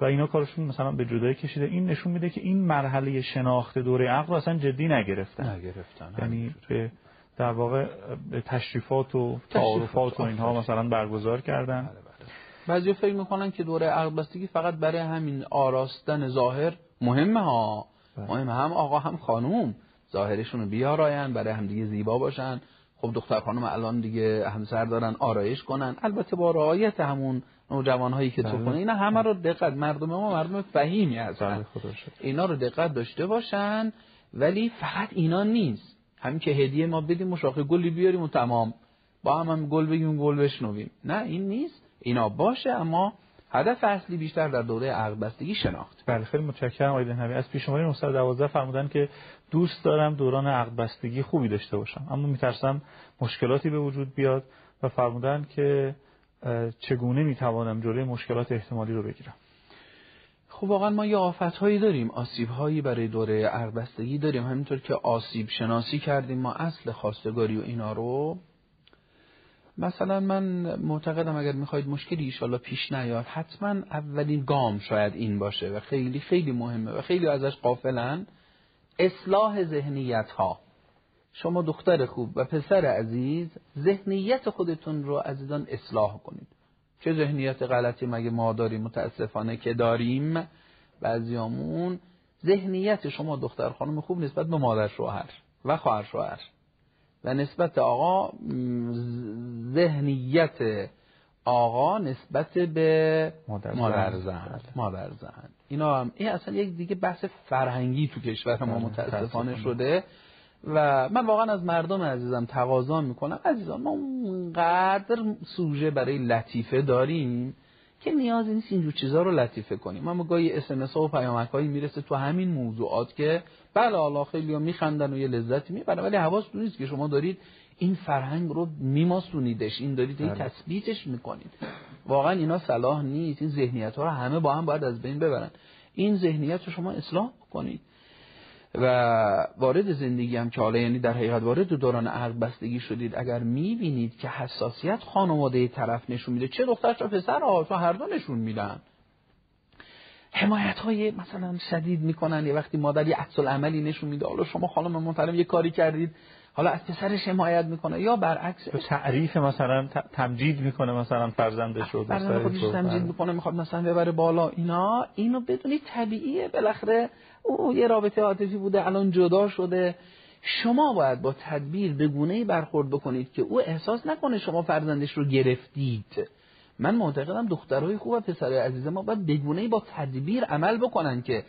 و اینا کارشون مثلا به جدایی کشیده. این نشون میده که این مرحله شناخت دوره عقل اصلا جدی نگرفتن. نگرفتن. یعنی به در واقع به تشریفات و تعارفات و اینها مثلا برگزار کردن. بله، بله. بعضی فکر می‌کنن که دوره عقل بستگی فقط برای همین آراستن ظاهر مهمه ها. بله. مهمه هم آقا هم خانوم. ظاهرشون رو بیاراین برای همدیگه زیبا باشن. خب دختر خانم الان دیگه همسر دارن آرایش کنن. البته با رعایت همون نوجوان هایی که تو بله. خونه اینا همه رو دقت مردم ما مردم فهیمی هستن. بله، اینا رو دقت داشته باشن ولی فقط اینا نیست. همین که هدیه ما بدیم مشاخه گلی بیاریم و تمام. با هم, هم گل بگیم گل بشنویم. نه این نیست. اینا باشه اما هدف اصلی بیشتر در دوره عقل بستگی شناخت. بله خیلی متشکرم آقای دهنوی. از پیش شماره 912 فرمودن که دوست دارم دوران عقل بستگی خوبی داشته باشم. اما میترسم مشکلاتی به وجود بیاد و فرمودن که چگونه می‌توانم جلوی مشکلات احتمالی رو بگیرم. خب واقعا ما یه آفت هایی داریم آسیب هایی برای دوره عقل بستگی داریم. همینطور که آسیب شناسی کردیم ما اصل خواستگاری و اینا رو. مثلا من معتقدم اگر می‌خواید مشکلی ایشالله پیش نیاد حتما اولین گام شاید این باشه و خیلی خیلی مهمه و خیلی ازش قافلن اصلاح ذهنیت ها شما دختر خوب و پسر عزیز ذهنیت خودتون رو عزیزان اصلاح کنید. چه ذهنیت غلطی مگه ما داریم؟ متاسفانه که داریم. بعضیامون ذهنیت شما دختر خانم خوب نسبت به مادر شوهر و خواهر شوهر. و نسبت آقا ذهنیت آقا نسبت به مادر زن. مادر زن. اینا هم. این اصلا یک دیگه بحث فرهنگی تو کشور ما متاسفانه. شده و من واقعا از مردم عزیزم تقاضا می‌کنم. عزیزان ما اونقدر سوژه برای لطیفه داریم که نیازی نیست اینجور چیزها رو لطیفه کنیم. اما گاهی اس ها و پیامک هایی می‌رسه تو همین موضوعات که بله حالا خیلی میخندن و یه لذتی می‌برن ولی حواستون نیست که شما دارید این فرهنگ رو میماسونیدش. این دارید این بله. تثبیتش می‌کنید. واقعا اینا صلاح نیست. این ذهنیت ها رو همه با هم باید از بین ببرن. این ذهنیت رو شما اصلاح کنید. و وارد زندگی هم که حالا یعنی در حقیقت وارد دوران عقل بستگی شدید اگر می‌بینید که حساسیت خانواده طرف نشون میده چه دختر چه پسر ها تو هر دو نشون میدن. حمایت های مثلا شدید می‌کنن. یه وقتی مادر یه عکس عملی نشون میده. حالا شما خانم محترم یه کاری کردید. حالا از پسرش حمایت می‌کنه یا برعکس تعریف مثلا تمجید می‌کنه مثلا فرزندش رو فرزند خودش تمجید می‌کنه می‌خواد مثلا ببره بالا اینا اینو بدونید طبیعیه. بالاخره او یه رابطه عاطفی بوده الان جدا شده. شما باید با تدبیر به گونه برخورد بکنید که او احساس نکنه شما فرزندش رو گرفتید. من معتقدم دخترهای خوب و پسرهای عزیز ما باید بگونه با تدبیر عمل بکنن که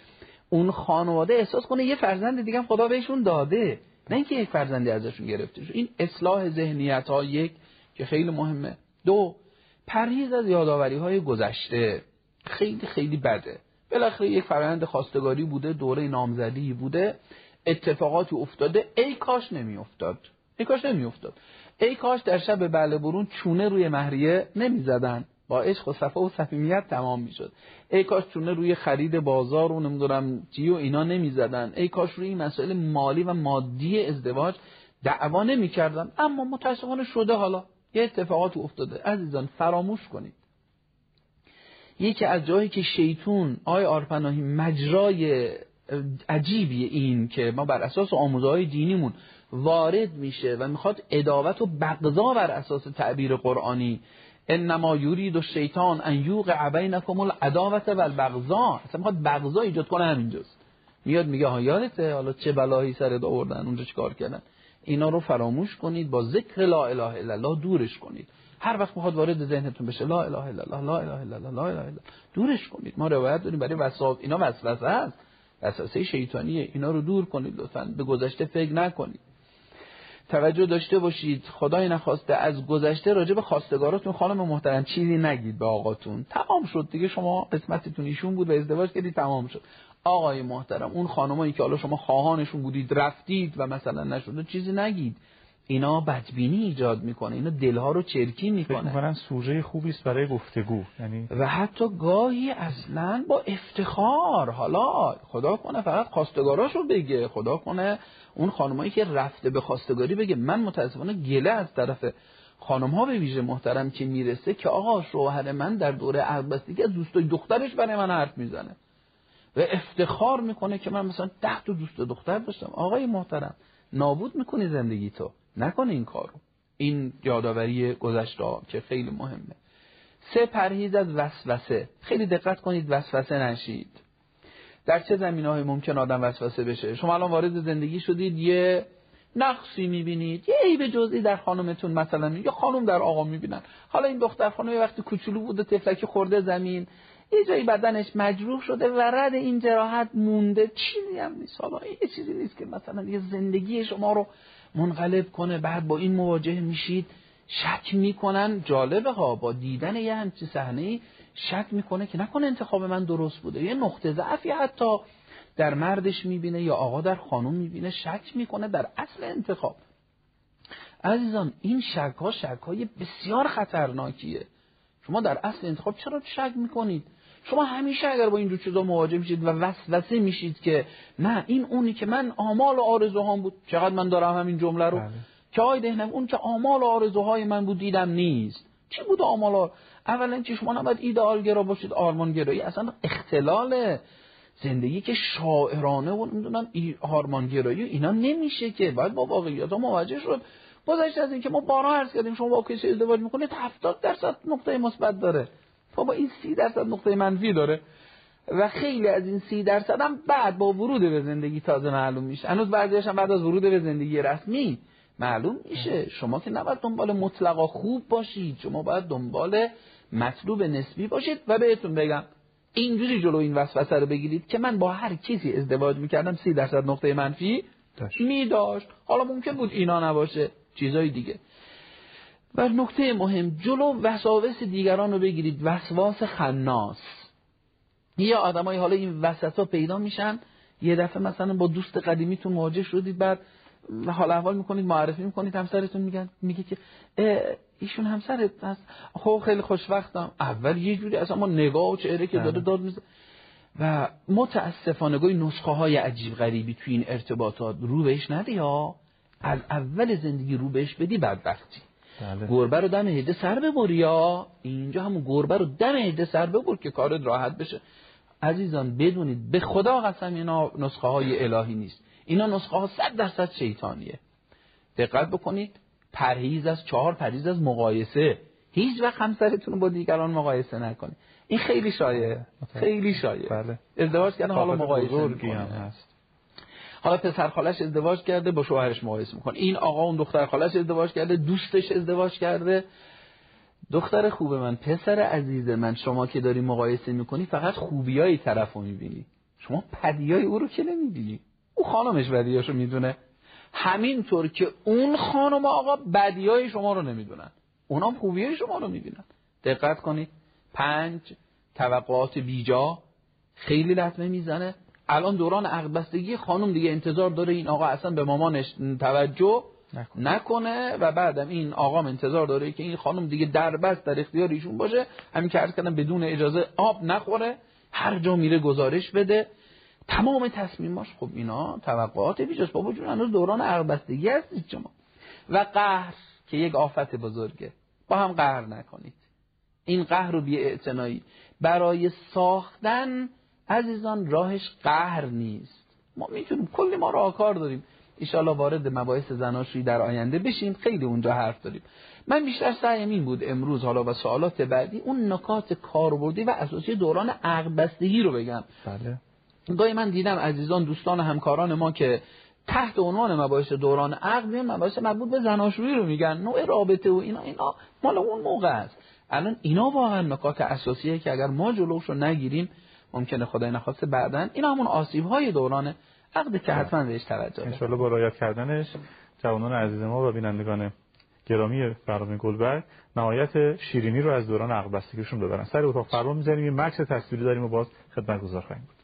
اون خانواده احساس کنه یه فرزند دیگه خدا بهشون داده. نه اینکه یک فرزندی ازشون گرفته شد این اصلاح ذهنیت ها یک که خیلی مهمه. دو پرهیز از یادآوری های گذشته. خیلی خیلی بده. بالاخره یک فرآیند خواستگاری بوده دوره نامزدی بوده. اتفاقاتی افتاده. ای کاش نمی افتاد ای کاش نمی افتاد ای کاش در شب بله برون چونه روی مهریه نمی زدن با عشق و صفا و صمیمیت تمام می‌شد. ای کاش چونه روی خرید بازار و نمی‌دونم چی و اینا نمی‌زدن. ای کاش روی این مسائل مالی و مادی ازدواج دعوا نمی‌کردن. اما متاسفانه شده حالا. یه اتفاقات افتاده. عزیزان فراموش کنید. یکی از جایی که شیطون آی آرپناهی مجرای عجیبی این که ما بر اساس آموزهای دینیمون وارد میشه و می‌خواد اداوت و بغضا بر اساس تعبیر قرآنی انما یورید و شیطان ان یوقع بینکم العداوت و البغضا اصلا می‌خواد بغضا ایجاد کنه همینجاست. میاد میگه ها یادته حالا چه بلایی سرت آوردن اونجا چیکار کردن. اینا رو فراموش کنید با ذکر لا اله الا الله دورش کنید. هر وقت می‌خواد وارد ذهنتون بشه لا اله الا الله لا اله الا الله لا اله الا دورش کنید. ما روایت داریم برای وسواس. اینا وسوسه است. وسوسه شیطانیه. اینا رو دور کنید لطفا. به گذشته فکر نکنید. توجه داشته باشید. خدای نخواسته از گذشته راجع به خواستگاراتون خانم محترم چیزی نگید به آقاتون. تمام شد دیگه. شما قسمتتون ایشون بود و ازدواج کردید تمام شد. آقای محترم اون خانمایی که حالا شما خواهانشون بودید رفتید و مثلا نشد چیزی نگید. اینا بدبینی ایجاد می‌کنه اینا دلها رو چرکی می‌کنه. می‌کنن سوژه خوبی است برای گفتگو یعنی و حتی گاهی اصلا با افتخار حالا خدا کنه فقط خواستگاراشو بگه خدا کنه اون خانمایی که رفته به خواستگاری بگه. من متاسفانه گله از طرف خانم ها به ویژه محترم که می‌رسه که آقا شوهر من در دوره عقبستگی از دوستای دخترش برای من حرف می‌زنه. و افتخار می‌کنه که من مثلا ده تا دوست دختر داشتم. آقای محترم نابود می‌کنی زندگی تو. نکنه این کارو. این یادآوری گذشته که خیلی مهمه. سه پرهیز از وسوسه. خیلی دقت کنید وسوسه نشید. در چه زمین های ممکن آدم وسوسه بشه؟ شما الان وارد زندگی شدید یه نقصی می‌بینید. یه عیب جزئی در خانمتون مثلا یا خانم در آقا می‌بینن. حالا این دختر خانم وقتی کوچولو بوده تفلکی خورده زمین. یه جایی بدنش مجروح شده و رد این جراحت مونده. چیزی هم نیست. حالا یه چیزی نیست که مثلا یه زندگی شما رو منقلب کنه بعد با این مواجه میشید. شک می‌کنن جالبه ها با دیدن یه همچی صحنه شک می‌کنه که نکنه انتخاب من درست بوده. یه نقطه ضعفی حتی در مردش می‌بینه یا آقا در خانم می‌بینه شک می‌کنه در اصل انتخاب. عزیزان این شک ها شک های بسیار خطرناکیه. شما در اصل انتخاب چرا شک می‌کنید؟ شما همیشه اگر با اینجور چیزا مواجه میشید و وسوسه میشید که نه این اونی که من آمال و آرزوهام بود چقدر من دارم همین جمله رو؟ بله. که آی دهنم اون که آمال و آرزوهای من بود دیدم نیست. چی بود آمال اولا که شما نباید ایدئالگرا باشید آرمانگرایی اصلا اختلال زندگی که شاعرانه و نمی‌دونم آرمانگرایی اینا نمیشه که. باید با واقعیت مواجه شد. گذشته از اینکه ما بارها عرض کردیم شما با کسی ازدواج می‌کنید 70 درصد نقطه مثبت داره. تا با این 30 درصد نقطه منفی داره و خیلی از این سی درصد هم بعد با ورود به زندگی تازه معلوم میشه. هنوز بعضیش هم بعد از ورود به زندگی رسمی معلوم میشه. شما که نباید دنبال مطلقا خوب باشید شما باید دنبال مطلوب نسبی باشید و بهتون بگم اینجوری جلو این وسوسه رو بگیرید که من با هر کسی ازدواج می‌کردم سی درصد نقطه منفی می داشت حالا ممکن بود اینا نباشه. چیزای دیگه. و نکته مهم جلو وساوس دیگران رو بگیرید. وسواس خناس. یا آدمای حالا این وسط ها پیدا میشن. یه دفعه مثلا با دوست قدیمیتون مواجه شدید بعد حال احوال می‌کنید معرفی می‌کنید همسرتون میگن میگه که ایشون همسرت هست. خب خیلی خوشوقتم اول یه جوری اصلا ما نگاه و چهره که داره بله. داد میزه و متاسفانه گوی نسخه های عجیب غریبی توی این ارتباطات رو بهش ندی ها. از اول زندگی رو بهش بدی بدبختی. بله. گربه رو دم هده سر ببر یا اینجا همون گربه رو دم هده سر ببر که کارت راحت بشه. عزیزان بدونید به خدا قسم اینا نسخه های الهی نیست. اینا نسخه ها صد درصد شیطانیه. دقت بکنید پرهیز از چهار پرهیز از مقایسه. هیچ وقت همسرتون با دیگران مقایسه نکنید. این خیلی شایع خیلی شایع بله. ازدواج کردن حالا مقایسه هم هست. حالا پسر خالش ازدواج کرده با شوهرش مقایسه می‌کنه. این آقا اون دختر خالش ازدواج کرده دوستش ازدواج کرده. دختر خوب من پسر عزیز من شما که داری مقایسه می‌کنی فقط خوبیای طرفو می‌بینی. شما پدیای او رو که نمی‌بینی؟ او خانمش بدیاشو می‌دونه. همینطور که اون خانم آقا بدیای شما رو نمی‌دونن. اونا خوبیای شما رو می‌بینن. دقت کنید. پنج توقعات بیجا. خیلی لطمه می‌زنه. الان دوران عقد خانم دیگه انتظار داره این آقا اصلا به مامانش توجه نکنه, و بعدم این آقام انتظار داره که این خانم دیگه دربست در اختیار ایشون باشه. همین که عرض کردم بدون اجازه آب نخوره. هر جا میره گزارش بده. تمام تصمیماش خب اینا توقعات بیجاست بابا جون هنوز دوران عقبستگی هستید شما. و قهر که یک آفت بزرگه. با هم قهر نکنید. این قهر و بی برای ساختن عزیزان راهش قهر نیست. ما می‌تونیم کلی ما راهکار داریم. ایشالا وارد مباحث زناشویی در آینده بشیم. خیلی اونجا حرف داریم. من بیشتر سعیم این بود امروز حالا و سوالات بعدی اون نکات کاربردی و اساسی دوران عقد بستگی رو بگم. بله. گاهی من دیدم عزیزان دوستان همکاران ما که تحت عنوان مباحث دوران عقد مباحث مربوط به زناشویی رو میگن. نوع رابطه و اینا اینا مال اون موقع است. الان اینا واقعا نکات اساسیه که اگر ما جلوش رو نگیریم ممکنه خدای نخواسته بعدا. این همون آسیب های دوران عقد که حتما بهش توجه ان با رعایت کردنش جوانان عزیز ما و بینندگان گرامی برنامه گلبرگ نهایت شیرینی رو از دوران عقد بستگیشون ببرن. سر اتاق فرمان می‌ذاریم یه مکس تصویری داریم و باز خدمت گذار خواهیم بود.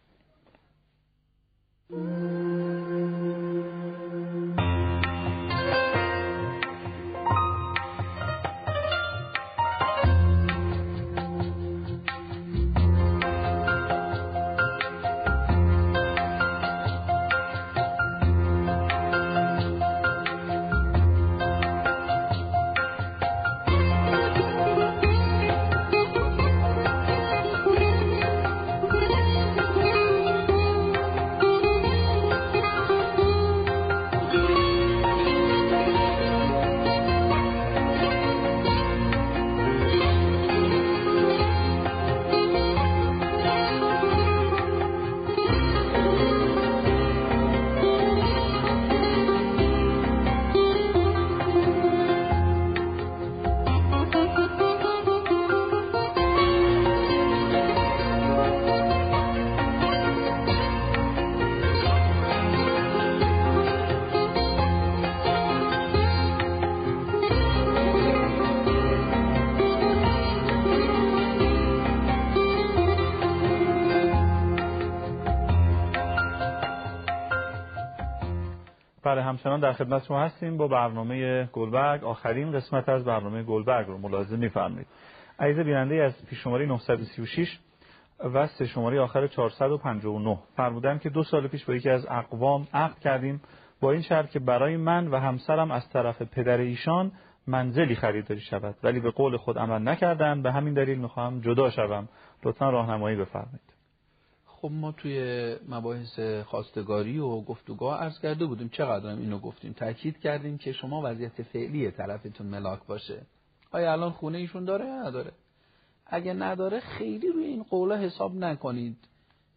همچنان در خدمت شما هستیم با برنامه گلبرگ. آخرین قسمت از برنامه گلبرگ رو ملاحظه می‌فرمایید. عزیز بیننده از پیش شماره 936 و سه شماره آخر 459 فرمودن که دو سال پیش با یکی از اقوام عقد کردیم با این شرط که برای من و همسرم از طرف پدر ایشان منزلی خریداری شود. ولی به قول خود عمل نکردن به همین دلیل می‌خواهم جدا شوم. لطفا راهنمایی بفرمایید. خب ما توی مباحث خواستگاری و گفتگاه عرض کرده بودیم چقدر هم اینو گفتیم. تاکید کردیم که شما وضعیت فعلی طرفتون ملاک باشه. آیا الان خونه ایشون داره یا نداره؟ اگه نداره خیلی روی این قوله حساب نکنید.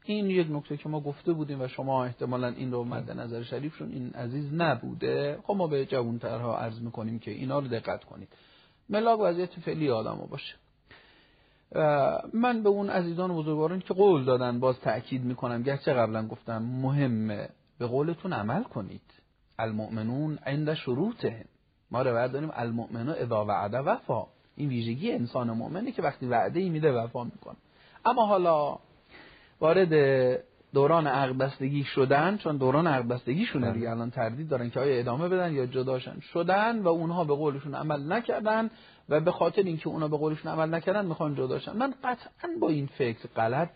این یک نکته که ما گفته بودیم و شما احتمالا این رو مد نظر شریفشون این عزیز نبوده. خب ما به جوانترها عرض می‌کنیم که اینا رو دقت کنید. ملاک وضعیت فعلی آدم باشه. من به اون عزیزان بزرگواران که قول دادن باز تأکید می‌کنم. گرچه قبلا گفتم مهمه. به قولتون عمل کنید. المؤمنون عند شروطه ما روایت داریم المؤمنون اذا وعده وفا. این ویژگی انسان مؤمنه که وقتی وعده ای میده وفا می‌کنه. اما حالا وارد دوران عقد شدن چون دوران عقد شونه بله. دیگه الان تردید دارن که آیا ادامه بدن یا جداشن شدن و اونها به قولشون عمل نکردن. و به خاطر اینکه اونا به قولشون عمل نکردن می‌خوان جداشن من قطعا با این فکر غلط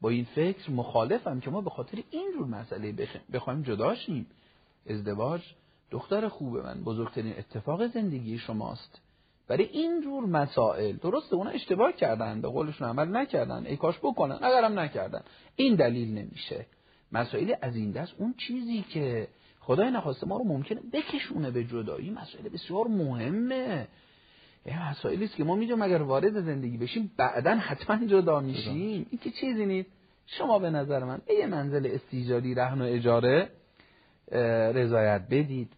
با این فکر مخالفم که ما به خاطر این جور مسئله بخوایم جداشیم ازدواج دختر خوب من بزرگترین اتفاق زندگی شماست. برای این جور مسائل درسته اونا اشتباه کردن به قولشون عمل نکردن ای کاش بکنن اگرم نکردن. این دلیل نمیشه. مسائل از این دست اون چیزی که خدای نخواسته ما رو ممکنه بکشونه به جدایی مسائل بسیار مهمه. یه مسائلی است که ما می‌دونیم اگر وارد زندگی بشیم بعدا حتما جدا میشیم. این که چیزی نیست؟ شما به نظر من به یه منزل استیجاری رهن و اجاره رضایت بدید.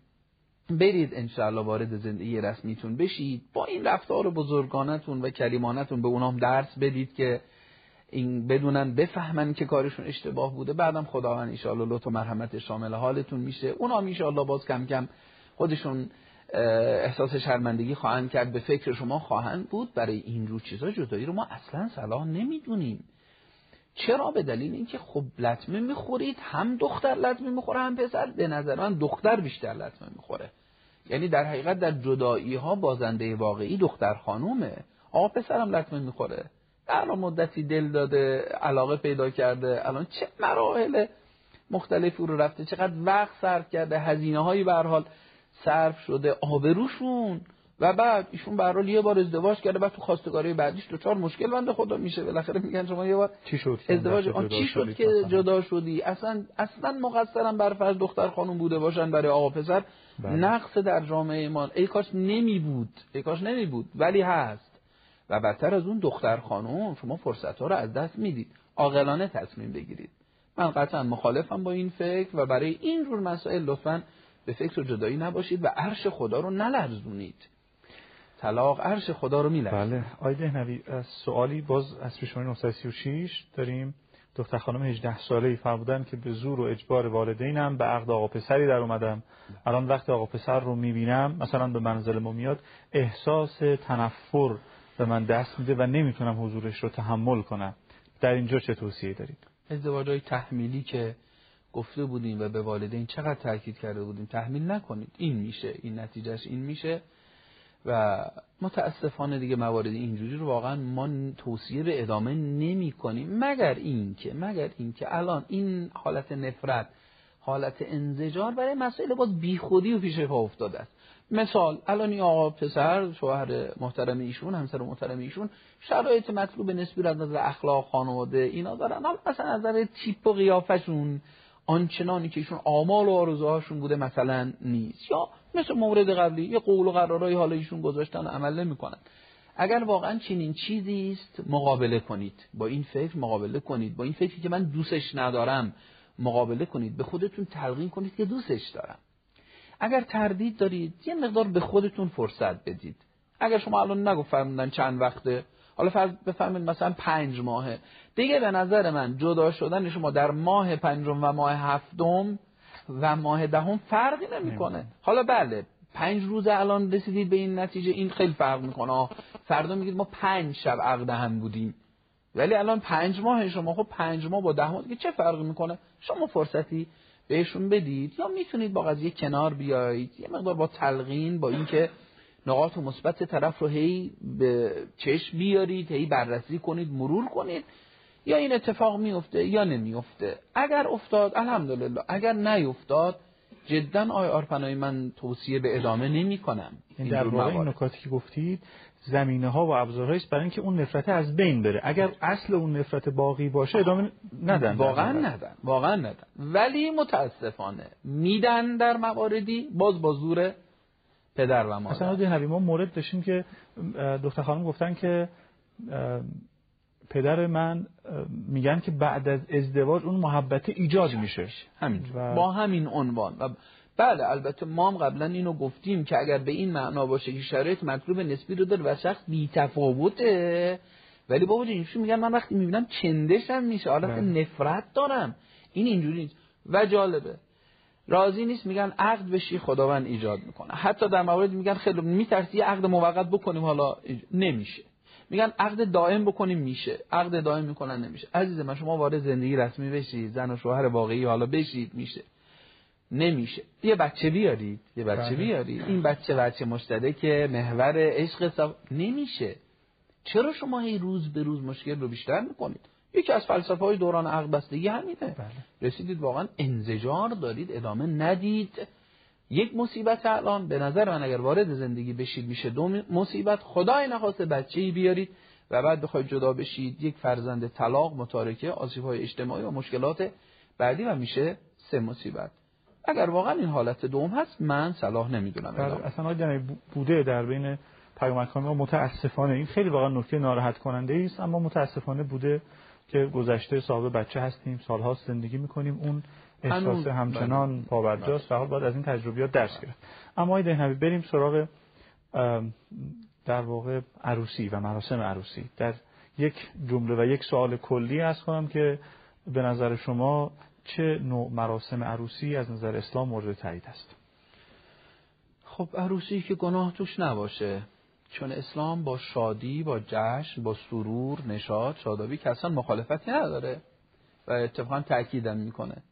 برید انشاءالله وارد زندگی رسمیتون بشید. با این رفتار بزرگانتون و کریمانتون به اونام درس بدید که این بدونن بفهمن که کارشون اشتباه بوده. بعدم خداوند انشاءالله لطف و مرحمت شامل حالتون میشه. اونا انشاءالله باز کم کم خودشون احساس شرمندگی خواهند کرد به فکر شما خواهند بود. برای این رو چیزا جدایی رو ما اصلا صلاح نمی‌دونیم. چرا؟ به دلیل اینکه خب لطمه می‌خورید هم دختر لطمه می‌خوره هم پسر. به نظر من دختر بیشتر لطمه می‌خوره. یعنی در حقیقت در جدایی ها بازنده واقعی دختر خانومه. آقا پسرم لطمه می‌خوره. در مدتی دل داده علاقه پیدا کرده. الان چه مراحل مختلفی رو رفته چقدر وقت صرف کرده هزینه هایی به حال. صرف شده آبروشون. و بعد ایشون به یه بار ازدواج کرده بعد تو خواستگاری بعدیش دو چهار مشکل بنده خدا میشه. بالاخره میگن شما یه بار چی شد؟ ازدواج آن چی شد که جدا شدی؟ اصلا اصلا مقصرم بر فرض دختر خانم بوده باشن برای آقا پسر. بله. نقص در جامعه ما. ای کاش نمی بود ای کاش نمی بود ولی هست. و بدتر از اون دختر خانم شما فرصت ها رو از دست می‌دید. عاقلانه تصمیم بگیرید. من قطعا مخالفم با این فکر و برای این جور مسائل لطفا به فکر جدایی نباشید و عرش خدا رو نلرزونید. طلاق عرش خدا رو میلرزه. بله. آقای دهنوی سوالی باز از پیش 936 داریم. دختر خانم 18 ساله ای فرمودن که به زور و اجبار والدینم به عقد آقا پسری در اومدم. الان وقتی آقا پسر رو می‌بینم مثلا به منزل ما میاد احساس تنفر به من دست میده و نمی‌تونم حضورش رو تحمل کنم. در اینجا چه توصیه دارید؟ ازدواج های تحمیلی که گفته بودیم و به والدین چقدر تاکید کرده بودیم تحمیل نکنید. این میشه این نتیجهش این میشه. و متاسفانه دیگه موارد اینجوری رو واقعا ما توصیه به ادامه نمی کنیم. مگر اینکه مگر اینکه الان این حالت نفرت حالت انزجار برای مسئله باز بیخودی و پیش پا افتاده است. مثال الان این آقا پسر شوهر محترم ایشون همسر محترم ایشون شرایط مطلوب نسبی از نظر اخلاق خانواده اینا دارن. اما مثلا از نظر تیپ و قیافشون آنچنانی که ایشون آمال و آرزوهاشون بوده مثلا نیست. یا مثل مورد قبلی یه قول و قرارهای حالا ایشون گذاشتن و عمل نمی‌کنن. اگر واقعا چنین چیزی است مقابله کنید. با این فکر مقابله کنید. با این فکری که من دوستش ندارم مقابله کنید. به خودتون تلقین کنید که دوستش دارم. اگر تردید دارید یه مقدار به خودتون فرصت بدید. اگر شما الان فرمودن چند وقته حالا فرض بفهمید مثلا پنج ماهه. دیگه به نظر من جدا شدن شما در ماه پنجم و ماه هفتم و ماه دهم فرقی نمی‌کنه. حالا بله پنج روز الان رسیدید به این نتیجه این خیلی فرق می‌کنه. فردا میگید ما پنج شب عقد هم بودیم. ولی الان پنج ماه شما خب پنج ماه با ده ماه دیگه چه فرقی می‌کنه؟ شما فرصتی بهشون بدید یا می‌تونید با قضیه کنار بیایید. یه مقدار با تلقین با اینکه نقاط مثبت طرف رو هی به چشم بیارید هی بررسی کنید مرور کنید. یا این اتفاق میفته یا نمیفته اگر افتاد الحمدلله. اگر نیفتاد جدا آی آرپنای من توصیه به ادامه نمی کنم این در واقع این نکاتی که گفتید زمینه ها و ابزارهایی است برای اینکه اون نفرت از بین بره. اگر اصل اون نفرت باقی باشه ادامه ندن واقعا ندن. واقعا ندن. ولی متاسفانه میدن در مواردی باز با زور پدر و مادر. اصلا ما مورد داشتیم که دختر خانم گفتن که پدر من میگن که بعد از ازدواج اون محبت ایجاد میشه. همین با همین عنوان. و بله البته ما هم قبلا اینو گفتیم که اگر به این معنا باشه که شرایط مطلوب نسبی رو داره و شخص بی تفاوته. ولی بابا اینجوری میگن من وقتی می‌بینم چندشم میشه. حالت بله. نفرت دارم. این اینجوری نیست. و جالبه. راضی نیست میگن عقد بشی خداوند ایجاد می‌کنه. حتی در مورد میگن خیلی میترسی عقد موقت بکنیم حالا نمیشه. میگن عقد دائم بکنیم میشه. عقد دائم می‌کنن نمیشه. عزیز من شما وارد زندگی رسمی بشید زن و شوهر واقعی حالا بشید میشه. نمیشه. یه بچه بیارید یه بچه بله. بیارید. این بچه بچه مشترک محور عشق نمیشه. چرا شما هی روز به روز مشکل رو بیشتر می‌کنید؟ یکی از فلسفه های دوران عقد بستگی همینه. بله. رسیدید واقعا انزجار دارید ادامه ندید. یک مصیبت الان به نظر من اگر وارد زندگی بشید میشه دو مصیبت خدای نخواسته بچه ای بیارید و بعد بخواید جدا بشید یک فرزند طلاق متارکه آسیب های اجتماعی و مشکلات بعدی و میشه سه مصیبت. اگر واقعا این حالت دوم هست من صلاح نمی‌دونم بله، اصلا آقای بوده در بین پیامک ما متاسفانه. این خیلی واقعا نکته ناراحت کننده است اما متاسفانه بوده که گذشته صاحب بچه هستیم سالها زندگی می‌کنیم. اون احساس همچنان بله. پابرجاست و باید از این تجربیات درس گرفت. اما آقای دهنوی بریم سراغ در واقع عروسی و مراسم عروسی. در یک جمله و یک سوال کلی از کنم که به نظر شما چه نوع مراسم عروسی از نظر اسلام مورد تایید است؟ خب عروسی که گناه توش نباشه. چون اسلام با شادی با جشن با سرور نشاد شادابی که اصلا مخالفتی نداره و اتفاقا تاکیدم می‌کنه.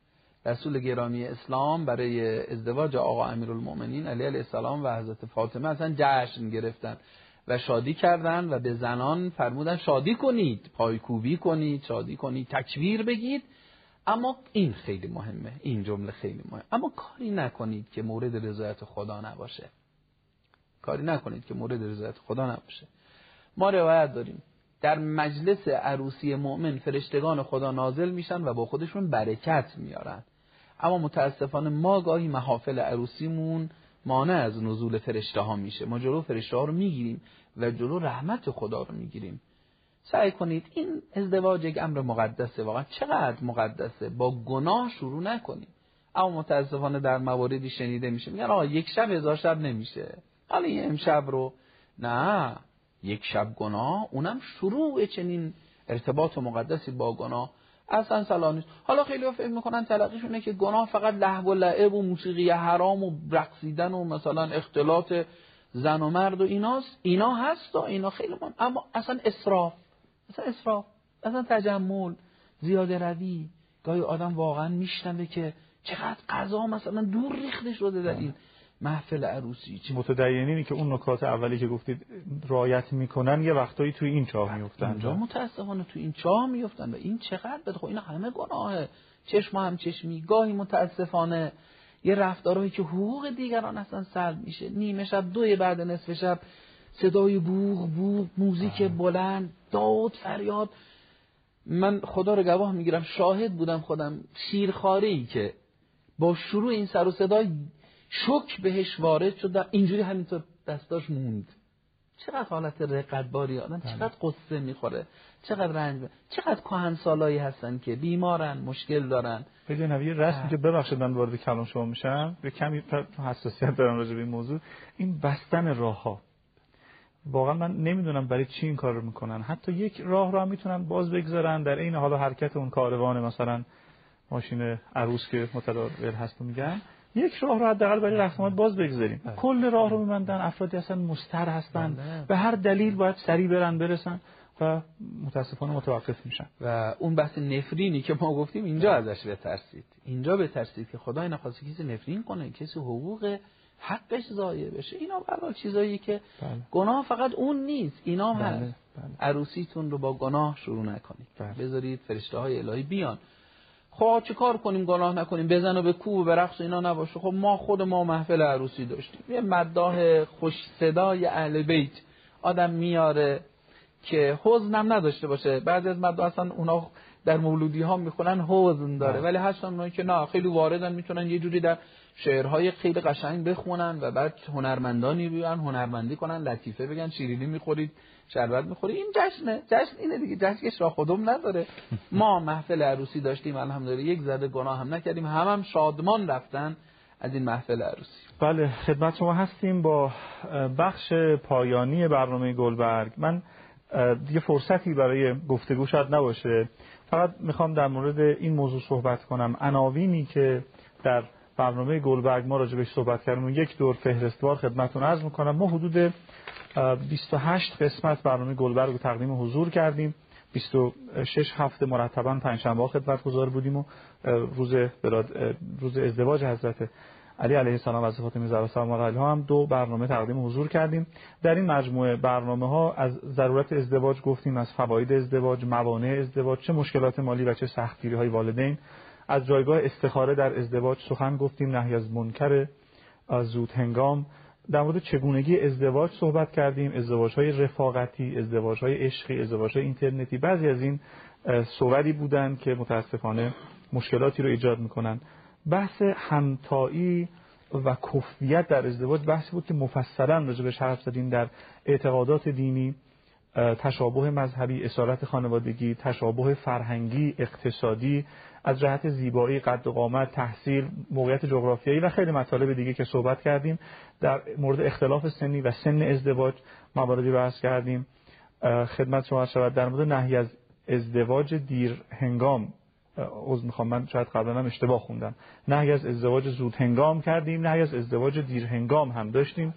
رسول گرامی اسلام برای ازدواج آقا امیرالمؤمنین علیه السلام و حضرت فاطمه اصلا جشن گرفتن و شادی کردن و به زنان فرمودن شادی کنید پایکوبی کنید شادی کنید تکبیر بگید. اما این خیلی مهمه این جمله خیلی مهمه. اما کاری نکنید که مورد رضایت خدا نباشه. کاری نکنید که مورد رضایت خدا نباشه. ما روایت داریم. در مجلس عروسی مؤمن فرشتگان خدا نازل میشن و با خودشون برکت میارن. اما متاسفانه ما گاهی محافل عروسیمون مانع از نزول فرشته ها میشه. ما جلو فرشته ها رو می‌گیریم و جلو رحمت خدا رو می‌گیریم. سعی کنید این ازدواج یک امر مقدسه. واقعا چقدر مقدسه؟ با گناه شروع نکنید اما متاسفانه در مواردی شنیده میشه. میگن آقا یک شب هزار شب نمیشه. حالا این امشب رو نه یک شب گناه اونم شروع چنین ارتباط مقدسی با گناه اصلا سلام نیست. حالا خیلی فکر می‌کنن تلقیشونه که گناه فقط لحو و لعب و موسیقی حرام و رقصیدن و مثلا اختلاط زن و مرد و ایناست. اینا هست و اینا خیلی من اما اصلا اسراف اصلا اسراف اصلا تجمل زیاده روی. گاهی آدم واقعا میشنوه که چقدر قضا مثلا دور ریخته شده در این. محفل عروسی. متدینینی که اون نکات اولی که گفتید رایت می‌کنن یه وقتایی توی این چاه میفتن اونجا متاسفانه توی این چاه میفتن و این چقدر بده خب این همه گناهه. چشم هم چشمی. گاهی متاسفانه یه رفتارهایی که حقوق دیگران اصلا سلب میشه. نیمه شب دوی بعد نصف شب صدای بوغ بوغ موزیک بلند داد فریاد. من خدا رو گواه می‌گیرم شاهد بودم خودم. شیرخاره که با شروع این سر و صدای شک بهش وارد شد اینجوری همینطور دستاش موند. چقدر حالت رقتباری آدم بله. چقدر قصه می‌خوره. چقدر رنج چقدر کهن سالایی هستن که بیمارن مشکل دارن. خیلی نوی رسمی که ببخشید من وارد کلام شما میشم به کمی حساسیت دارم راجع به این موضوع. این بستن راه ها واقعا من نمی‌دونم برای چی این کار رو می‌کنن. حتی یک راه را می‌تونن باز بگذارن در این حال حرکت اون کاروان مثلا ماشین عروس که متداول هست میگن. یک راه رو حداقل برای رسومات باز بگذاریم بله. کل راه رو میبندن افرادی اصلا مستر هستن بله. به هر دلیل باید سریع برن برسن و متاسفانه متوقف میشن و اون بحث نفرینی که ما گفتیم اینجا ازش بترسید اینجا بترسید که خدای نخواسته کسی نفرین کنه کسی حقوق حقش ضایع بشه اینا برای چیزایی که بله. گناه فقط اون نیست اینا بله. هست بله. عروسیتون رو با گناه شروع نکنید بله. بذارید فرشته های الهی بیان خب چه کار کنیم گناه نکنیم؟ بزن و به کوب و به رقص اینا نباشه. خب ما خود ما محفل عروسی داشتیم. یه مداح خوش صدای اهل بیت. آدم میاره که حزنم نداشته باشه. بعضی از مداح اصلا اونا در مولودی ها می‌خونن حزن داره. ولی هستن اونایی که نه خیلی واردن می‌تونن یه جوری در شعرهای خیلی قشنگ بخونن و بعد هنرمندانی بیان هنرمندی کنن لطیفه بگن شیرینی می‌خورید. شربت می‌خورید این جشنه. جشن اینه دیگه. جشنش را خودم نداره. ما محفل عروسی داشتیم الحمدلله. یک زده گناه هم نکردیم. هم, هم شادمان رفتن از این محفل عروسی. بله خدمت شما هستیم با بخش پایانی برنامه گلبرگ. من دیگه فرصتی برای گفتگو شاید نباشه. فقط می‌خوام در مورد این موضوع صحبت کنم. عناوینی که در برنامه گلبرگ ما راجبش صحبت کردیم. یک دور فهرستوار خدمتتون عرض می‌کنم. ما حدود 28 قسمت برنامه گلبرگ رو تقدیم حضور کردیم. 26 هفته مرتبا پنجشنبه خدمت گذار بودیم و روز روز ازدواج حضرت علی علیه السلام و فاطمه زهرا سلام علیها هم دو برنامه تقدیم حضور کردیم. در این مجموعه برنامه ها از ضرورت ازدواج گفتیم از فواید ازدواج موانع ازدواج چه مشکلات مالی و چه سختگیری های والدین. از جایگاه استخاره در ازدواج سخن گفتیم. نهی از منکر زود هنگام. در مورد چگونگی ازدواج صحبت کردیم. ازدواج های رفاقتی ازدواج های عشقی ازدواج های اینترنتی. بعضی از این صوری بودن که متاسفانه مشکلاتی رو ایجاد می‌کنن بحث همتایی و کفیت در ازدواج بحثی بود که مفصلا راجع حرف زدیم در اعتقادات دینی تشابه مذهبی اسارت خانوادگی تشابه فرهنگی اقتصادی از جهت زیبایی قد و قامت تحصیل موقعیت جغرافیایی و خیلی مطالب دیگه که صحبت کردیم در مورد اختلاف سنی و سن ازدواج مواردی بحث کردیم. خدمت شما شود در مورد نهی از ازدواج دیر هنگام عذر می‌خوام من شاید قبلا هم اشتباه خوندم. نهی از ازدواج زود هنگام کردیم نهی از ازدواج دیر هنگام هم داشتیم.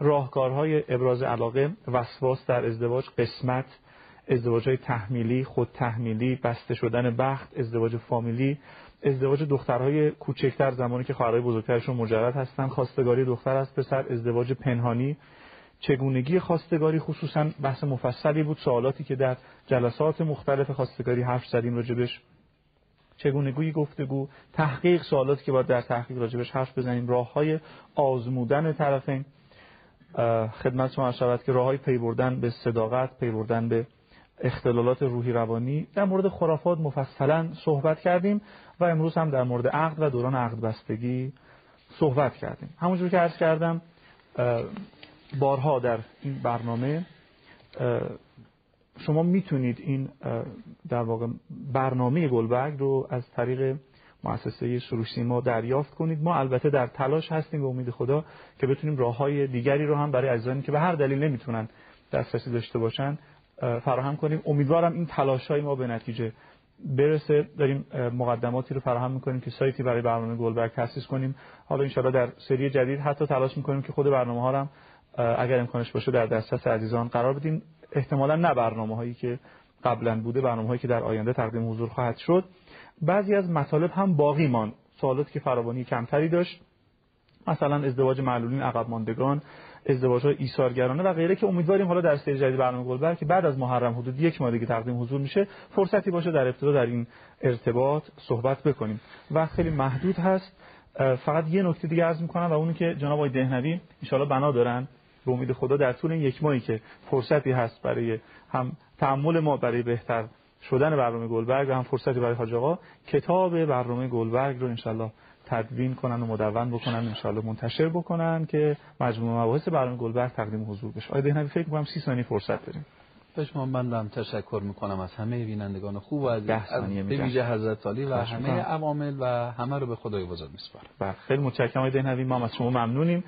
راهکارهای ابراز علاقه وسواس در ازدواج قسمت ازدواج های تحمیلی خود تحمیلی بسته شدن بخت ازدواج فامیلی ازدواج دخترهای کوچکتر زمانی که خواهرای بزرگترشون مجرد هستن خواستگاری دختر از پسر ازدواج پنهانی. چگونگی خواستگاری خصوصا بحث مفصلی بود سوالاتی که در جلسات مختلف خواستگاری حرف زدیم راجبش. چگونگی گفتگو تحقیق سوالاتی که باید در تحقیق راجبش حرف بزنیم. راه های آزمودن طرفین. خدمت شما شود که راه های پی بردن به صداقت پی بردن به اختلالات روحی روانی در مورد خرافات مفصلا صحبت کردیم و امروز هم در مورد عقد و دوران عقد بستگی صحبت کردیم. همونجور که عرض کردم بارها در این برنامه شما می‌تونید این در واقع برنامه گلبرگ رو از طریق مؤسسه سروش ما دریافت کنید. ما البته در تلاش هستیم به امید خدا که بتونیم راه های دیگری رو هم برای عزیزانی که به هر دلیل نمی‌تونن دسترسی داشته باشن فراهم کنیم. امیدوارم این تلاش های ما به نتیجه برسه. داریم مقدماتی رو فراهم می‌کنیم که سایتی برای برنامه گلبرگ تاسیس کنیم. حالا انشاءالله در سری جدید حتی تلاش می‌کنیم که خود برنامه ها هم اگر امکانش باشه در دسترس عزیزان قرار بدیم احتمالا نه برنامه هایی که قبلا بوده برنامه هایی که در آینده تقدیم حضور خواهد شد. بعضی از مطالب هم باقی مان سوالاتی که فراوانی کمتری داشت. مثلا ازدواج معلولین عقب ماندگان ازدواج های ایثارگرانه و غیره که امیدواریم حالا در سری جدید برنامه گلبر که بعد از محرم حدود یک ماه دیگه تقدیم حضور میشه فرصتی باشه در ابتدا در این ارتباط صحبت بکنیم. و خیلی محدود هست فقط یه نکته دیگه عرض می‌کنم و اونی که جناب آقای دهنوی ان بنا دارن به امید خدا در طول این یک ماهی که فرصتی هست برای هم تحمل ما برای بهتر شدن برنامه گلبرگ و هم فرصتی برای حاج آقا کتاب برنامه گلبرگ رو انشالله تدوین کنن و مدون بکنن انشالله منتشر بکنن که مجموع مباحث برنامه گلبرگ تقدیم حضور بشه. آیا دهنوی فکر می‌کنم سی ثانیه فرصت داریم. شما من تشکر می‌کنم از همه بینندگان خوب و از به ویژه حضرت علی و همه عوامل و همه رو به خدای بزرگ میسپارم. بله خیلی متشکرم آقای دهنوی. ما از شما ممنونیم.